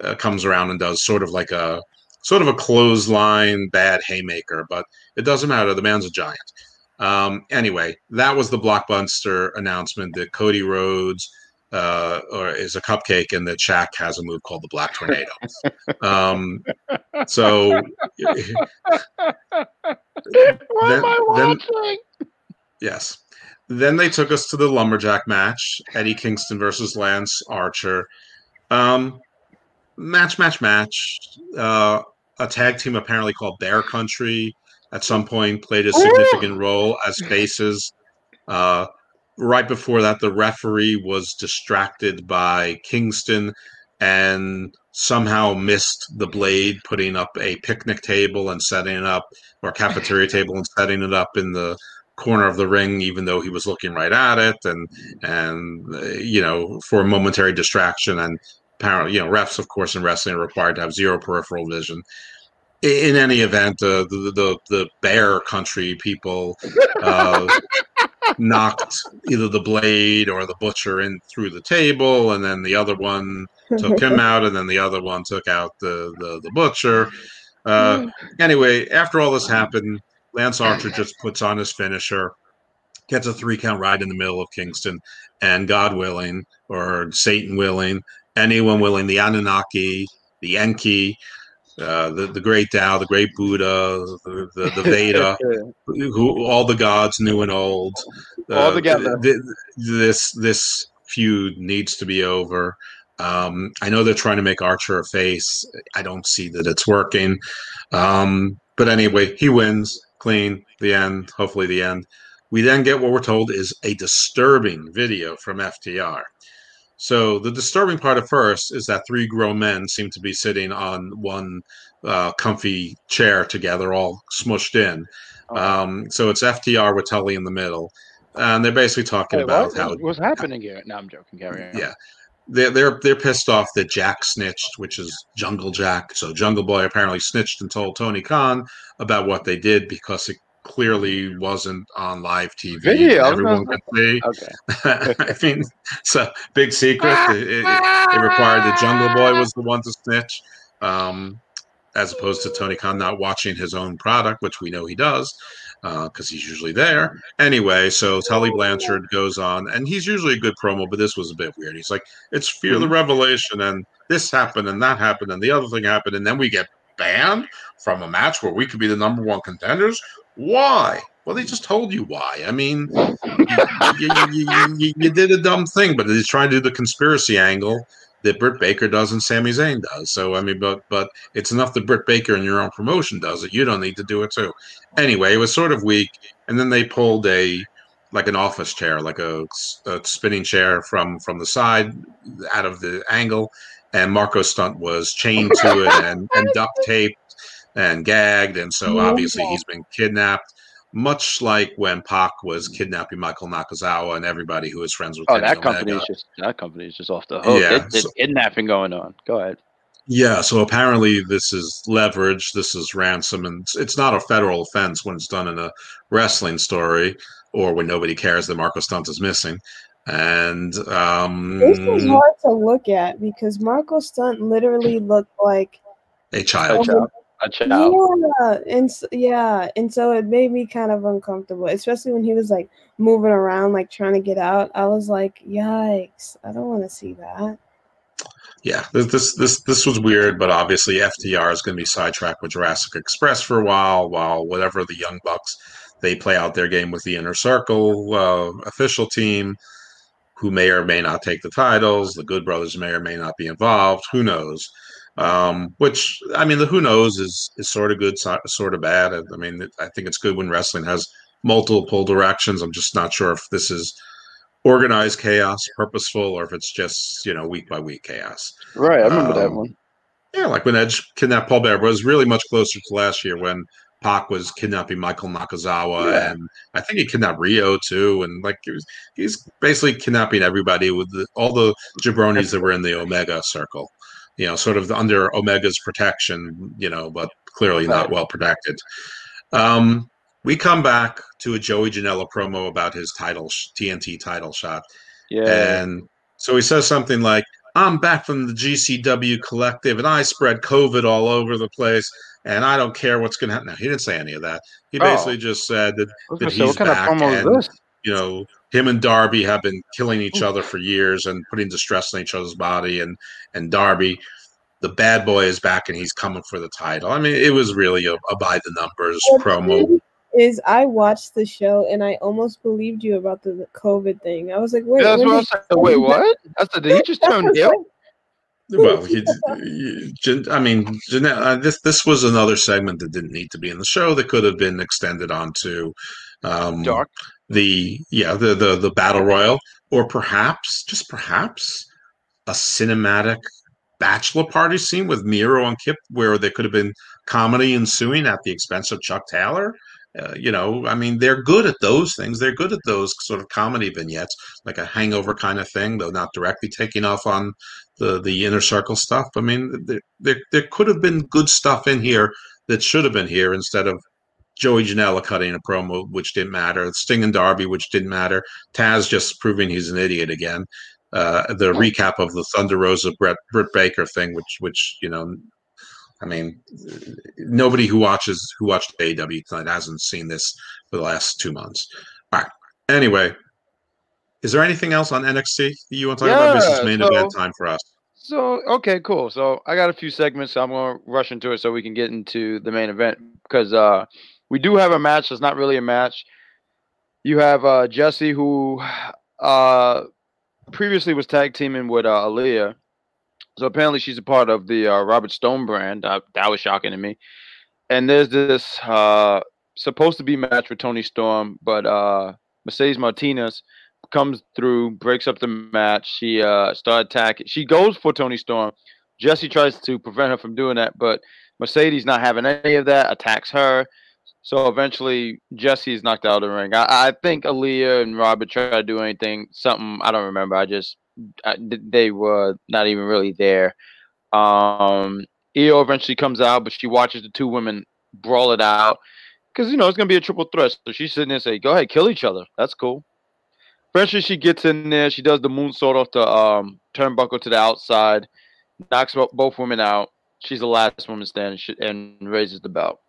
uh, comes around and does sort of like a sort of a clothesline bad haymaker, but it doesn't matter. The man's a giant. Um, anyway, that was the blockbuster announcement that Cody Rhodes uh, or is a cupcake and that Shaq has a move called the Black Tornado. um, so What then- am I then- watching? Yes. Then they took us to the lumberjack match, Eddie Kingston versus Lance Archer. Um, match, match, match. Uh, a tag team apparently called Bear Country at some point played a significant role as faces. Uh, right before that, the referee was distracted by Kingston and somehow missed the blade putting up a picnic table and setting it up, or cafeteria table and setting it up in the corner of the ring, even though he was looking right at it, and and uh, you know for a momentary distraction. And apparently, you know, refs, of course, in wrestling are required to have zero peripheral vision. In any event, uh, the, the the Bear Country people uh, knocked either the blade or the butcher in through the table, and then the other one took him out, and then the other one took out the the, the butcher. Uh, anyway, after all this happened, Lance Archer just puts on his finisher, gets a three count right in the middle of Kingston, and God willing, or Satan willing, anyone willing, the Anunnaki, the Enki, uh, the the great Tao, the great Buddha, the the, the Veda, who all the gods new and old, uh, All together. th- this this feud needs to be over. Um, I know they're trying to make Archer a face. I don't see that it's working. Um, but anyway, he wins clean. The end. Hopefully, the end. We then get what we're told is a disturbing video from FTR. So the disturbing part at first is that three grown men seem to be sitting on one uh, comfy chair together, all smushed in. Oh. Um, so it's FTR with Tully in the middle, and they're basically talking Wait, about what? how What's happening here? No, I'm joking. On. yeah. They're, they're they're pissed off that Jack snitched, which is Jungle Jack. So Jungle Boy apparently snitched and told Tony Khan about what they did because it clearly wasn't on live TV. Video, Everyone could see. Okay. I mean, a big secret. It, it, it required the Jungle Boy was the one to snitch, um, as opposed to Tony Khan not watching his own product, which we know he does because he's usually there. Anyway, so Tully Blanchard goes on, and he's usually a good promo, but this was a bit weird. He's like, "It's fear the revelation, and this happened, and that happened, and the other thing happened, and then we get banned from a match where we could be the number one contenders. Why? Well, they just told you why. I mean, you, you, you, you, did a dumb thing, but he's trying to do the conspiracy angle that Britt Baker does and Sami Zayn does. So I mean, but but it's enough that Britt Baker and your own promotion does it. You don't need to do it too. Anyway, it was sort of weak, and then they pulled a like an office chair, like a, a spinning chair from from the side out of the angle, and Marco Stunt was chained to it and, and duct taped and gagged, and so Yeah. obviously he's been kidnapped. Much like when Pac was kidnapping Michael Nakazawa and everybody who was friends with Oh, Kenny that Omega. company is just that company is just off the hook. Yeah, There's- there's so- kidnapping going on. Go ahead. Yeah, so apparently this is leverage, this is ransom, and it's- it's not a federal offense when it's done in a wrestling story or when nobody cares that Marco Stunt is missing. And um, This was hard to look at because Marco Stunt literally looked like a A child. Child. A child. yeah, and s yeah, and so it made me kind of uncomfortable, especially when he was like moving around, like trying to get out. I was like, "Yikes! I don't want to see that." Yeah, this, this this this was weird, but obviously FTR is going to be sidetracked with Jurassic Express for a while, while whatever the Young Bucks they play out their game with the Inner Circle uh, official team, who may or may not take the titles. The Good Brothers may or may not be involved. Who knows? Um, which I mean, the who knows is is sort of good, so- sort of bad. I mean, I think it's good when wrestling has multiple directions. I'm just not sure if this is organized chaos, purposeful, or if it's just you know week by week chaos. Right, I remember that Um, one. Yeah, like when Edge kidnapped Paul Bearer was really much closer to last year when Pac was kidnapping Michael Nakazawa, Yeah. and I think he kidnapped Rio too, and like he was, he's basically kidnapping everybody with the, all the jabronis that were in the Omega circle, you know, sort of under Omega's protection, you know, but clearly not well protected. Um, we come back to a Joey Janela promo about his title, sh- TNT title shot. Yeah. And so he says something like, I'm back from the GCW collective and I spread COVID all over the place and I don't care what's going to happen. No, he didn't say any of that. He Oh. basically just said that, that say, he's what kind of back promo and- is this? you know, him and Darby have been killing each other for years and putting distress on each other's body. And, and Darby, the bad boy, is back and he's coming for the title. I mean, it was really a, a by the numbers What's promo. Is I watched the show and I almost believed you about the COVID thing. I was like, "Wait, Yeah, that's what I did was saying. Wait, what? That's the did he just turn ill? Well, he, he- I mean, Janela, uh, this this was another segment that didn't need to be in the show. That could have been extended onto um, Dark. The yeah the the the battle royal, or perhaps just perhaps a cinematic bachelor party scene with Miro and Kip, where there could have been comedy ensuing at the expense of Chuck Taylor. Uh, you know, I mean, they're good at those things. They're good at those sort of comedy vignettes, like a hangover kind of thing, though not directly taking off on the the inner circle stuff. I mean, there there, there could have been good stuff in here that should have been here instead of Joey Janela cutting a promo, which didn't matter. Sting and Darby, which didn't matter. Taz just proving he's an idiot again. Uh, the recap of the Thunder Rosa Brett Britt Baker thing, which which you know, I mean, nobody who watches who watched AEW tonight hasn't seen this for the last two months. All right. Anyway, is there anything else on NXT that you want to talk about? This is Yeah, main so- event time for us. So okay, cool. So I got a few segments. So I'm gonna rush into it so we can get into the main event because uh, we do have a match. That's not really a match. You have uh, Jessi who uh, previously was tag teaming with uh, Aliyah. So apparently she's a part of the uh, Robert Stone brand. Uh, that was shocking to me. And there's this uh, supposed to be match with Toni Storm, but uh, Mercedes Martinez comes through, breaks up the match. She uh attacking. She goes for Toni Storm. Jessi tries to prevent her from doing that, but Mercedes not having any of that, attacks her. So eventually Jessi's knocked out of the ring. I, I think Aliyah and Robert tried to do anything, something I don't remember. I just I, they were not even really there. Um Io eventually comes out, but she watches the two women brawl it out. because you know it's gonna be a triple threat. So she's sitting there saying, "Go ahead, kill each other. That's cool." Eventually, she gets in there. She does the moonsault off the um, turnbuckle to the outside, knocks both women out. She's the last woman standing and raises the belt.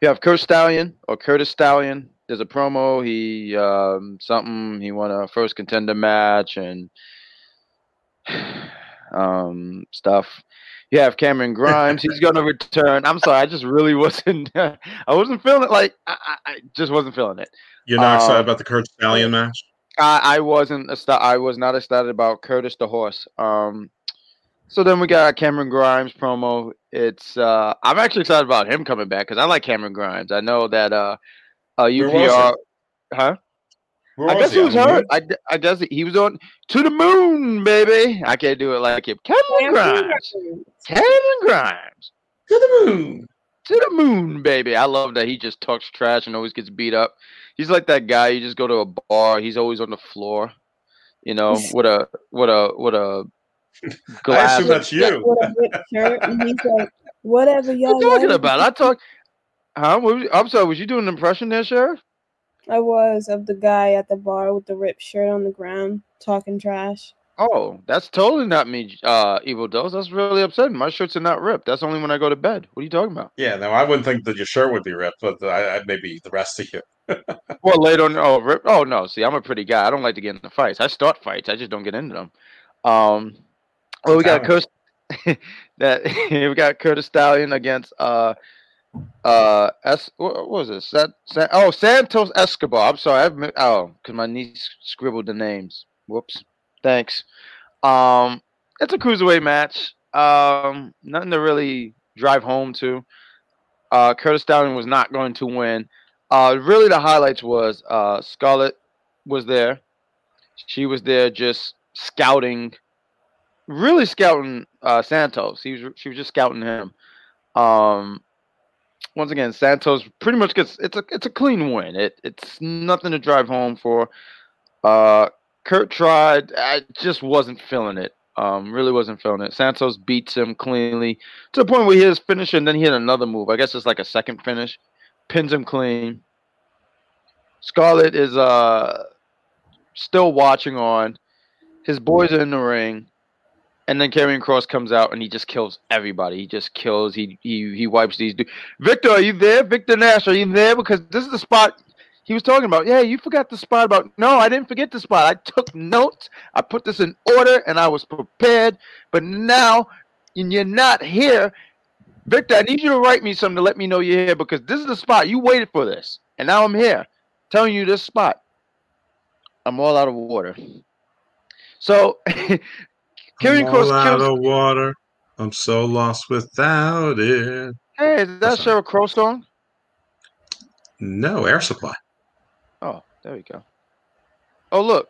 You have Curt Stallion or Curtis Stallion. There's a promo. He um, something. He won a first contender match and um, stuff. You have Cameron Grimes. He's going to return. I'm sorry. I just really wasn't. I wasn't feeling it. Like I, I just wasn't feeling it. You're not excited um, about the Curt Stallion match? I, I wasn't. I was not excited about Curtis the horse. Um, so then we got Cameron Grimes promo. It's uh, I'm actually excited about him coming back because I like Cameron Grimes. I know that uh, uh UPR, huh? Where I guess he was hurt. I, I guess he was on to the moon, baby. I can't do it like him. Cameron Grimes. Cameron Grimes. To the moon. To the moon, baby. I love that he just talks trash and always gets beat up. He's like that guy. You just go to a bar. He's always on the floor. You know, with a with a with a glass. I assume that's you. shirt, and he's like, whatever y'all. What you talking about? I talk. Huh? I'm sorry. Was you doing an impression there, Sheriff? I was of the guy at the bar with the ripped shirt on the ground talking trash. Oh, that's totally not me, uh, Evil Dose. That's really upsetting. My shirts are not ripped. That's only when I go to bed. What are you talking about? Yeah, no, I wouldn't think that your shirt would be ripped, but I, I maybe the rest of you. well, later on, oh, rip, oh no. See, I'm a pretty guy. I don't like to get into fights. I start fights. I just don't get into them. Um, well, we got Curtis. that we got Curtis Stallion against uh uh S what, was this? That, oh Santos Escobar. I'm sorry. I've oh because my niece scribbled the names. Whoops. Thanks. Um, it's a cruiserweight match. Um, nothing to really drive home to. Uh, Curtis Stallion was not going to win. Uh, really the highlights was uh Scarlett was there. She was there just scouting really scouting uh, Santos. He was she was just scouting him. Um, once again, Santos pretty much gets it's a it's a clean win. It it's nothing to drive home for. Uh, Curt tried, I just wasn't feeling it. Um, really wasn't feeling it. Santos beats him cleanly to the point where he his finish and then he had another move. I guess it's like a second finish, pins him clean. Scarlett is uh still watching on. His boys are in the ring. And then Karrion Kross comes out and he just kills everybody. He just kills. He he he wipes these dudes. Victor, are you there? Victor Nash, are you there? Because this is the spot he was talking about. Yeah, you forgot the spot about. No, I didn't forget the spot. I took notes. I put this in order and I was prepared. But now and you're not here. Victor, I need you to write me something to let me know you're here because this is the spot. You waited for this. And now I'm here telling you this spot. I'm all out of water. So Carrying Cross out of water. I'm so lost without it. Hey, is that Sheryl Crow song? No, Air Supply. Oh, there we go. Oh look.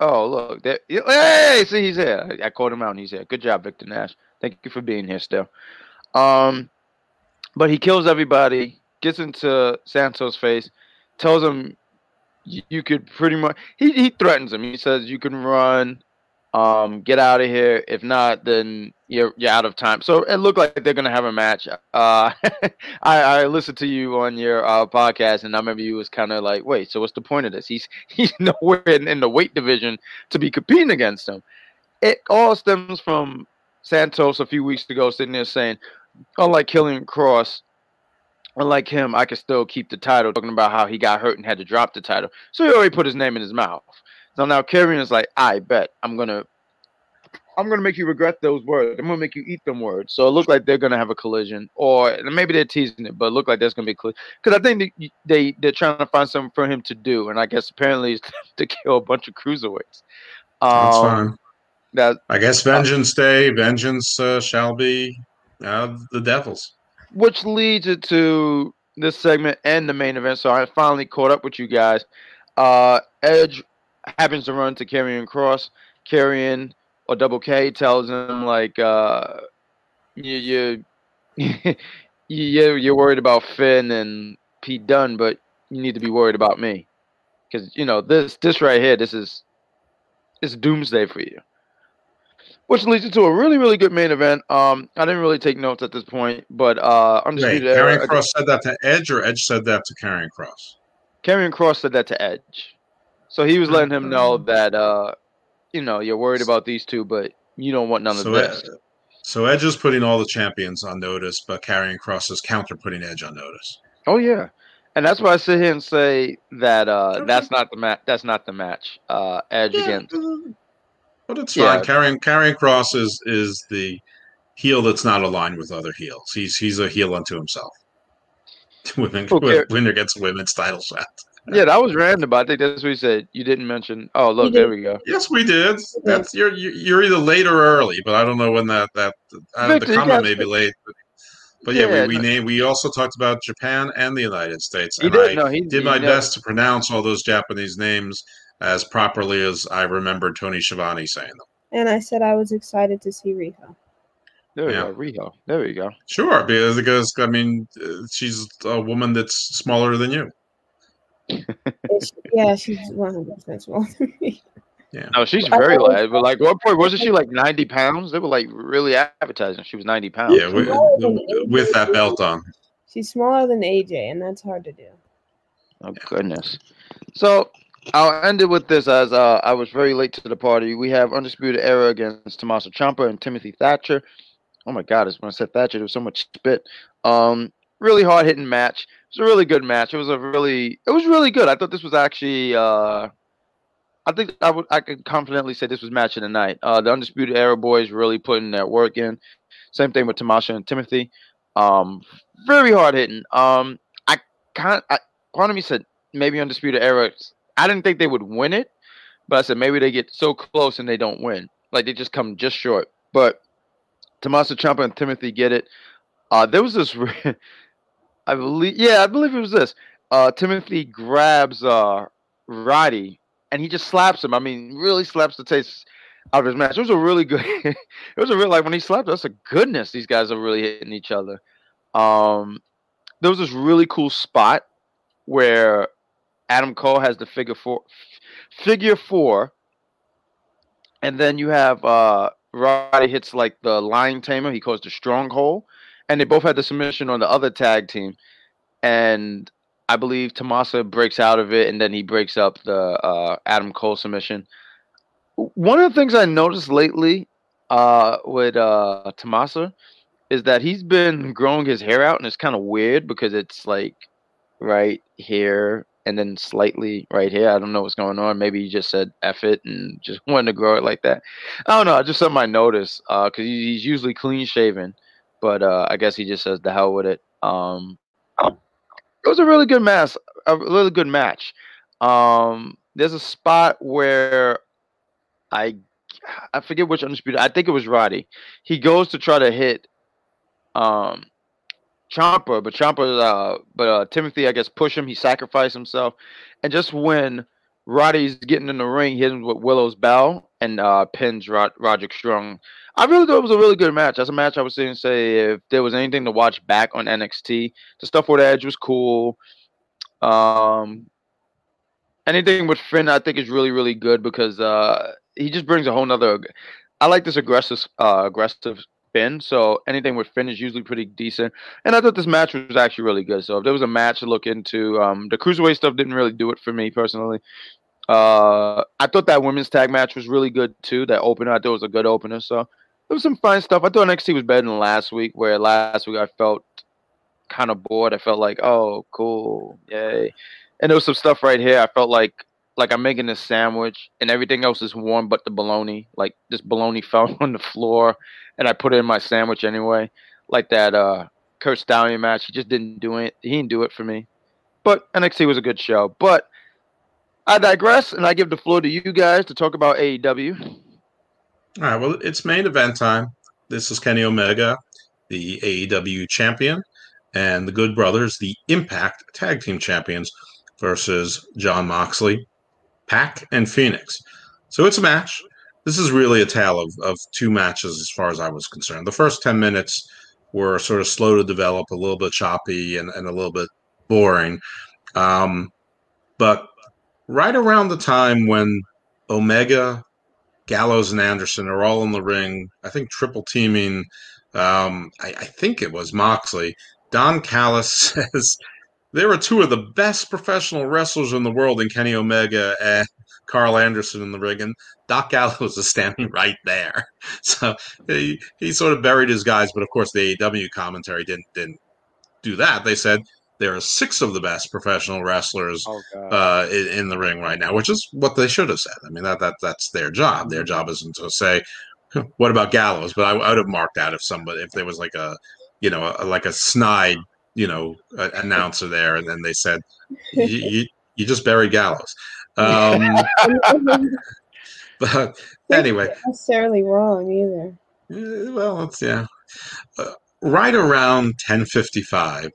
Oh look. There, hey, see he's here. I called him out and he's here. Good job, Victor Nash. Thank you for being here still. Um, but he kills everybody, gets into Santos' face, tells him you could pretty much he, he threatens him. He says you can run um, get out of here. If not, then you're you're out of time. So it looked like they're gonna have a match. Uh, I, I listened to you on your uh, podcast, and I remember you was kind of like, wait, so what's the point of this? He's he's nowhere in, in the weight division to be competing against him. It all stems from Santos a few weeks ago sitting there saying, unlike Karrion Kross, unlike him, I could still keep the title, talking about how he got hurt and had to drop the title. So he already put his name in his mouth. So now Karrion is like, I bet I'm gonna I'm gonna make you regret those words. I'm gonna make you eat them words. So it looked like they're gonna have a collision, or maybe they're teasing it, but it looked like there's gonna be a collision. Because I think they, they they're trying to find something for him to do, and I guess apparently it's to kill a bunch of cruiserweights. Um, That's fine. That I guess vengeance uh, day, vengeance uh, shall be uh, the Devils. Which leads it to this segment and the main event. So I finally caught up with you guys. Uh, Edge happens to run to Karrion Kross. Karrion or Double K tells him like uh, you you you you're worried about Finn and Pete Dunne, but you need to be worried about me because you know this this right here this is it's doomsday for you. which leads into a really, really good main event. Um, I didn't really take notes at this point, but uh, Wait, undisputed Karrion era. Kross said that to Edge, or Edge said that to Karrion Kross? Karrion Kross said that to Edge, so he was letting him know that uh, you know, you're worried about these two, but you don't want none So, of Ed- this. so Edge is putting all the champions on notice, but Karrion Kross is counter putting Edge on notice. Oh yeah, and that's why I sit here and say that uh, that's not the match. That's not the match. Uh, Edge against. But it's Yeah. fine. Karrion Karrion Kross is is the heel that's not aligned with other heels. He's he's a heel unto himself. Women, Okay. winner gets women's title shot. Yeah, that was random, but I think that's what he said. You didn't mention. Oh, look, there we go. Yes, we did. That's you're you're you're either late or early, but I don't know when that that uh, Victor, the comment got- may be late. But, but yeah, Yeah, we, we no- named we also talked about Japan and the United States, He and did. I no, he did he my never- best to pronounce all those Japanese names as properly as I remembered Tony Schiavone saying them. And I said I was excited to see Riho. There we Yeah. go, Riho. There we go. Sure, because because I mean uh, she's a woman that's smaller than you. It's- yeah, she's 100% smaller than me. No, she's I very light. But like, what point wasn't she like ninety pounds? They were like really advertising she was ninety pounds. Yeah, with, with that belt on. She's smaller than AJ, and that's hard to do. Oh goodness. So I'll end it with this as uh, I was very late to the party. We have Undisputed Era against Tommaso Ciampa and Timothy Thatcher. Oh my god, it's when I said Thatcher, there was so much spit. Um really hard hitting match. It was a really good match. It was a really it was really good. I thought this was actually uh I think I would I could confidently say this was match of the night. Uh the Undisputed Era boys really putting their work in. Same thing with Tommaso and Timothy. Um very hard hitting. Um I can't I me said maybe Undisputed Era. I didn't think they would win it, but I said maybe they get so close and they don't win. Like they just come just short. But Tommaso Ciampa and Timothy get it. Uh, there was this, I believe, yeah, I believe it was this. Uh, Timothy grabs uh, Roddy and he just slaps him. I mean, really slaps the taste out of his match. It was a really good. it was a real like when he slapped. That's a goodness. These guys are really hitting each other. Um, there was this really cool spot where Adam Cole has the figure four, figure four, and then you have uh Roddy hits like the lion tamer. He calls the stronghold, and they both had the submission on the other tag team, and I believe Tommaso breaks out of it, and then he breaks up the uh, Adam Cole submission. One of the things I noticed lately uh, with uh, Tommaso is that he's been growing his hair out, and it's kind of weird because it's like right here and then slightly right here. I don't know what's going on. Maybe he just said F it and just wanted to grow it like that. I don't know. I just something I noticed because he's usually clean shaven, but uh, I guess he just says the hell with it. Um, it was a really good match. A really good match. Um, there's a spot where I I forget which undisputed. I think it was Roddy. He goes to try to hit um Ciampa, but Ciampa, uh, but uh, Timothy, I guess, push him. He sacrificed himself, and just when Roddy's getting in the ring, hitting with Willow's bell and uh, pins Rod- Roderick Strong. I really thought it was a really good match. That's a match I was say if there was anything to watch back on NXT, the stuff with Edge was cool. Um, anything with Finn, I think is really, really good because uh, he just brings a whole nother. I like this aggressive, uh, aggressive Finn. So anything with Finn is usually pretty decent. And I thought this match was actually really good. So if there was a match to look into, um, the cruiserweight stuff didn't really do it for me personally. Uh, I thought that women's tag match was really good too. That opener, I thought was a good opener. So there was some fine stuff. I thought NXT was better than last week, where last week I felt kind of bored. I felt like, oh, cool, yay. And there was some stuff right here. I felt like like I'm making this sandwich and everything else is warm but the bologna. Like this bologna fell on the floor and I put it in my sandwich anyway. Like that uh Curt Stallion match. He just didn't do it. He didn't do it for me. But NXT was a good show. But I digress and I give the floor to you guys to talk about AEW. All right. Well, it's main event time. This is Kenny Omega, the AEW champion, and the Good Brothers, the Impact Tag Team champions, versus Jon Moxley, Pac, and Phoenix. So it's a match. This is really a tale of, of two matches as far as I was concerned. The first 10 minutes were sort of slow to develop, a little bit choppy, and, and a little bit boring. Um, but right around the time when Omega Gallows and Anderson are all in the ring. I think triple teaming. Um, I, I think it was Moxley. Don Callis says there are two of the best professional wrestlers in the world in Kenny Omega and Karl Anderson in the ring, and Doc Gallows is standing right there. So he, he sort of buried his guys, but of course the AEW commentary didn't didn't do that. They said there are six of the best professional wrestlers Oh uh, in, in the ring right now, which is what they should have said. I mean that that that's their job. Their job isn't to say, "What about Gallows?" But I, I would have marked out if somebody if there was like a you know a, like a snide you know a, announcer there, and then they said, "You, you, just buried Gallows." Um, but anyway, Not necessarily wrong either. Eh, Well, it's yeah. Uh, right around 10:55,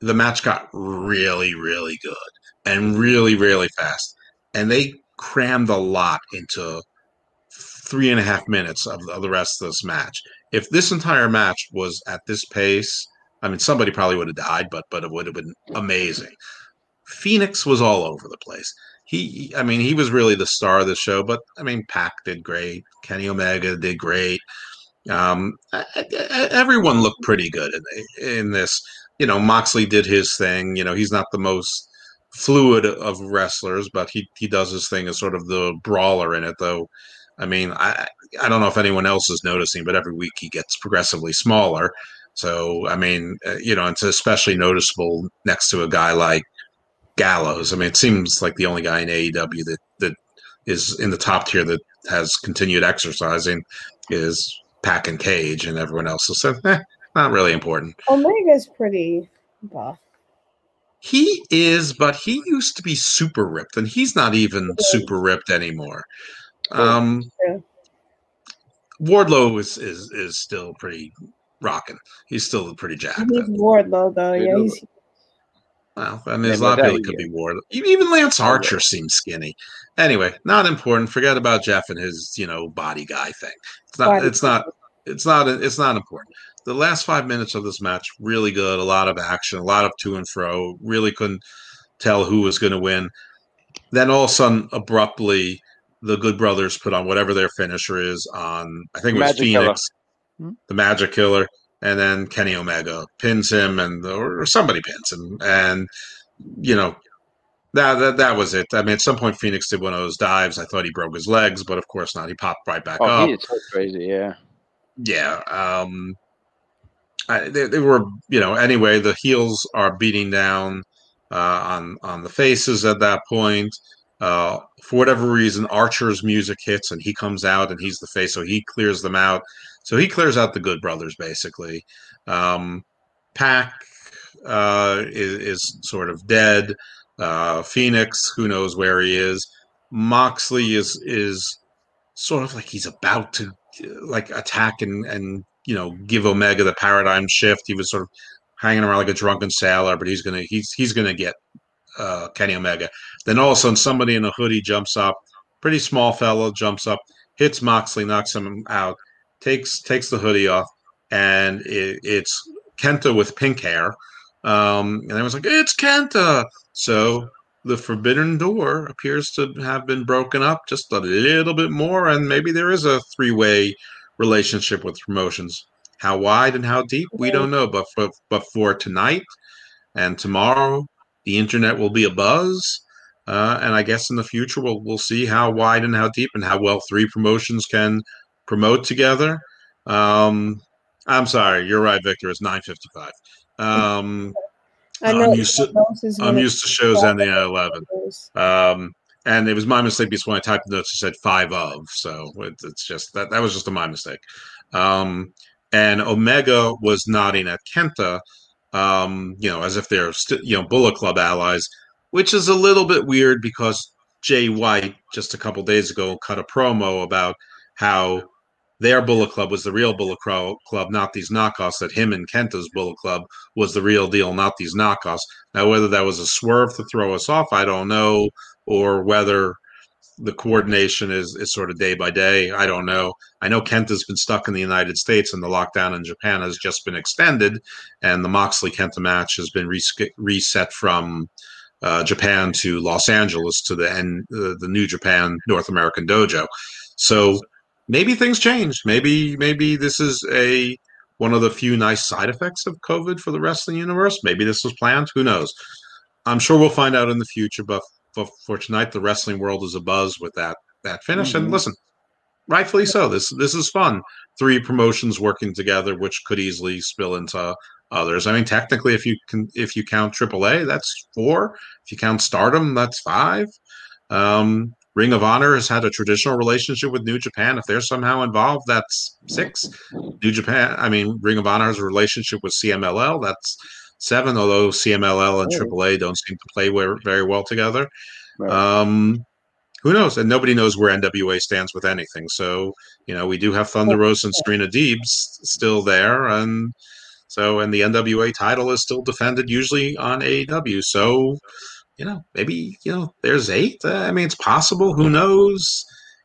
the match got really, really good and really, really fast, and they crammed a lot into three and a half minutes of, of the rest of this match. If this entire match was at this pace, I mean, somebody probably would have died, but but it would have been amazing. Phoenix was all over the place. He, I mean, he was really the star of the show. But I mean, Pac did great. Kenny Omega did great. Um, everyone looked pretty good in, in this. You know, Moxley did his thing. You know, he's not the most fluid of wrestlers, but he he does his thing as sort of the brawler in it. Though, I mean, I I don't know if anyone else is noticing, but every week he gets progressively smaller. So, I mean, uh, you know, it's especially noticeable next to a guy like Gallows. I mean, it seems like the only guy in AEW that that is in the top tier that has continued exercising is Pac and Cage, and everyone else is so eh, not really important. Omega's pretty buff. He is, but he used to be super ripped, and he's not even super ripped anymore. Um, Yeah. Wardlow is is is still pretty rocking. He's still a pretty jacked. He's Wardlow though. They Yeah, he's Well, I mean, Yeah, there's a lot of people could be Wardlow. Even even Lance yeah. Archer seems skinny. Anyway, not important. Forget about Jeff and his you know body guy thing. It's not. Body It's not. It's not. It's not important. The last five minutes of this match really good. A lot of action. A lot of to and fro. Really couldn't tell who was going to win. Then all of a sudden, abruptly, the Good Brothers put on whatever their finisher is on. I think it was Magic Killer. Phoenix, Hmm? the Magic Killer, and then Kenny Omega pins him, and or somebody pins him, and you know that, that that was it. I mean, at some point, Phoenix did one of those dives. I thought he broke his legs, but of course not. He popped right back Oh, up. he is so crazy. Yeah. Yeah. Um, I, they, they were, you know, anyway, the heels are beating down uh, on on the faces at that point. Uh, for whatever reason, Archer's music hits and he comes out and he's the face, so he clears them out. So he clears out the Good Brothers basically. Um, Pac uh, is, is sort of dead. Uh, Phoenix, who knows where he is. Moxley is is sort of like he's about to like attack and and you know give Omega the paradigm shift. He was sort of hanging around like a drunken sailor, but he's gonna he's he's gonna get uh, Kenny Omega. Then all of a sudden, somebody in a hoodie jumps up, pretty small fellow jumps up, hits Moxley, knocks him out, takes takes the hoodie off, and it, it's Kenta with pink hair. Um, and everyone's like, "It's Kenta!" So the forbidden door appears to have been broken up just a little bit more, and maybe there is a three-way relationship with promotions. How wide and how deep, we don't know. But for but for tonight and tomorrow, the internet will be a buzz, uh, and I guess in the future we'll we'll see how wide and how deep and how well three promotions can promote together. Um, I'm sorry, you're right, Victor. It's 9:55. Um, I I'm used to- I'm used to shows ending at 11. Um, and it was my mistake because when I typed the notes, it said five of. So it, it's just that that was just a my mistake. Um, and Omega was nodding at Kenta, um, you know, as if they're st- you know Bullet Club allies, which is a little bit weird because Jay White just a couple days ago cut a promo about how their Bullet Club was the real Bullet Club, not these knockoffs. That him and Kenta's Bullet Club was the real deal, not these knockoffs. Now, whether that was a swerve to throw us off, I don't know, or whether the coordination is, is sort of day by day. I don't know. I know Kenta's been stuck in the United States, and the lockdown in Japan has just been extended, and the Moxley Kenta match has been res- reset from uh, Japan to Los Angeles to the uh, the New Japan North American Dojo. So maybe things change. Maybe maybe this is a one of the few nice side effects of COVID for the wrestling universe. Maybe this was planned. Who knows? I'm sure we'll find out in the future. But for, for tonight, the wrestling world is a buzz with that that finish. Mm-hmm. And listen, rightfully so. This this is fun. Three promotions working together, which could easily spill into others. I mean, technically, if you can, if you count AAA, that's four. If you count Stardom, that's five. Um, Ring of Honor has had a traditional relationship with New Japan. If they're somehow involved, that's six. New Japan, I mean, Ring of Honor has a relationship with CMLL. That's seven, although CMLL and AAA don't seem to play very well together. Right. Um, who knows? And nobody knows where NWA stands with anything. So, you know, we do have Thunder Rosa and Serena Deebs still there. And so, and the NWA title is still defended usually on AEW. So, you know, maybe, you know, there's eight. Uh, I mean, it's possible. Who knows?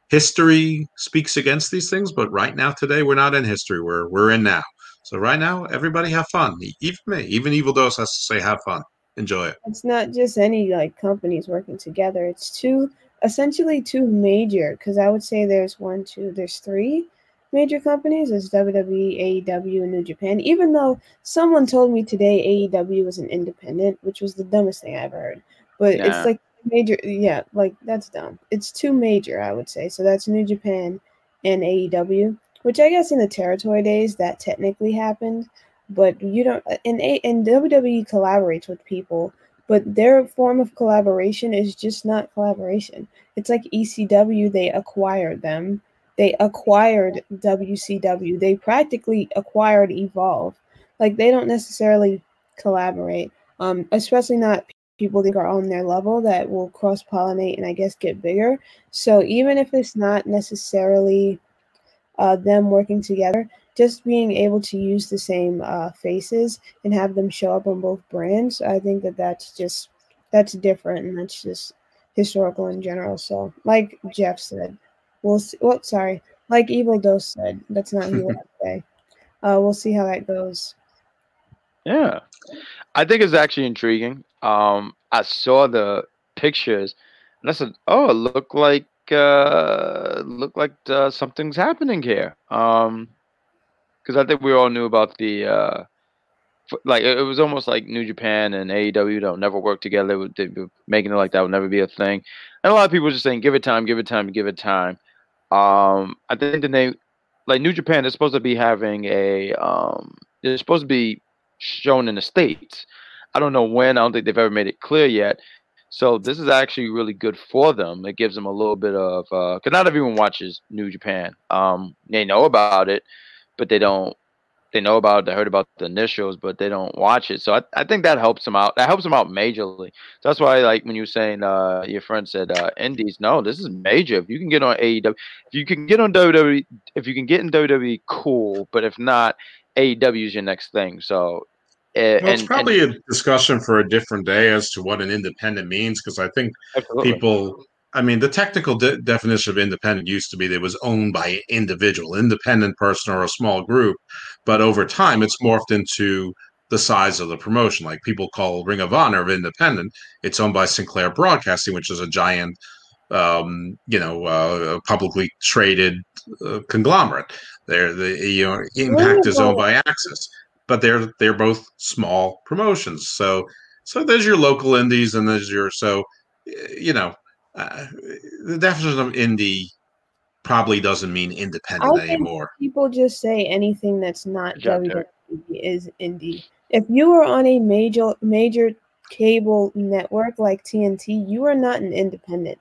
History speaks against these things, but right now, today, we're not in history. We're, we're in now. So right now, everybody have fun. Even me, even Evil Dose has to say have fun. Enjoy it. It's not just any like companies working together. It's two, essentially two major. Because I would say there's one, two, there's three major companies. There's WWE, AEW, and New Japan. Even though someone told me today AEW was an independent, which was the dumbest thing I ever heard but it's like major. Yeah, like that's dumb. It's too major, I would say. So that's New Japan and AEW, which I guess in the territory days that technically happened, but you don't. And A and WWE collaborates with people, but their form of collaboration is just not collaboration. It's like ECW. They acquired them. They acquired WCW. They practically acquired Evolve. Like they don't necessarily collaborate. Um, especially not people think are on their level that will cross pollinate and I guess get bigger. So even if it's not necessarily uh, them working together, just being able to use the same uh, faces and have them show up on both brands, I think that that's just that's different and that's just historical in general. So like Jeff said, we'll see. Well, sorry, like Evil Dose said, that's not who I say. Uh, we'll see how that goes. Yeah, I think it's actually intriguing um, I saw the pictures and I said, "Oh, it looked like uh, like uh, something's happening here." Um, because I think we all knew about the uh, like it was almost like New Japan and AEW don't never work together. They were making it like that would never be a thing, and a lot of people were just saying, "Give it time, give it time, give it time." Um, I think the name, like New Japan, is supposed to be having a um, they're supposed to be shown in the states. I don't know when. I don't think they've ever made it clear yet. So this is actually really good for them. It gives them a little bit of because uh, not everyone watches New Japan. Um, they know about it, but they don't. They know about it. They heard about the initials, but they don't watch it. So I, I think that helps them out. That helps them out majorly. So that's why, like when you were saying, uh, your friend said uh, Indies. No, this is major. If you can get on AEW, if you can get on WWE, if you can get in WWE, cool. But if not, AEW is your next thing. So well, and, it's probably and, a discussion for a different day as to what an independent means, because I think absolutely. people. I mean, the technical de- definition of independent used to be that it was owned by an individual, independent person or a small group. But over time, it's morphed into the size of the promotion. Like people call Ring of Honor of independent. It's owned by Sinclair Broadcasting, which is a giant, um, you know, uh, publicly traded uh, conglomerate. There, the you know, Impact is owned by AXS but they're they're both small promotions. So so there's your local indies and there's your so you know uh, the definition of indie probably doesn't mean independent anymore. People just say anything that's not WWE is indie. If you are on a major major cable network like TNT, you are not an independent.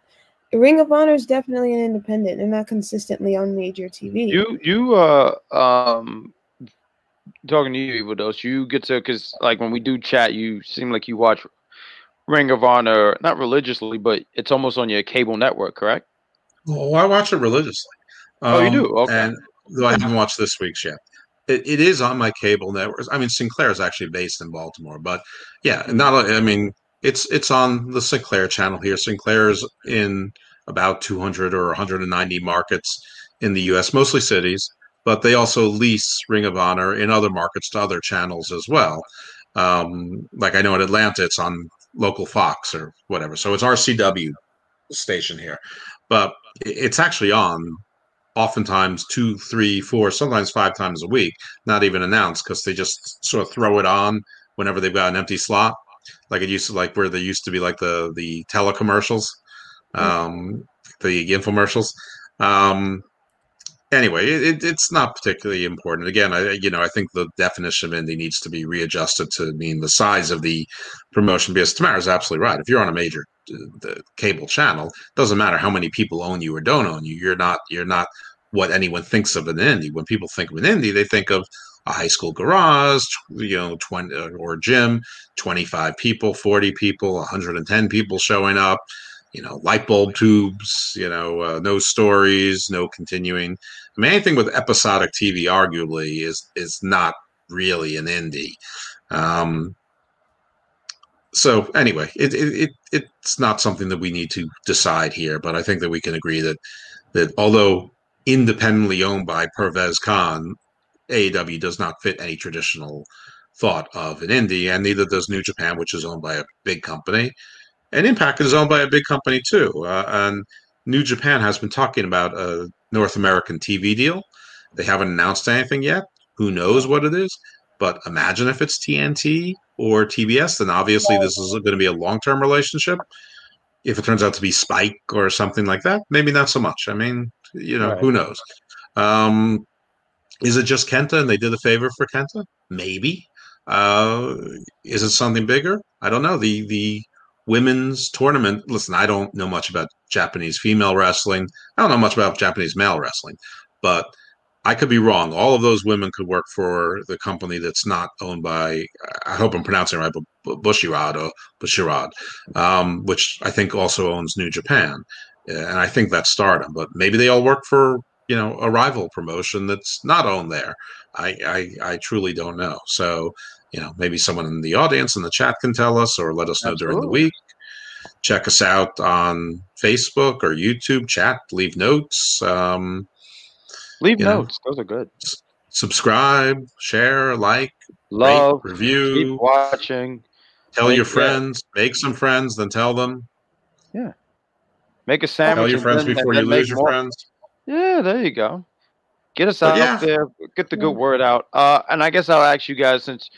Ring of Honor is definitely an independent. They're not consistently on major TV. You you uh um talking to you, Evil Dose, you get to because like when we do chat, you seem like you watch Ring of Honor not religiously, but it's almost on your cable network, correct? Well, I watch it religiously. Um, oh, you do? Okay. And though I haven't watched this week's yet, it, it is on my cable network. I mean, Sinclair is actually based in Baltimore, but yeah, not. I mean, it's it's on the Sinclair channel here. Sinclair is in about 200 or 190 markets in the U.S., mostly cities but they also lease Ring of Honor in other markets to other channels as well. Um, like I know in Atlanta, it's on local Fox or whatever. So it's RCW station here, but it's actually on oftentimes two, three, four, sometimes five times a week, not even announced because they just sort of throw it on whenever they've got an empty slot. Like it used to like where there used to be like the the telecommercials, um, the infomercials. Um, anyway, it, it's not particularly important. Again, I you know I think the definition of indie needs to be readjusted to mean the size of the promotion. Because Tamara's absolutely right. If you're on a major uh, the cable channel, doesn't matter how many people own you or don't own you. You're not you're not what anyone thinks of an indie. When people think of an indie, they think of a high school garage, you know, 20 uh, or gym, 25 people, 40 people, 110 people showing up you know, light bulb tubes, you know, uh, no stories, no continuing. I mean, anything with episodic TV, arguably, is is not really an indie. Um, so anyway, it, it, it it's not something that we need to decide here, but I think that we can agree that that although independently owned by Pervez Khan, AEW does not fit any traditional thought of an indie, and neither does New Japan, which is owned by a big company and Impact is owned by a big company too. Uh, and New Japan has been talking about a North American TV deal. They haven't announced anything yet. Who knows what it is? But imagine if it's TNT or TBS, then obviously this is going to be a long term relationship. If it turns out to be Spike or something like that, maybe not so much. I mean, you know, right. who knows? Um, is it just Kenta and they did a favor for Kenta? Maybe. Uh, is it something bigger? I don't know. The the women's tournament. Listen, I don't know much about Japanese female wrestling. I don't know much about Japanese male wrestling, but I could be wrong. All of those women could work for the company that's not owned by, I hope I'm pronouncing it right, but Bushiroad or Bushiroad, um, which I think also owns New Japan. And I think that's stardom, but maybe they all work for, you know, a rival promotion that's not owned there. I, I, I truly don't know. So you know, maybe someone in the audience in the chat can tell us or let us know Absolutely. during the week. Check us out on Facebook or YouTube. Chat, leave notes. Um, leave notes; know, those are good. S- subscribe, share, like, love, rate, review, keep watching. Tell your friends. Make some friends, then tell them. Yeah. Make a sandwich. Tell your friends then, before you lose your more. friends. Yeah, there you go. Get us out yeah. there. Get the good word out. Uh, and I guess I'll ask you guys since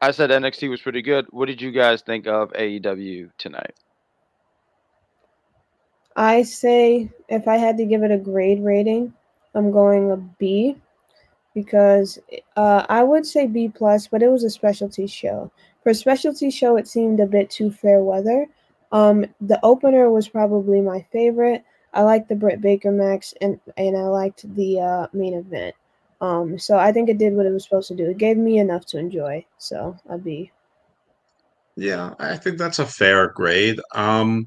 I said NXT was pretty good. What did you guys think of AEW tonight? I say if I had to give it a grade rating, I'm going a B because uh, I would say B plus, but it was a specialty show. For a specialty show, it seemed a bit too fair weather. Um, the opener was probably my favorite. I liked the Britt Baker match, and and I liked the uh, main event. Um, so I think it did what it was supposed to do. It gave me enough to enjoy. So a B. Yeah, I think that's a fair grade. Um,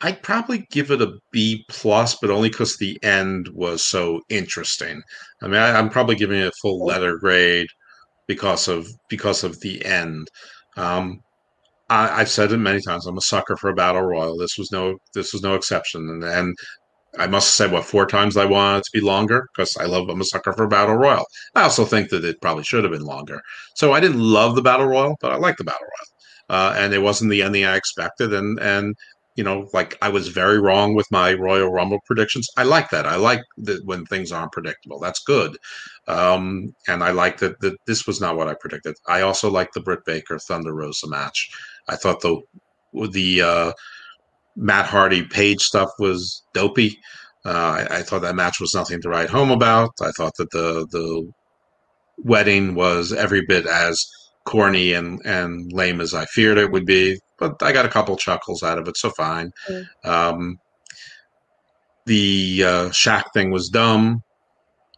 I'd probably give it a B plus, but only because the end was so interesting. I mean, I, am probably giving it a full letter grade because of because of the end. Um, I, have said it many times. I'm a sucker for a battle royal. This was no this was no exception, and, and I must say, what four times I wanted it to be longer because I love. I'm a sucker for battle royal. I also think that it probably should have been longer. So I didn't love the battle royal, but I like the battle royal, uh, and it wasn't the ending I expected. And and you know, like I was very wrong with my Royal Rumble predictions. I like that. I like that when things aren't predictable. That's good. Um, and I like that, that this was not what I predicted. I also like the Britt Baker Thunder Rosa match. I thought the the uh, Matt Hardy Page stuff was dopey. Uh, I, I, thought that match was nothing to write home about. I thought that the the wedding was every bit as corny and, and lame as I feared it would be, but I got a couple chuckles out of it, so fine. Mm. Um, the uh, Shaq thing was dumb.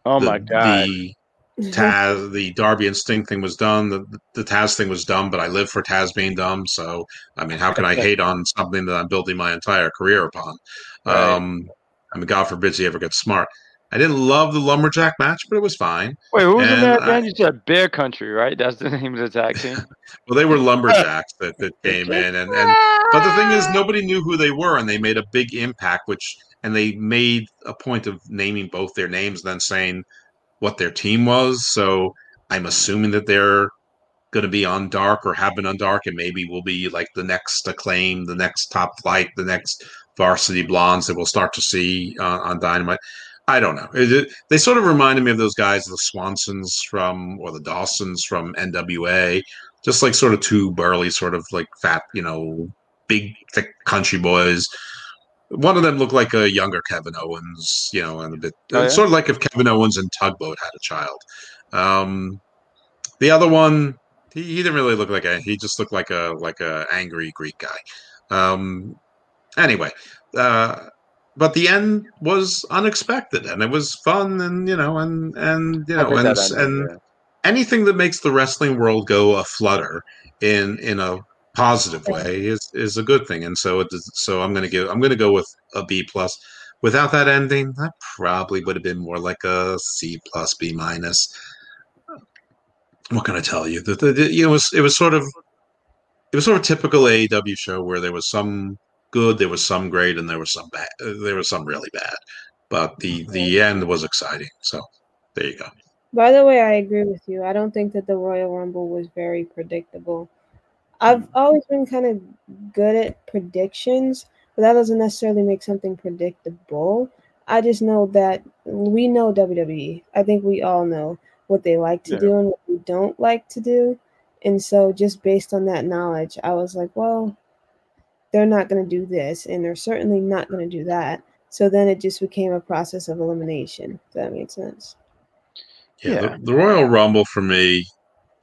Oh the, my god! The Taz, the Darby and Sting thing was done. The, the Taz thing was dumb, but I live for Taz being dumb. So, I mean, how can I hate on something that I'm building my entire career upon? Right. Um, I mean, God forbid he ever gets smart. I didn't love the lumberjack match, but it was fine. Wait, who was and in that band? You said Bear Country, right? That's the name of the tag team. well, they were lumberjacks that, that came in, and, and but the thing is, nobody knew who they were, and they made a big impact. Which and they made a point of naming both their names, then saying what their team was. So I'm assuming that they're going to be on Dark or have been on Dark, and maybe will be like the next Acclaim, the next Top Flight, the next Varsity Blondes that we'll start to see uh, on Dynamite. I don't know. It, it, they sort of reminded me of those guys, the Swansons from or the Dawsons from NWA, just like sort of two burly, sort of like fat, you know, big thick country boys. One of them looked like a younger Kevin Owens, you know, and a bit Oh, yeah? sort of like if Kevin Owens and Tugboat had a child. Um, the other one, he, he didn't really look like a. He just looked like a like a angry Greek guy. Um, anyway, uh, but the end was unexpected and it was fun and you know and and you know and ended, and yeah. anything that makes the wrestling world go a flutter in in a positive way is is a good thing and so it is, so i'm going to give i'm going to go with a b plus without that ending that probably would have been more like a c plus b minus what can i tell you that the, the- it was it was sort of it was sort of typical AEW show where there was some good, there was some great, and there was some bad. There was some really bad, but the the end was exciting. So there you go. By the way, I agree with you. I don't think that the Royal Rumble was very predictable. I've always been kind of good at predictions, but that doesn't necessarily make something predictable. I just know that we know WWE. I think we all know what they like to Yeah. do and what we don't like to do. And so, just based on that knowledge, I was like, well, they're not going to do this, and they're certainly not going to do that. So then it just became a process of elimination. If that made sense. Yeah, Yeah. The, the Royal Rumble for me.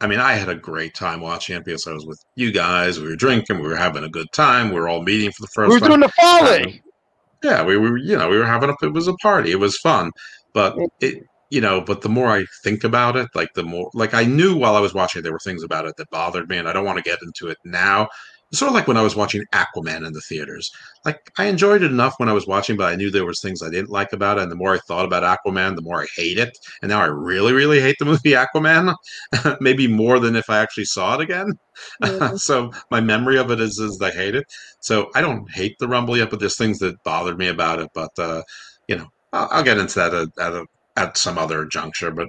I mean, I had a great time watching it because I was with you guys. We were drinking, we were having a good time. We were all meeting for the first Who's time. doing the folly? yeah, we were, you know, we were having a, it was a party. It was fun. But it, you know, but the more I think about it, like the more, like I knew while I was watching, there were things about it that bothered me, and I don't want to get into it now. It's sort of like when I was watching Aquaman in the theaters. Like I enjoyed it enough when I was watching, but I knew there was things I didn't like about it. And the more I thought about Aquaman, the more I hate it. And now I really, really hate the movie Aquaman. Maybe more than if I actually saw it again. Yeah. so my memory of it is is I hate it. So I don't hate the Rumble yet, but there's things that bothered me about it. But uh, you know, I'll, I'll get into that at, at a at some other juncture. But but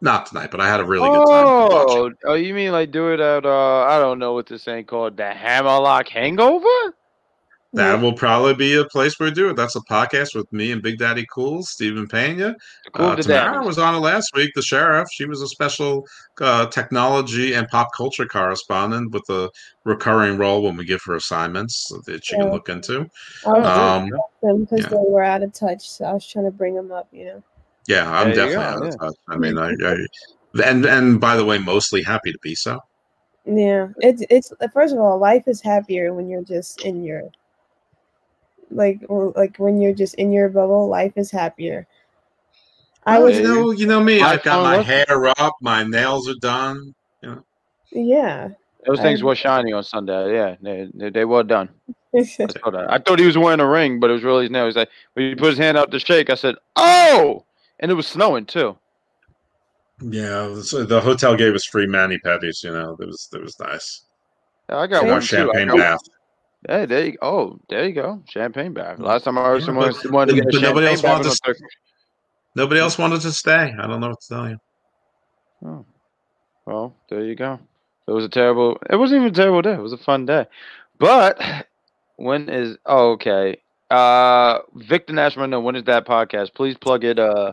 not tonight. But I had a really good time watching. Oh, oh, you mean like do it at uh I don't know what this thing called, the Hammerlock Hangover? That will probably be a place where we do it. That's a podcast with me and Big Daddy Cool, Stephen Pena. The cool Uh, to Tamara that. was on it last week. The sheriff, she was a special uh, technology and pop culture correspondent with a recurring role when we give her assignments that she can look into. I was Um, them because yeah. they were out of touch, so I was trying to bring them up. You know. Yeah, I'm There definitely out of yeah. touch. I mean, I, I and and by the way, mostly happy to be so. Yeah, it's it's first of all, life is happier when you're just in your like like when you're just in your bubble. Life is happier. I was you know, you know me. I I've got my found- hair up, my nails are done. yeah. Those things were shiny on Sunday. Yeah, they, they, they were done. I saw that. I thought he was wearing a ring, but it was really his nails. He's like, when he put his hand out to shake, I said, "Oh!" And it was snowing too. Yeah, so the hotel gave us free mani pedis. You know, it was it was nice. Yeah, I got And one champagne got- bath. Hey, there you Oh, there you go. Champagne bath. Last time I heard someone but- wanted to get a nobody else wanted to- Turkey. Nobody else wanted to stay. I don't know what to tell you. Oh. Well, there you go. It was a terrible. It wasn't even a terrible day. It was a fun day. But when is? Oh, okay. Uh, Victor Nashman. No, when is that podcast? Please plug it. Uh,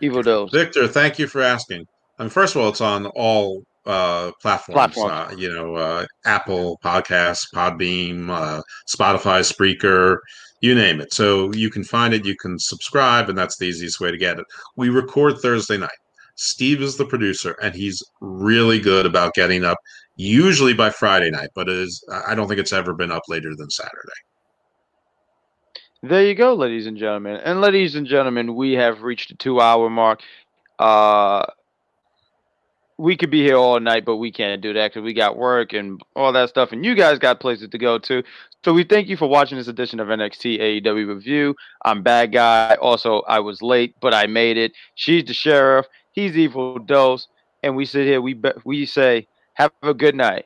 Evil Dose. Victor, thank you for asking. And first of all, it's on all uh, platforms. Platforms. Uh, you know, uh, Apple Podcasts, Podbean, uh, Spotify, Spreaker, you name it. So you can find it. You can subscribe, and that's the easiest way to get it. We record Thursday night. Steve is the producer, and he's really good about getting up. Usually by Friday night, but it is I don't think it's ever been up later than Saturday. There you go, ladies and gentlemen. And ladies and gentlemen, we have reached the two-hour mark. Uh, we could be here all night, but we can't do that because we got work and all that stuff, and you guys got places to go to. So we thank you for watching this edition of NXT AEW Review. I'm Bad Guy. Also, I was late, but I made it. She's the sheriff. He's Evil Dose, and we sit here. We be- we say, have a good night.